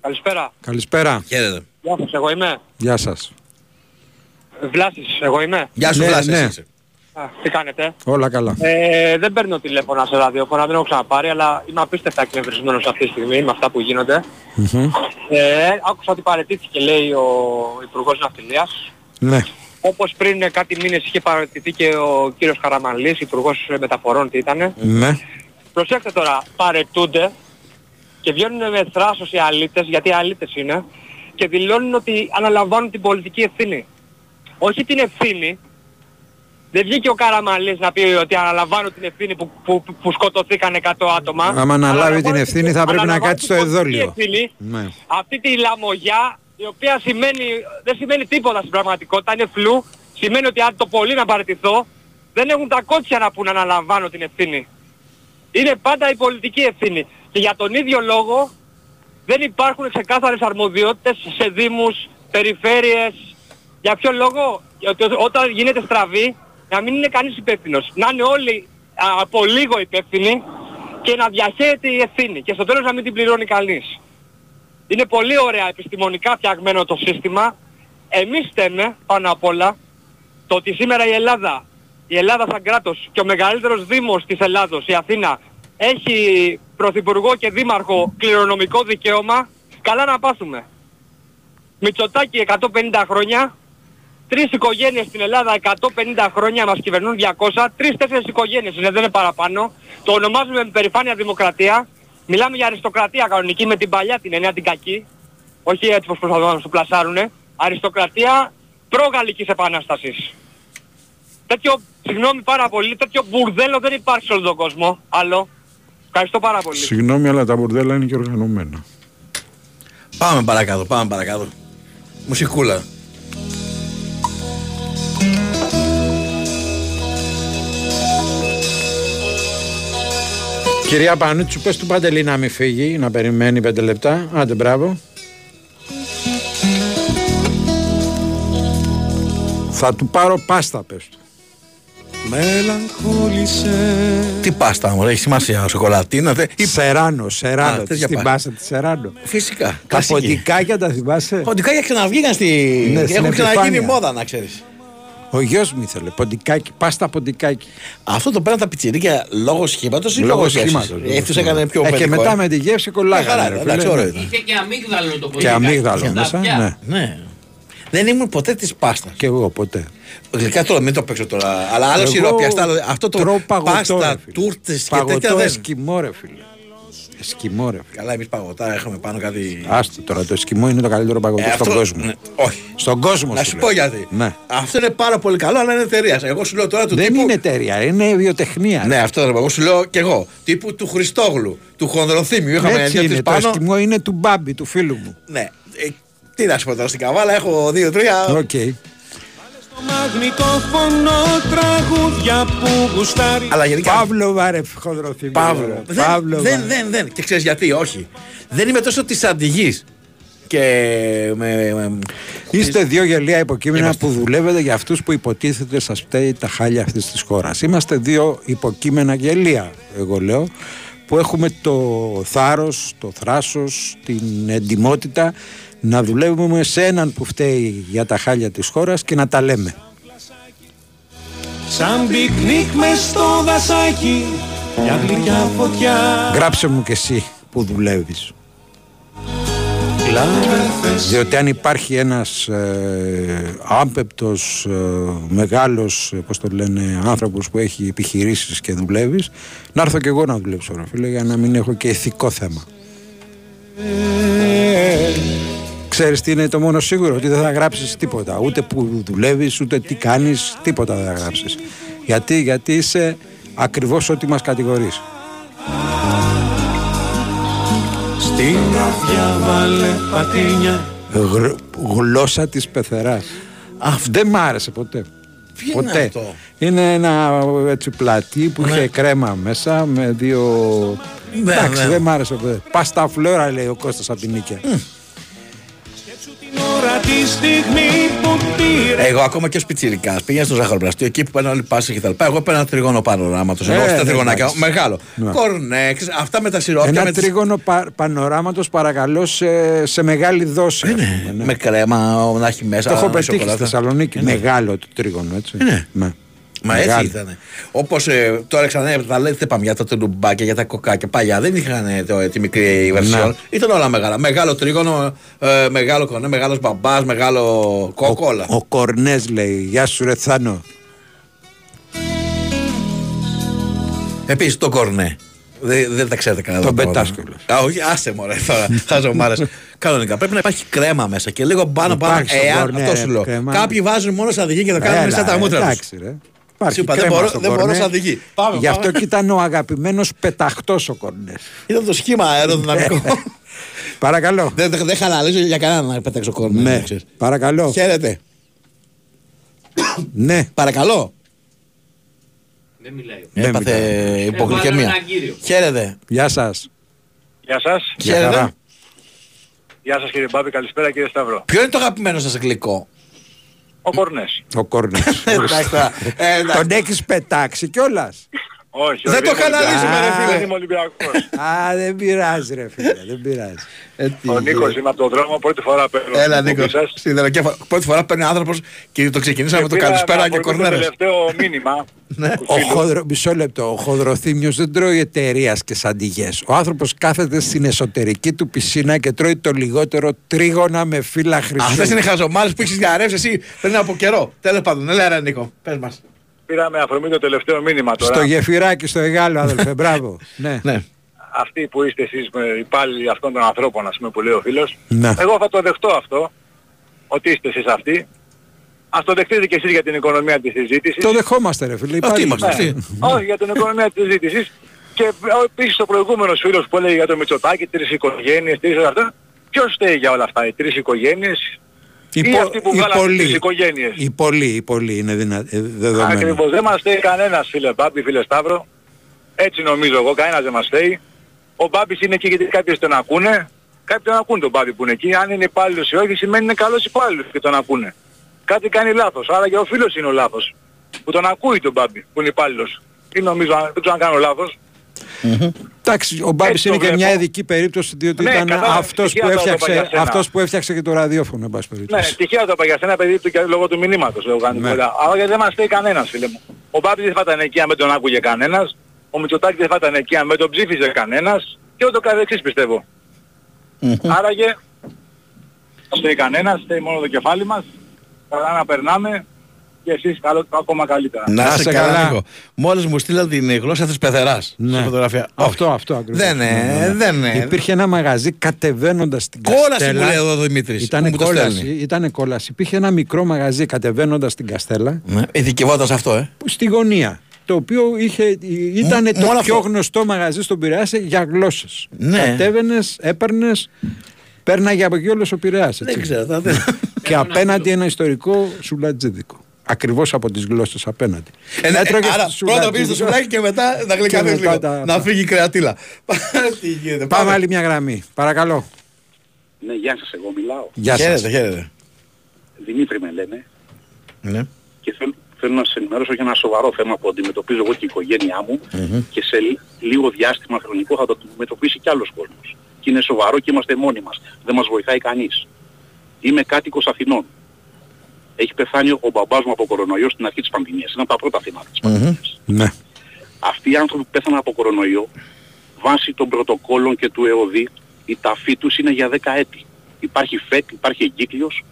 S22: Καλησπέρα.
S1: Καλησπέρα.
S3: Χαίρετε.
S22: Γεια σας, εγώ είμαι.
S1: Γεια σας.
S22: Βλάσης, εγώ είμαι.
S3: Γεια σου,
S1: Ναι,
S3: Βλάσης,
S1: ναι.
S3: εσύ είσαι.
S22: Α, τι κάνετε;
S1: Όλα καλά.
S22: Ε, δεν παίρνω τηλέφωνα σε ραδιόφωνα, δεν έχω ξαναπάρει, αλλά είμαι απίστευτα εκνευρισμένος αυτή τη στιγμή με αυτά που γίνονται.
S1: Μμμ.
S22: Ε, άκουσα ότι παρετήθηκε, λέει, ο Υπουργός Ναυτιλίας.
S1: Ναι.
S22: Όπως πριν κάτι μήνες είχε παραιτηθεί και ο κύριος Καραμανλής, Υπουργός Μεταφορών τι ήτανε.
S1: Ναι.
S22: Προσέξτε τώρα, παρετούνται και βγαίνουν με θράσος οι αλήτες, γιατί οι αλήτες είναι, και δηλώνουν ότι αναλαμβάνουν την πολιτική ευθύνη. Όχι την ευθύνη,
S38: Δεν βγήκε ο Καραμαλής να πει ότι αναλαμβάνω την ευθύνη που, που, που σκοτωθήκαν 100 άτομα.
S1: Άμα αναλάβει την ευθύνη θα πρέπει να
S38: αναλαμβάνω
S1: κάτσει στο
S38: την πολιτική
S1: εδόλιο.
S38: ευθύνη.
S1: Ναι.
S38: Αυτή τη λαμογιά η οποία σημαίνει, δεν σημαίνει τίποτα στην πραγματικότητα, είναι φλού. Σημαίνει ότι αν το πολύ να παραιτηθώ δεν έχουν τα κότσια να πούν να αναλαμβάνω την ευθύνη. Είναι πάντα η πολιτική ευθύνη. Και για τον ίδιο λόγο δεν υπάρχουν ξεκάθαρες αρμοδιότητες σε δήμους, περιφέρειες. Για ποιο λόγο, γιατί όταν γίνεται στραβή, να μην είναι κανείς υπεύθυνος. Να είναι όλοι α, από λίγο υπεύθυνοι και να διαχέεται η ευθύνη. Και στο τέλος να μην την πληρώνει κανείς. Είναι πολύ ωραία επιστημονικά φτιαγμένο το σύστημα. Εμείς στέμε πάνω απ' όλα το ότι σήμερα η Ελλάδα, η Ελλάδα σαν κράτος και ο μεγαλύτερος δήμος της Ελλάδος, η Αθήνα, έχει πρωθυπουργό και δήμαρχο κληρονομικό δικαίωμα, καλά να πάθουμε. Μητσοτάκη 150 χρόνια, τρεις οικογένειες στην Ελλάδα 150 χρόνια μας κυβερνούν 200, τρεις-τέσσερις οικογένειες είναι, δεν είναι παραπάνω. Το ονομάζουμε με περηφάνεια δημοκρατία. Μιλάμε για αριστοκρατία κανονική με την παλιά την εννέα την κακή. Όχι έτσι πως προσπαθούν να μας το πλασάρουνε. Αριστοκρατία προ-Γαλλικής Επανάστασης. Τέτοιο, συγγνώμη πάρα πολύ, τέτοιο μπουρδέλο δεν υπάρχει σε όλο τον κόσμο. Άλλο. Ευχαριστώ πάρα πολύ.
S1: Συγγνώμη, αλλά τα μπουρδέλα είναι και οργανωμένα.
S3: Πάμε παρακάτω, πάμε παρακάτω. Μουσικούλα.
S1: Κυρία Πανούτσου, πες του Παντελή να μην φύγει, να περιμένει πέντε λεπτά. Άντε, μπράβο. Θα του πάρω πάστα, πες του.
S33: Μελαγχόλησε
S3: Τι πάστα μου, έχει σημασία, σοκολατίνας. Θε... Ή...
S1: Σεράνο, Σεράνο.
S3: Α,
S1: Τη
S3: τέτοια
S1: την
S3: πάστα.
S1: πάσα τη Σεράνο;
S3: Φυσικά.
S1: Τα
S3: κλασική.
S1: ποντικάκια τα θυμάσαι;
S3: Ποντικάκια ξαναβγήκαν στη.
S1: Ναι, στην
S3: Έχουν ξαναγίνει
S1: επιφάνεια.
S3: μόδα, να ξέρεις.
S1: Ο γιος μου ήθελε ποντικάκι, πάστα ποντικάκι.
S3: Αυτό το παίρνουν τα πιτσιρίκια λόγω σχήματος ή
S1: Λόγω
S3: λόγω
S1: σχήματος,
S3: σχήματος.
S1: λόγω
S3: Έτσι του έκανε πιο
S1: Ε, και
S3: παιδικό,
S1: μετά
S3: ε.
S1: με τη γεύση
S3: Μια
S1: κολλάγανε.
S3: χαρά,
S1: ρε
S3: εντάξει,
S1: φίλε.
S3: ωραίο
S1: Ναι.
S3: ήταν.
S39: Είχε και αμύγδαλο το
S1: Και
S39: ποντικάκι.
S1: αμύγδαλο
S39: Τα
S1: μέσα.
S39: αυτιά.
S1: Ναι.
S3: Ναι. Δεν ήμουν ποτέ της πάστας.
S1: Και εγώ ποτέ.
S3: Γλυκά τώρα μην το παίξω τώρα. Αλλά άλλο
S1: Εγώ
S3: σιρόπια, άλλο- αυτό το
S1: τρώω παγωτό, ρε
S3: πάστα,
S1: φίλε.
S3: τούρτες και
S1: Παγωτό
S3: τέτοια δεν.
S1: εσκιμό, ρε φίλε. Εσκιμό, ρε φίλε.
S3: Καλά, εμείς παγωτά έχουμε πάνω κάτι.
S1: Άστο τώρα, το εσκιμό είναι το καλύτερο παγωτό
S3: Ε,
S1: στον
S3: αυτό-
S1: κόσμο.
S3: ναι, όχι.
S1: Στον κόσμο
S3: Να
S1: σου
S3: σου
S1: λέω.
S3: πω γιατί.
S1: Ναι.
S3: Αυτό είναι πάρα πολύ καλό, αλλά είναι εταιρεία. Εγώ σου λέω τώρα του
S1: Δεν
S3: τύπου.
S1: είναι εταιρεία, είναι βιοτεχνία.
S3: Ναι, αυτό ρε, εγώ σου λέω και εγώ. Τύπου του Χριστόγλου, του Χονδροθύμιου. Είχαμε
S1: Έτσι
S3: δύο-τρεις
S1: είναι, το
S3: πάνω.
S1: εσκιμό είναι του Μπάμπη, του φίλου μου.
S3: Ναι. Ε, τι να σου πω τώρα στην καβάλα, έχω δύο-τρία.
S1: Οκ.
S33: Το μαγνητόφωνο τραγούδια που γουστάρει
S3: Αλλά γενικά.
S1: Παύλο βάρε χονδροθύμιο.
S3: Παύλο. Δεν,
S1: Παύλο
S3: δεν,
S1: βάρε.
S3: δεν, δεν. Και ξέρεις γιατί, όχι. Δεν είμαι τόσο της αντιγής. Και με, με-
S1: Είστε δύο γελία υποκείμενα
S3: Είμαστε.
S1: που δουλεύετε για αυτούς που υποτίθεται σας φταίει τα χάλια αυτής της χώρας. Είμαστε δύο υποκείμενα γελία, εγώ λέω, που έχουμε το θάρρος, το θράσος, την εντιμότητα να δουλεύουμε σε έναν που φταίει για τα χάλια της χώρας και να τα λέμε.
S33: Σαν πικνίκ μες στο δασάκι Μια γλυκιά φωτιά
S1: Γράψε μου και εσύ που δουλεύεις.
S33: Κλάβερθες
S1: Διότι αν υπάρχει ένας ε, άπεπτος, ε, μεγάλος, ε, πώς το λένε, άνθρωπος που έχει επιχειρήσεις και δουλεύεις, να έρθω και εγώ να δουλέψω, ρε φίλε, για να μην έχω και ηθικό θέμα. Ξέρεις τι είναι το μόνο σίγουρο, ότι δεν θα γράψεις τίποτα, ούτε που δουλεύεις, ούτε τι κάνεις, τίποτα δεν θα γράψεις. Γιατί, γιατί είσαι ακριβώς ό,τι μας κατηγορείς.
S33: Στην καρδιά βάλε πατίνια
S1: Γρ- γλώσσα της πεθεράς. Δεν μ' άρεσε ποτέ.
S3: Ποιο είναι
S1: ποτέ.
S3: αυτό;
S1: Είναι ένα έτσι πλατή που
S3: Ναι.
S1: είχε κρέμα μέσα με δύο...
S3: Ναι,
S1: Εντάξει,
S3: ναι.
S1: δεν μ' άρεσε ποτέ. Πάστα φλόρα λέει ο Κώστας από την Νίκαια.
S33: την
S3: Εγώ ακόμα και ω πιτσυρικά πήγα στο ζαχαροπλαστείο εκεί που παίρνουν όλοι πάσει και τα λοιπά. Εγώ παίρνω ένα τρίγωνο πανοράματο.
S1: Ε,
S3: Εγώ στα
S1: ναι,
S3: τριγωνάκια.
S1: εντάξει.
S3: Μεγάλο.
S1: Ναι.
S3: Κορνέξ, αυτά με τα σιρόπια.
S1: Ένα
S3: με τις-
S1: τρίγωνο πα, πανοράματος παρακαλώ σε, σε μεγάλη δόση. ας πούμε, ναι.
S3: Με κρέμα να έχει μέσα.
S1: Το έχω πετύχει στη
S3: σοκολάτα.
S1: Θεσσαλονίκη.
S3: Ε, ναι.
S1: Μεγάλο το τρίγωνο, έτσι.
S3: Ναι.
S1: Ναι.
S3: Μα έτσι
S1: Μεγάλο.
S3: ήταν. Όπως ε, τώρα ξανά τα λέτε πάμε για τα τουλουμπάκια, για τα κοκάκια. Παλιά δεν είχαν ε, το, τη μικρή βερσιόν.
S1: Ναι.
S3: Ήταν όλα μεγάλα. Μεγάλο τρίγωνο, ε, μεγάλο κονέ, μεγάλος μπαμπάς, μεγάλο κόκο, όλα.
S1: Ο Κορνές λέει, γεια σου ρε Θάνο.
S3: Επίσης το κορνέ. Δεν, δεν τα ξέρετε καλά.
S1: Τον
S3: τα
S1: πετάς
S3: πράγματα. Α, όχι, άσε μωρέ τώρα. Χαζομάρες. Κανονικά πρέπει να υπάρχει κρέμα μέσα και λίγο πάνω πάνω.
S1: Υπάρχει στο
S3: Εάν,
S1: κορνέ,
S3: αυτό
S1: ρε,
S3: σου λέω.
S1: κρέμα.
S3: Κάποιοι βάζουν μόνο σαν δική και το κάνουν
S1: Έλα,
S3: μέσα τα μούτρα τους.
S1: Εντάξει ρε. Υπάρχει
S3: Σου είπα, δεν
S1: κρέμα
S3: μπορώ,
S1: στον
S3: δεν μπορώ
S1: Κορνέ.
S3: σαν οδηγεί. Πάμε,
S1: Γι' αυτό
S3: πάμε.
S1: και ήταν ο αγαπημένος πεταχτός ο Κορνές.
S3: Ήταν το σχήμα αεροδυναμικό.
S1: Παρακαλώ.
S3: δεν δεν, δεν χαλαλίζω για κανέναν να πετάξω κόρνο.
S1: Ναι, παρακαλώ.
S3: Χαίρετε.
S1: Ναι.
S3: Παρακαλώ.
S40: Δεν μιλάει.
S3: Έπαθε υπογλυκαιμία. Χαίρετε.
S1: Γεια σας.
S15: Γεια σας.
S3: Χαίρετε.
S1: χαρά.
S15: Γεια σας κύριε Μπάμπη, καλησπέρα κύριε Σταύρο.
S3: Ποιο είναι το αγαπημένο σας γλυκό;
S15: Ο Κορνές.
S1: Ο Κορνές.
S3: Εντάξει τώρα. Ε, εντάξει.
S1: Τον έχεις πετάξει κιόλας.
S15: Όχι,
S3: Δεν
S15: όχι,
S3: το
S15: είμαι
S3: καναλίζουμε,
S15: Ολυμπιακός.
S1: ρε φίλε.
S15: Δεν είμαι Ολυμπιακός.
S1: Α, δεν πειράζει, ρε φίλε. Δεν πειράζει.
S15: Ο Νίκος είμαι από τον δρόμο, πρώτη φορά παίρνω.
S3: Έλα
S15: στην
S3: Νίκος.
S15: εκπομπή σας.
S3: Σιδεροκέφαλο. Πρώτη φορά παίρνει άνθρωπος και το ξεκινήσαμε με το
S15: πήρα
S3: καλησπέρα
S15: να
S3: και
S15: απορρίπτω
S3: κορνέρες.
S15: Το τελευταίο μήνυμα. (laughs)
S1: Ο χοδρο... Μισό λεπτό. Ο χοδροθύμιος δεν τρώει εταιρείας και σαντιγές. Ο άνθρωπος κάθεται στην εσωτερική του πισίνα και τρώει το λιγότερο τρίγωνα με φύλλα χρυσού.
S3: Αυτές είναι οι χαζομάρες που έχεις διαρρεύσει εσύ πριν από καιρό. Τέλος πάντων, έλα ρε Νίκο, πες μας.
S15: Πήραμε αφορμή το τελευταίο μήνυμα τώρα.
S1: Στο γεφυράκι, στο Εγάλο, αδελφέ. Μπράβο. (laughs) ναι.
S3: ναι.
S15: Αυτοί που είστε εσείς με υπάλληλοι αυτών των ανθρώπων, ας πούμε, που λέει ο φίλος.
S1: Ναι.
S15: Εγώ θα το δεχτώ αυτό, ότι είστε εσείς αυτοί. Ας το δεχτείτε και εσείς για την οικονομία της συζήτησης.
S1: Το δεχόμαστε, ρε φίλε.
S3: Αυτοί
S1: Υπάρχει.
S3: είμαστε,
S15: Ναι.
S3: αυτοί.
S15: Όχι, για την οικονομία της συζήτησης. Και επίσης ο προηγούμενος φίλος που έλεγε για το Μητσοτάκι, τρεις οικογένειες, τρεις αυτά. Ποιος φταίει για όλα αυτά, οι τρεις οικογένειες
S1: Οι
S15: ή
S1: πο-
S15: αυτοί που
S1: οι
S15: βγάλανε
S1: πολλοί.
S15: τις οικογένειες.
S1: Οι πολλοί, οι πολλοί είναι δυνα... ε, δεδομένο.
S15: Ακριβώς. Δεν μας φταίει κανένας φίλε Μπάμπη, φίλε Σταύρο. Έτσι νομίζω εγώ, κανένας δεν μας φταίει. Ο Μπάμπης είναι εκεί γιατί κάποιοι τον ακούνε. Κάποιοι τον ακούν τον Μπάμπη που είναι εκεί. Αν είναι υπάλληλος ή όχι σημαίνει είναι καλός υπάλληλος και τον ακούνε. Κάτι κάνει λάθος. Άρα και ο φίλος είναι ο λάθος. Που τον ακούει τον Μπάμπη που είναι υπάλληλος. Τι νομίζω, αν- δεν ξέρω αν κάνω λάθος.
S1: Εντάξει, ο Μπάμπης
S15: Έτσι
S1: είναι
S15: το
S1: και μια
S15: βλέπω.
S1: ειδική περίπτωση διότι
S15: Ναι,
S1: ήταν
S15: κατάλαβα,
S1: αυτός
S15: τυχαία
S1: που,
S15: το είπα για
S1: έφτιαξε,
S15: σένα.
S1: αυτός που έφτιαξε και το ραδιόφωνο, εν πάση
S15: Ναι,
S1: περιπτώσει.
S15: τυχαία το είπα για σένα παιδί του και λόγω του μηνύματος λέω κάνει
S1: Ναι.
S15: πολλά. Αλλά γιατί δεν μας φταίει κανένας φίλε μου. Ο Μπάμπης δεν θα ήταν εκεί αν δεν τον άκουγε κανένας. Ο Μητσοτάκης δεν θα ήταν εκεί αν δεν τον ψήφιζε κανένας. Και ούτω καθεξής πιστεύω. Άραγε, δεν φταίει κανένας, φταίει μόνο το κεφάλι μας. Καλά να περνάμε και εσείς καλό, ακόμα καλύτερα.
S3: Να
S1: Να
S3: σε
S1: σε
S3: καλά,
S1: καλά.
S3: Νίκο. Μόλις μου στείλαν την γλώσσα της πεθεράς.
S1: Ναι.
S3: Στη φωτογραφία.
S1: Αυτό,
S3: Όχι.
S1: αυτό ακριβώς.
S3: Δεν
S1: Ναι, ναι,
S3: είναι,
S1: ναι.
S3: δεν είναι.
S1: Υπήρχε ένα μαγαζί κατεβαίνοντας την
S3: Κόλαση
S1: Καστέλα.
S3: μου λέει εδώ ο Δημήτρης.
S1: Ήταν
S3: που μου το
S1: κόλαση,
S3: στέλνει.
S1: ήταν κόλαση. Υπήρχε ένα μικρό μαγαζί κατεβαίνοντας την Καστέλα
S3: Ναι, ειδικευόταν σε αυτό, ε.
S1: που στη γωνία. Το οποίο είχε, ήταν
S3: Μ-
S1: το
S3: μόνο
S1: πιο
S3: αυτό.
S1: γνωστό μαγαζί στον Πειραιά για γλώσσες.
S3: Ναι.
S1: Κατέβαινες, έπαιρνες, πέρναγε από εκεί όλος ο Πειραιάς. έτσι.
S3: Δεν ξέρω. θα- δεν-
S1: Και απέναντι ένα ιστορικό σουλατζίδικο. Ακριβώς από τις γλώσσες απέναντι.
S3: Ε, ναι,
S1: Έτρωγες
S3: Άρα
S1: το
S3: πρώτα πήγε στο
S1: σουλατζίδικο.
S3: σουλάκι και μετά να γλυκάνεις
S1: μετά
S3: λίγο.
S1: τα-
S3: Να φύγει η κρεατήλα. (laughs) Τι γίνεται.
S1: Πάμε άλλη μια γραμμή. Παρακαλώ.
S39: Ναι, γεια σας, εγώ μιλάω.
S1: Γεια σας.
S3: Χαίρετε, χαίρετε.
S39: Δημήτρη με λένε
S3: Ναι.
S39: και θέλω, θέλω να σας ενημερώσω για ένα σοβαρό θέμα που αντιμετωπίζω εγώ και η οικογένειά μου και σε λι- λίγο διάστημα χρονικό θα το αντιμετωπίσει κι άλλος κόσμος. Και είναι σοβαρό και είμαστε μόνοι μας. Δεν μας βοηθάει κανείς. Είμαι κάτοικος Αθηνών. Έχει πεθάνει ο μπαμπάς μου από κορονοϊό στην αρχή της πανδημίας. Είναι από τα πρώτα θύματα της πανδημίας.
S1: Ναι.
S39: Αυτοί οι άνθρωποι που πέθαναν από κορονοϊό, βάσει των πρωτοκόλων και του ΕΟΔΗ, η ταφή τους είναι για 10 έτη. Υπάρχει ΦΕΚ, υπάρχει εγκύκλειος.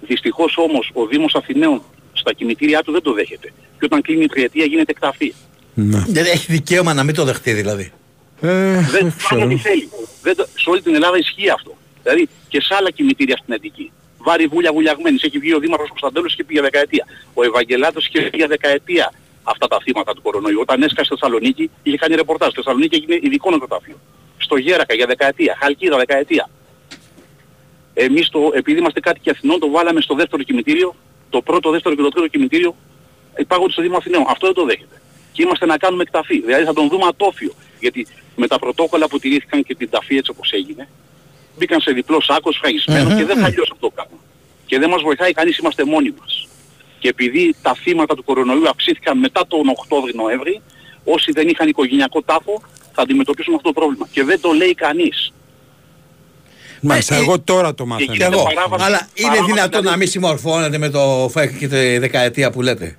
S39: Δυστυχώς όμως ο Δήμος Αθηναίων στα κημητήριά του δεν το δέχεται. Και όταν κλείνει η τριετία γίνεται εκταφή.
S1: Ναι.
S3: Δεν έχει δικαίωμα να μην το δεχτεί δηλαδή.
S1: Ε,
S39: δεν κάνει ό,τι θέλει. Δεν το, σε όλη την Ελλάδα ισχύει αυτό. Δηλαδή και σε άλλα κημητήρια στην Αττική. Βάρη βούλια βουλιαγμένης. Έχει βγει ο Δήμαρχος Κωνσταντέλος και πήγε για δεκαετία. Ο Ευαγγελάτος είχε πει για δεκαετία αυτά τα θύματα του κορονοϊού. Όταν έσκασε στη Θεσσαλονίκη είχε κάνει ρεπορτάζ. Στη Θεσσαλονίκη έγινε ειδικό νεκροταφείο. Στο Γέρακα για δεκαετία. Χαλκίδα δεκαετία. Εμείς το, επειδή είμαστε κάτοικοι Αθηνών το βάλαμε στο δεύτερο κημητήριο. Το πρώτο, δεύτερο και το τρίτο κημητήριο υπάγονται στο Δήμο Αθηναίων. Αυτό δεν το δέχεται. Και είμαστε να κάνουμε εκταφή. Δηλαδή θα τον δούμε ατόφιο. Γιατί με τα πρωτόκολλα που τηρήθηκαν και την ταφή έτσι όπως έγινε, μπήκαν σε διπλό σάκος σφραγισμένο
S3: Μμμ,
S39: και δεν
S3: μμ.
S39: θα λιώσει αυτό το πράγμα. Και δεν μας βοηθάει κανείς, είμαστε μόνοι μας. Και επειδή τα θύματα του κορονοϊού αυξήθηκαν μετά τον Οκτώβρη-Νοέμβρη, όσοι δεν είχαν οικογενειακό τάφο θα αντιμετωπίσουν αυτό το πρόβλημα. Και δεν το λέει κανείς.
S1: Μάλιστα, εγώ τώρα το μάθαινα.
S3: Και εγώ.
S39: παράβαση-
S3: Αλλά είναι
S39: παράβαση
S3: δυνατόν
S39: δηλαδή-
S3: να μην συμμορφώνεται με το ΦΕΚ και τη δεκαετία που λέτε;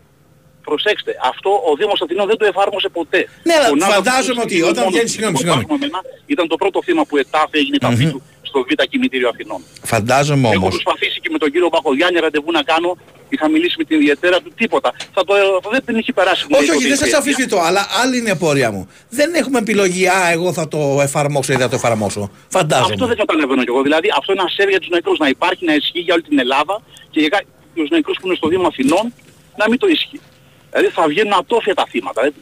S39: Προσέξτε, αυτό ο Δήμος Αθηνών δεν το εφάρμοσε ποτέ.
S3: Ναι, αλλά
S39: Ο Ναύαρχος
S3: φαντάζομαι
S39: του
S3: ότι
S39: Δήμου
S3: όταν
S39: μόνος
S3: βγαίνει-
S39: του,
S3: συγγνώμη,
S39: που
S3: συγγνώμη.
S39: υπάρχουν εμένα, Ήταν το πρώτο θύμα που ετάφε έγινε η ταφή
S3: Μμμ.
S39: του στο Β' Κημητήριο Αθηνών.
S3: Φαντάζομαι
S39: Έχω
S3: όμως.
S39: προσπαθήσει και με τον κύριο Μπαχογιάννη ραντεβού να κάνω. Είχα μιλήσει με την ιδιαίτερα του τίποτα. Θα το, δεν την έχει περάσει. μου
S3: Όχι,
S39: λέει,
S3: όχι,
S39: το
S3: δεν σας
S39: διετία.
S3: αφισβητώ, αλλά άλλη είναι η απορία μου. Δεν έχουμε επιλογή, α, εγώ θα το εφαρμόσω ή δεν θα το εφαρμόσω.
S39: Αυτό
S3: Φαντάζομαι.
S39: δεν καταλαβαίνω κι εγώ. Δηλαδή αυτό είναι ένα σερ για τους νεκρούς να υπάρχει, να ισχύει για όλη την Ελλάδα και για κα- τους νεκρούς που είναι στο Δήμο Αθηνών να μην το ισχύει. Δηλαδή θα βγαίνουν ατόφια τα θύματα. δηλαδή.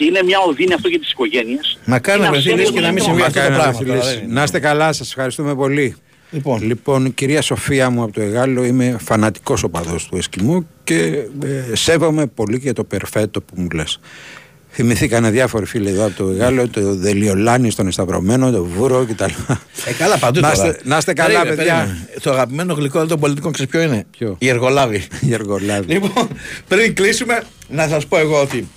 S39: Και είναι μια οδύνη αυτό για τις οικογένειες.
S3: Μακάρι να
S39: Είναι
S3: βρεθεί
S39: αυτό
S3: λύση
S39: που
S3: και να μην
S39: είναι
S3: συμβεί
S39: το-
S3: αυτό το
S1: Μακάρι να
S3: πράγμα.
S1: βρεθεί
S3: τώρα,
S1: λύση.
S3: δεν είναι.
S1: Να είστε καλά, σας ευχαριστούμε πολύ.
S3: Λοιπόν.
S1: λοιπόν, κυρία Σοφία μου από το Εγάλο, είμαι φανατικός οπαδός του Εσκιμού και ε, σέβομαι πολύ και το περφέτο που μου λες. Θυμηθήκανε διάφοροι φίλοι εδώ από το Εγάλο, το Δελιολάνι στον Εσταυρωμένο, το Βούρο κτλ.
S3: Ε, καλά παντού
S1: να,
S3: τώρα.
S1: είστε, να είστε καλά,
S3: Περίμενε,
S1: παιδιά.
S3: περίμενε. Το αγαπημένο γλυκό των πολιτικών ξέρεις ποιο είναι;
S1: Ποιο;
S3: Η εργολάβη.
S1: Η εργολάβη.
S3: Λοιπόν, πριν κλείσουμε, να σας πω εγώ ότι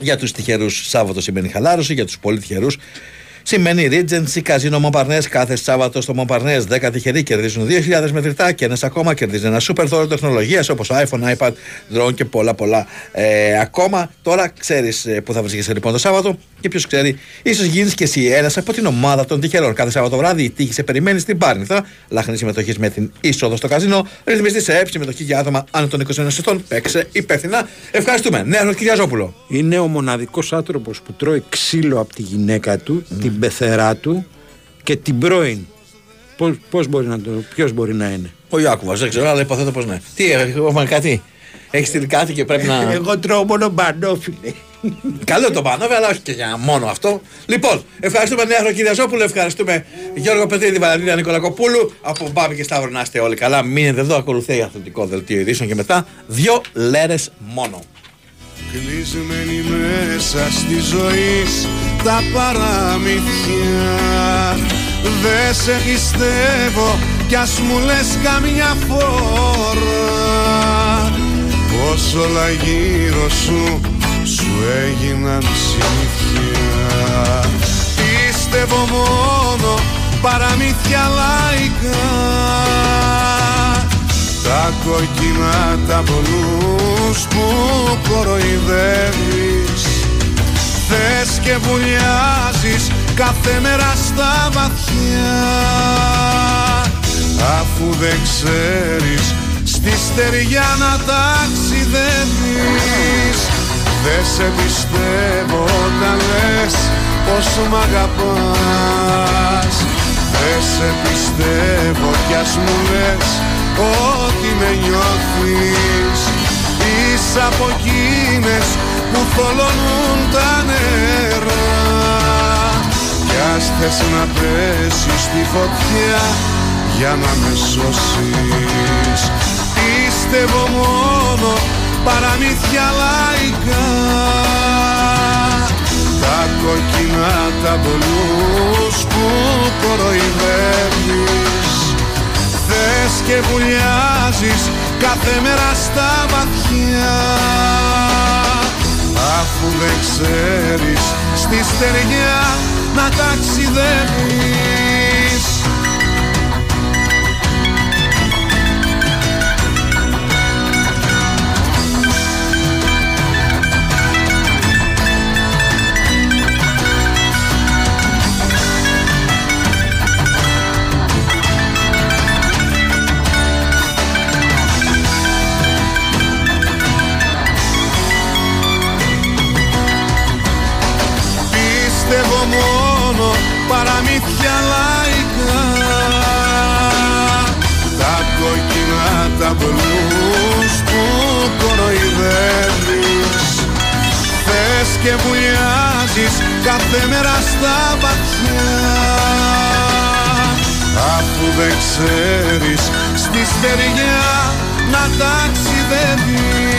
S3: για τους τυχερούς Σάββατο σημαίνει χαλάρωση, για τους πολύ τυχερούς σημαίνει Regency Casino Montparnasse κάθε Σάββατο στο Montparnasse. 10 τυχεροί κερδίζουν 2.000 μετρητά και ένας ακόμα κερδίζει ένα super δώρο τεχνολογίας όπως iPhone, iPad, drone και πολλά πολλά ε, ακόμα. Τώρα ξέρεις που θα βρίσκεσαι λοιπόν το Σάββατο και ποιος ξέρει, ίσως γίνεις και εσύ ένας από την ομάδα των τυχερών. Κάθε Σάββατο βράδυ η τύχη σε περιμένεις στην Πάρνηθα. Λάχνη συμμετοχής με την είσοδο στο καζίνο. Ρυθμιστής σε έψη συμμετοχή για άτομα άνω των 21 ετών. Παίξε υπεύθυνα. Ευχαριστούμε. Νέο Κυριαζόπουλο.
S1: Είναι ο μοναδικός άνθρωπος που τρώει ξύλο από τη γυναίκα του, την πεθερά του και την πρώην. Πώς, πώς μπορεί να το, ποιος μπορεί να είναι;
S3: Ο Ιάκουβα, δεν ξέρω, αλλά υποθέτω πως ναι. Τι, έχουμε κάτι. Έχεις στείλει κάτι και πρέπει να.
S1: Εγώ τρώω μόνο μπανόφιλε.
S3: Καλό το πάνω, αλλά όχι και για μόνο αυτό. Λοιπόν, ευχαριστούμε Νέα Κυριαζόπουλο, ευχαριστούμε Γιώργο Πετρίδη, Βαλαντίνα Νικολακοπούλου. Από Μπάμπη και Σταύρο να είστε όλοι καλά. Μείνετε εδώ, ακολουθεί αθλητικό δελτίο ειδήσεων και μετά δύο λέρες μόνο.
S33: Κλεισμένοι μέσα στη ζωή τα παραμύθια Δε σε πιστεύω κι ας μου λες καμιά φορά. Πως όλα γύρω σου σου έγιναν συνήθεια. Πίστευω μόνο παραμύθια λαϊκά τα κόκκινα τα πολλούς που κοροϊδεύεις. Θες και βουλιάζεις κάθε μέρα στα βαθιά. Αφού δεν ξέρεις στη στεριά να ταξιδεύεις. Δεν σε πιστεύω όταν λες πως μ' αγαπάς. Δεν σε πιστεύω κι ας μου λες ότι με νιώθεις. Είσαι από εκείνες που θολώνουν τα νερά. Κι ας θες να πέσεις στη φωτιά για να με σώσεις. Πίστευω μόνο παραμύθια λαϊκά. Τα κόκκινα τα μπλούς που κοροϊδεύεις Θες και βουλιάζεις κάθε μέρα στα βαθιά. Αφού δεν ξέρεις στη στεριά να ταξιδεύεις μόνο παραμύθια λαϊκά. Τα κόκκινα τα μπλούς που κοροϊδεύεις. Θες και βουλιάζεις κάθε μέρα στα βαθιά. Αφού δεν ξέρεις στη στεριά να ταξιδεύεις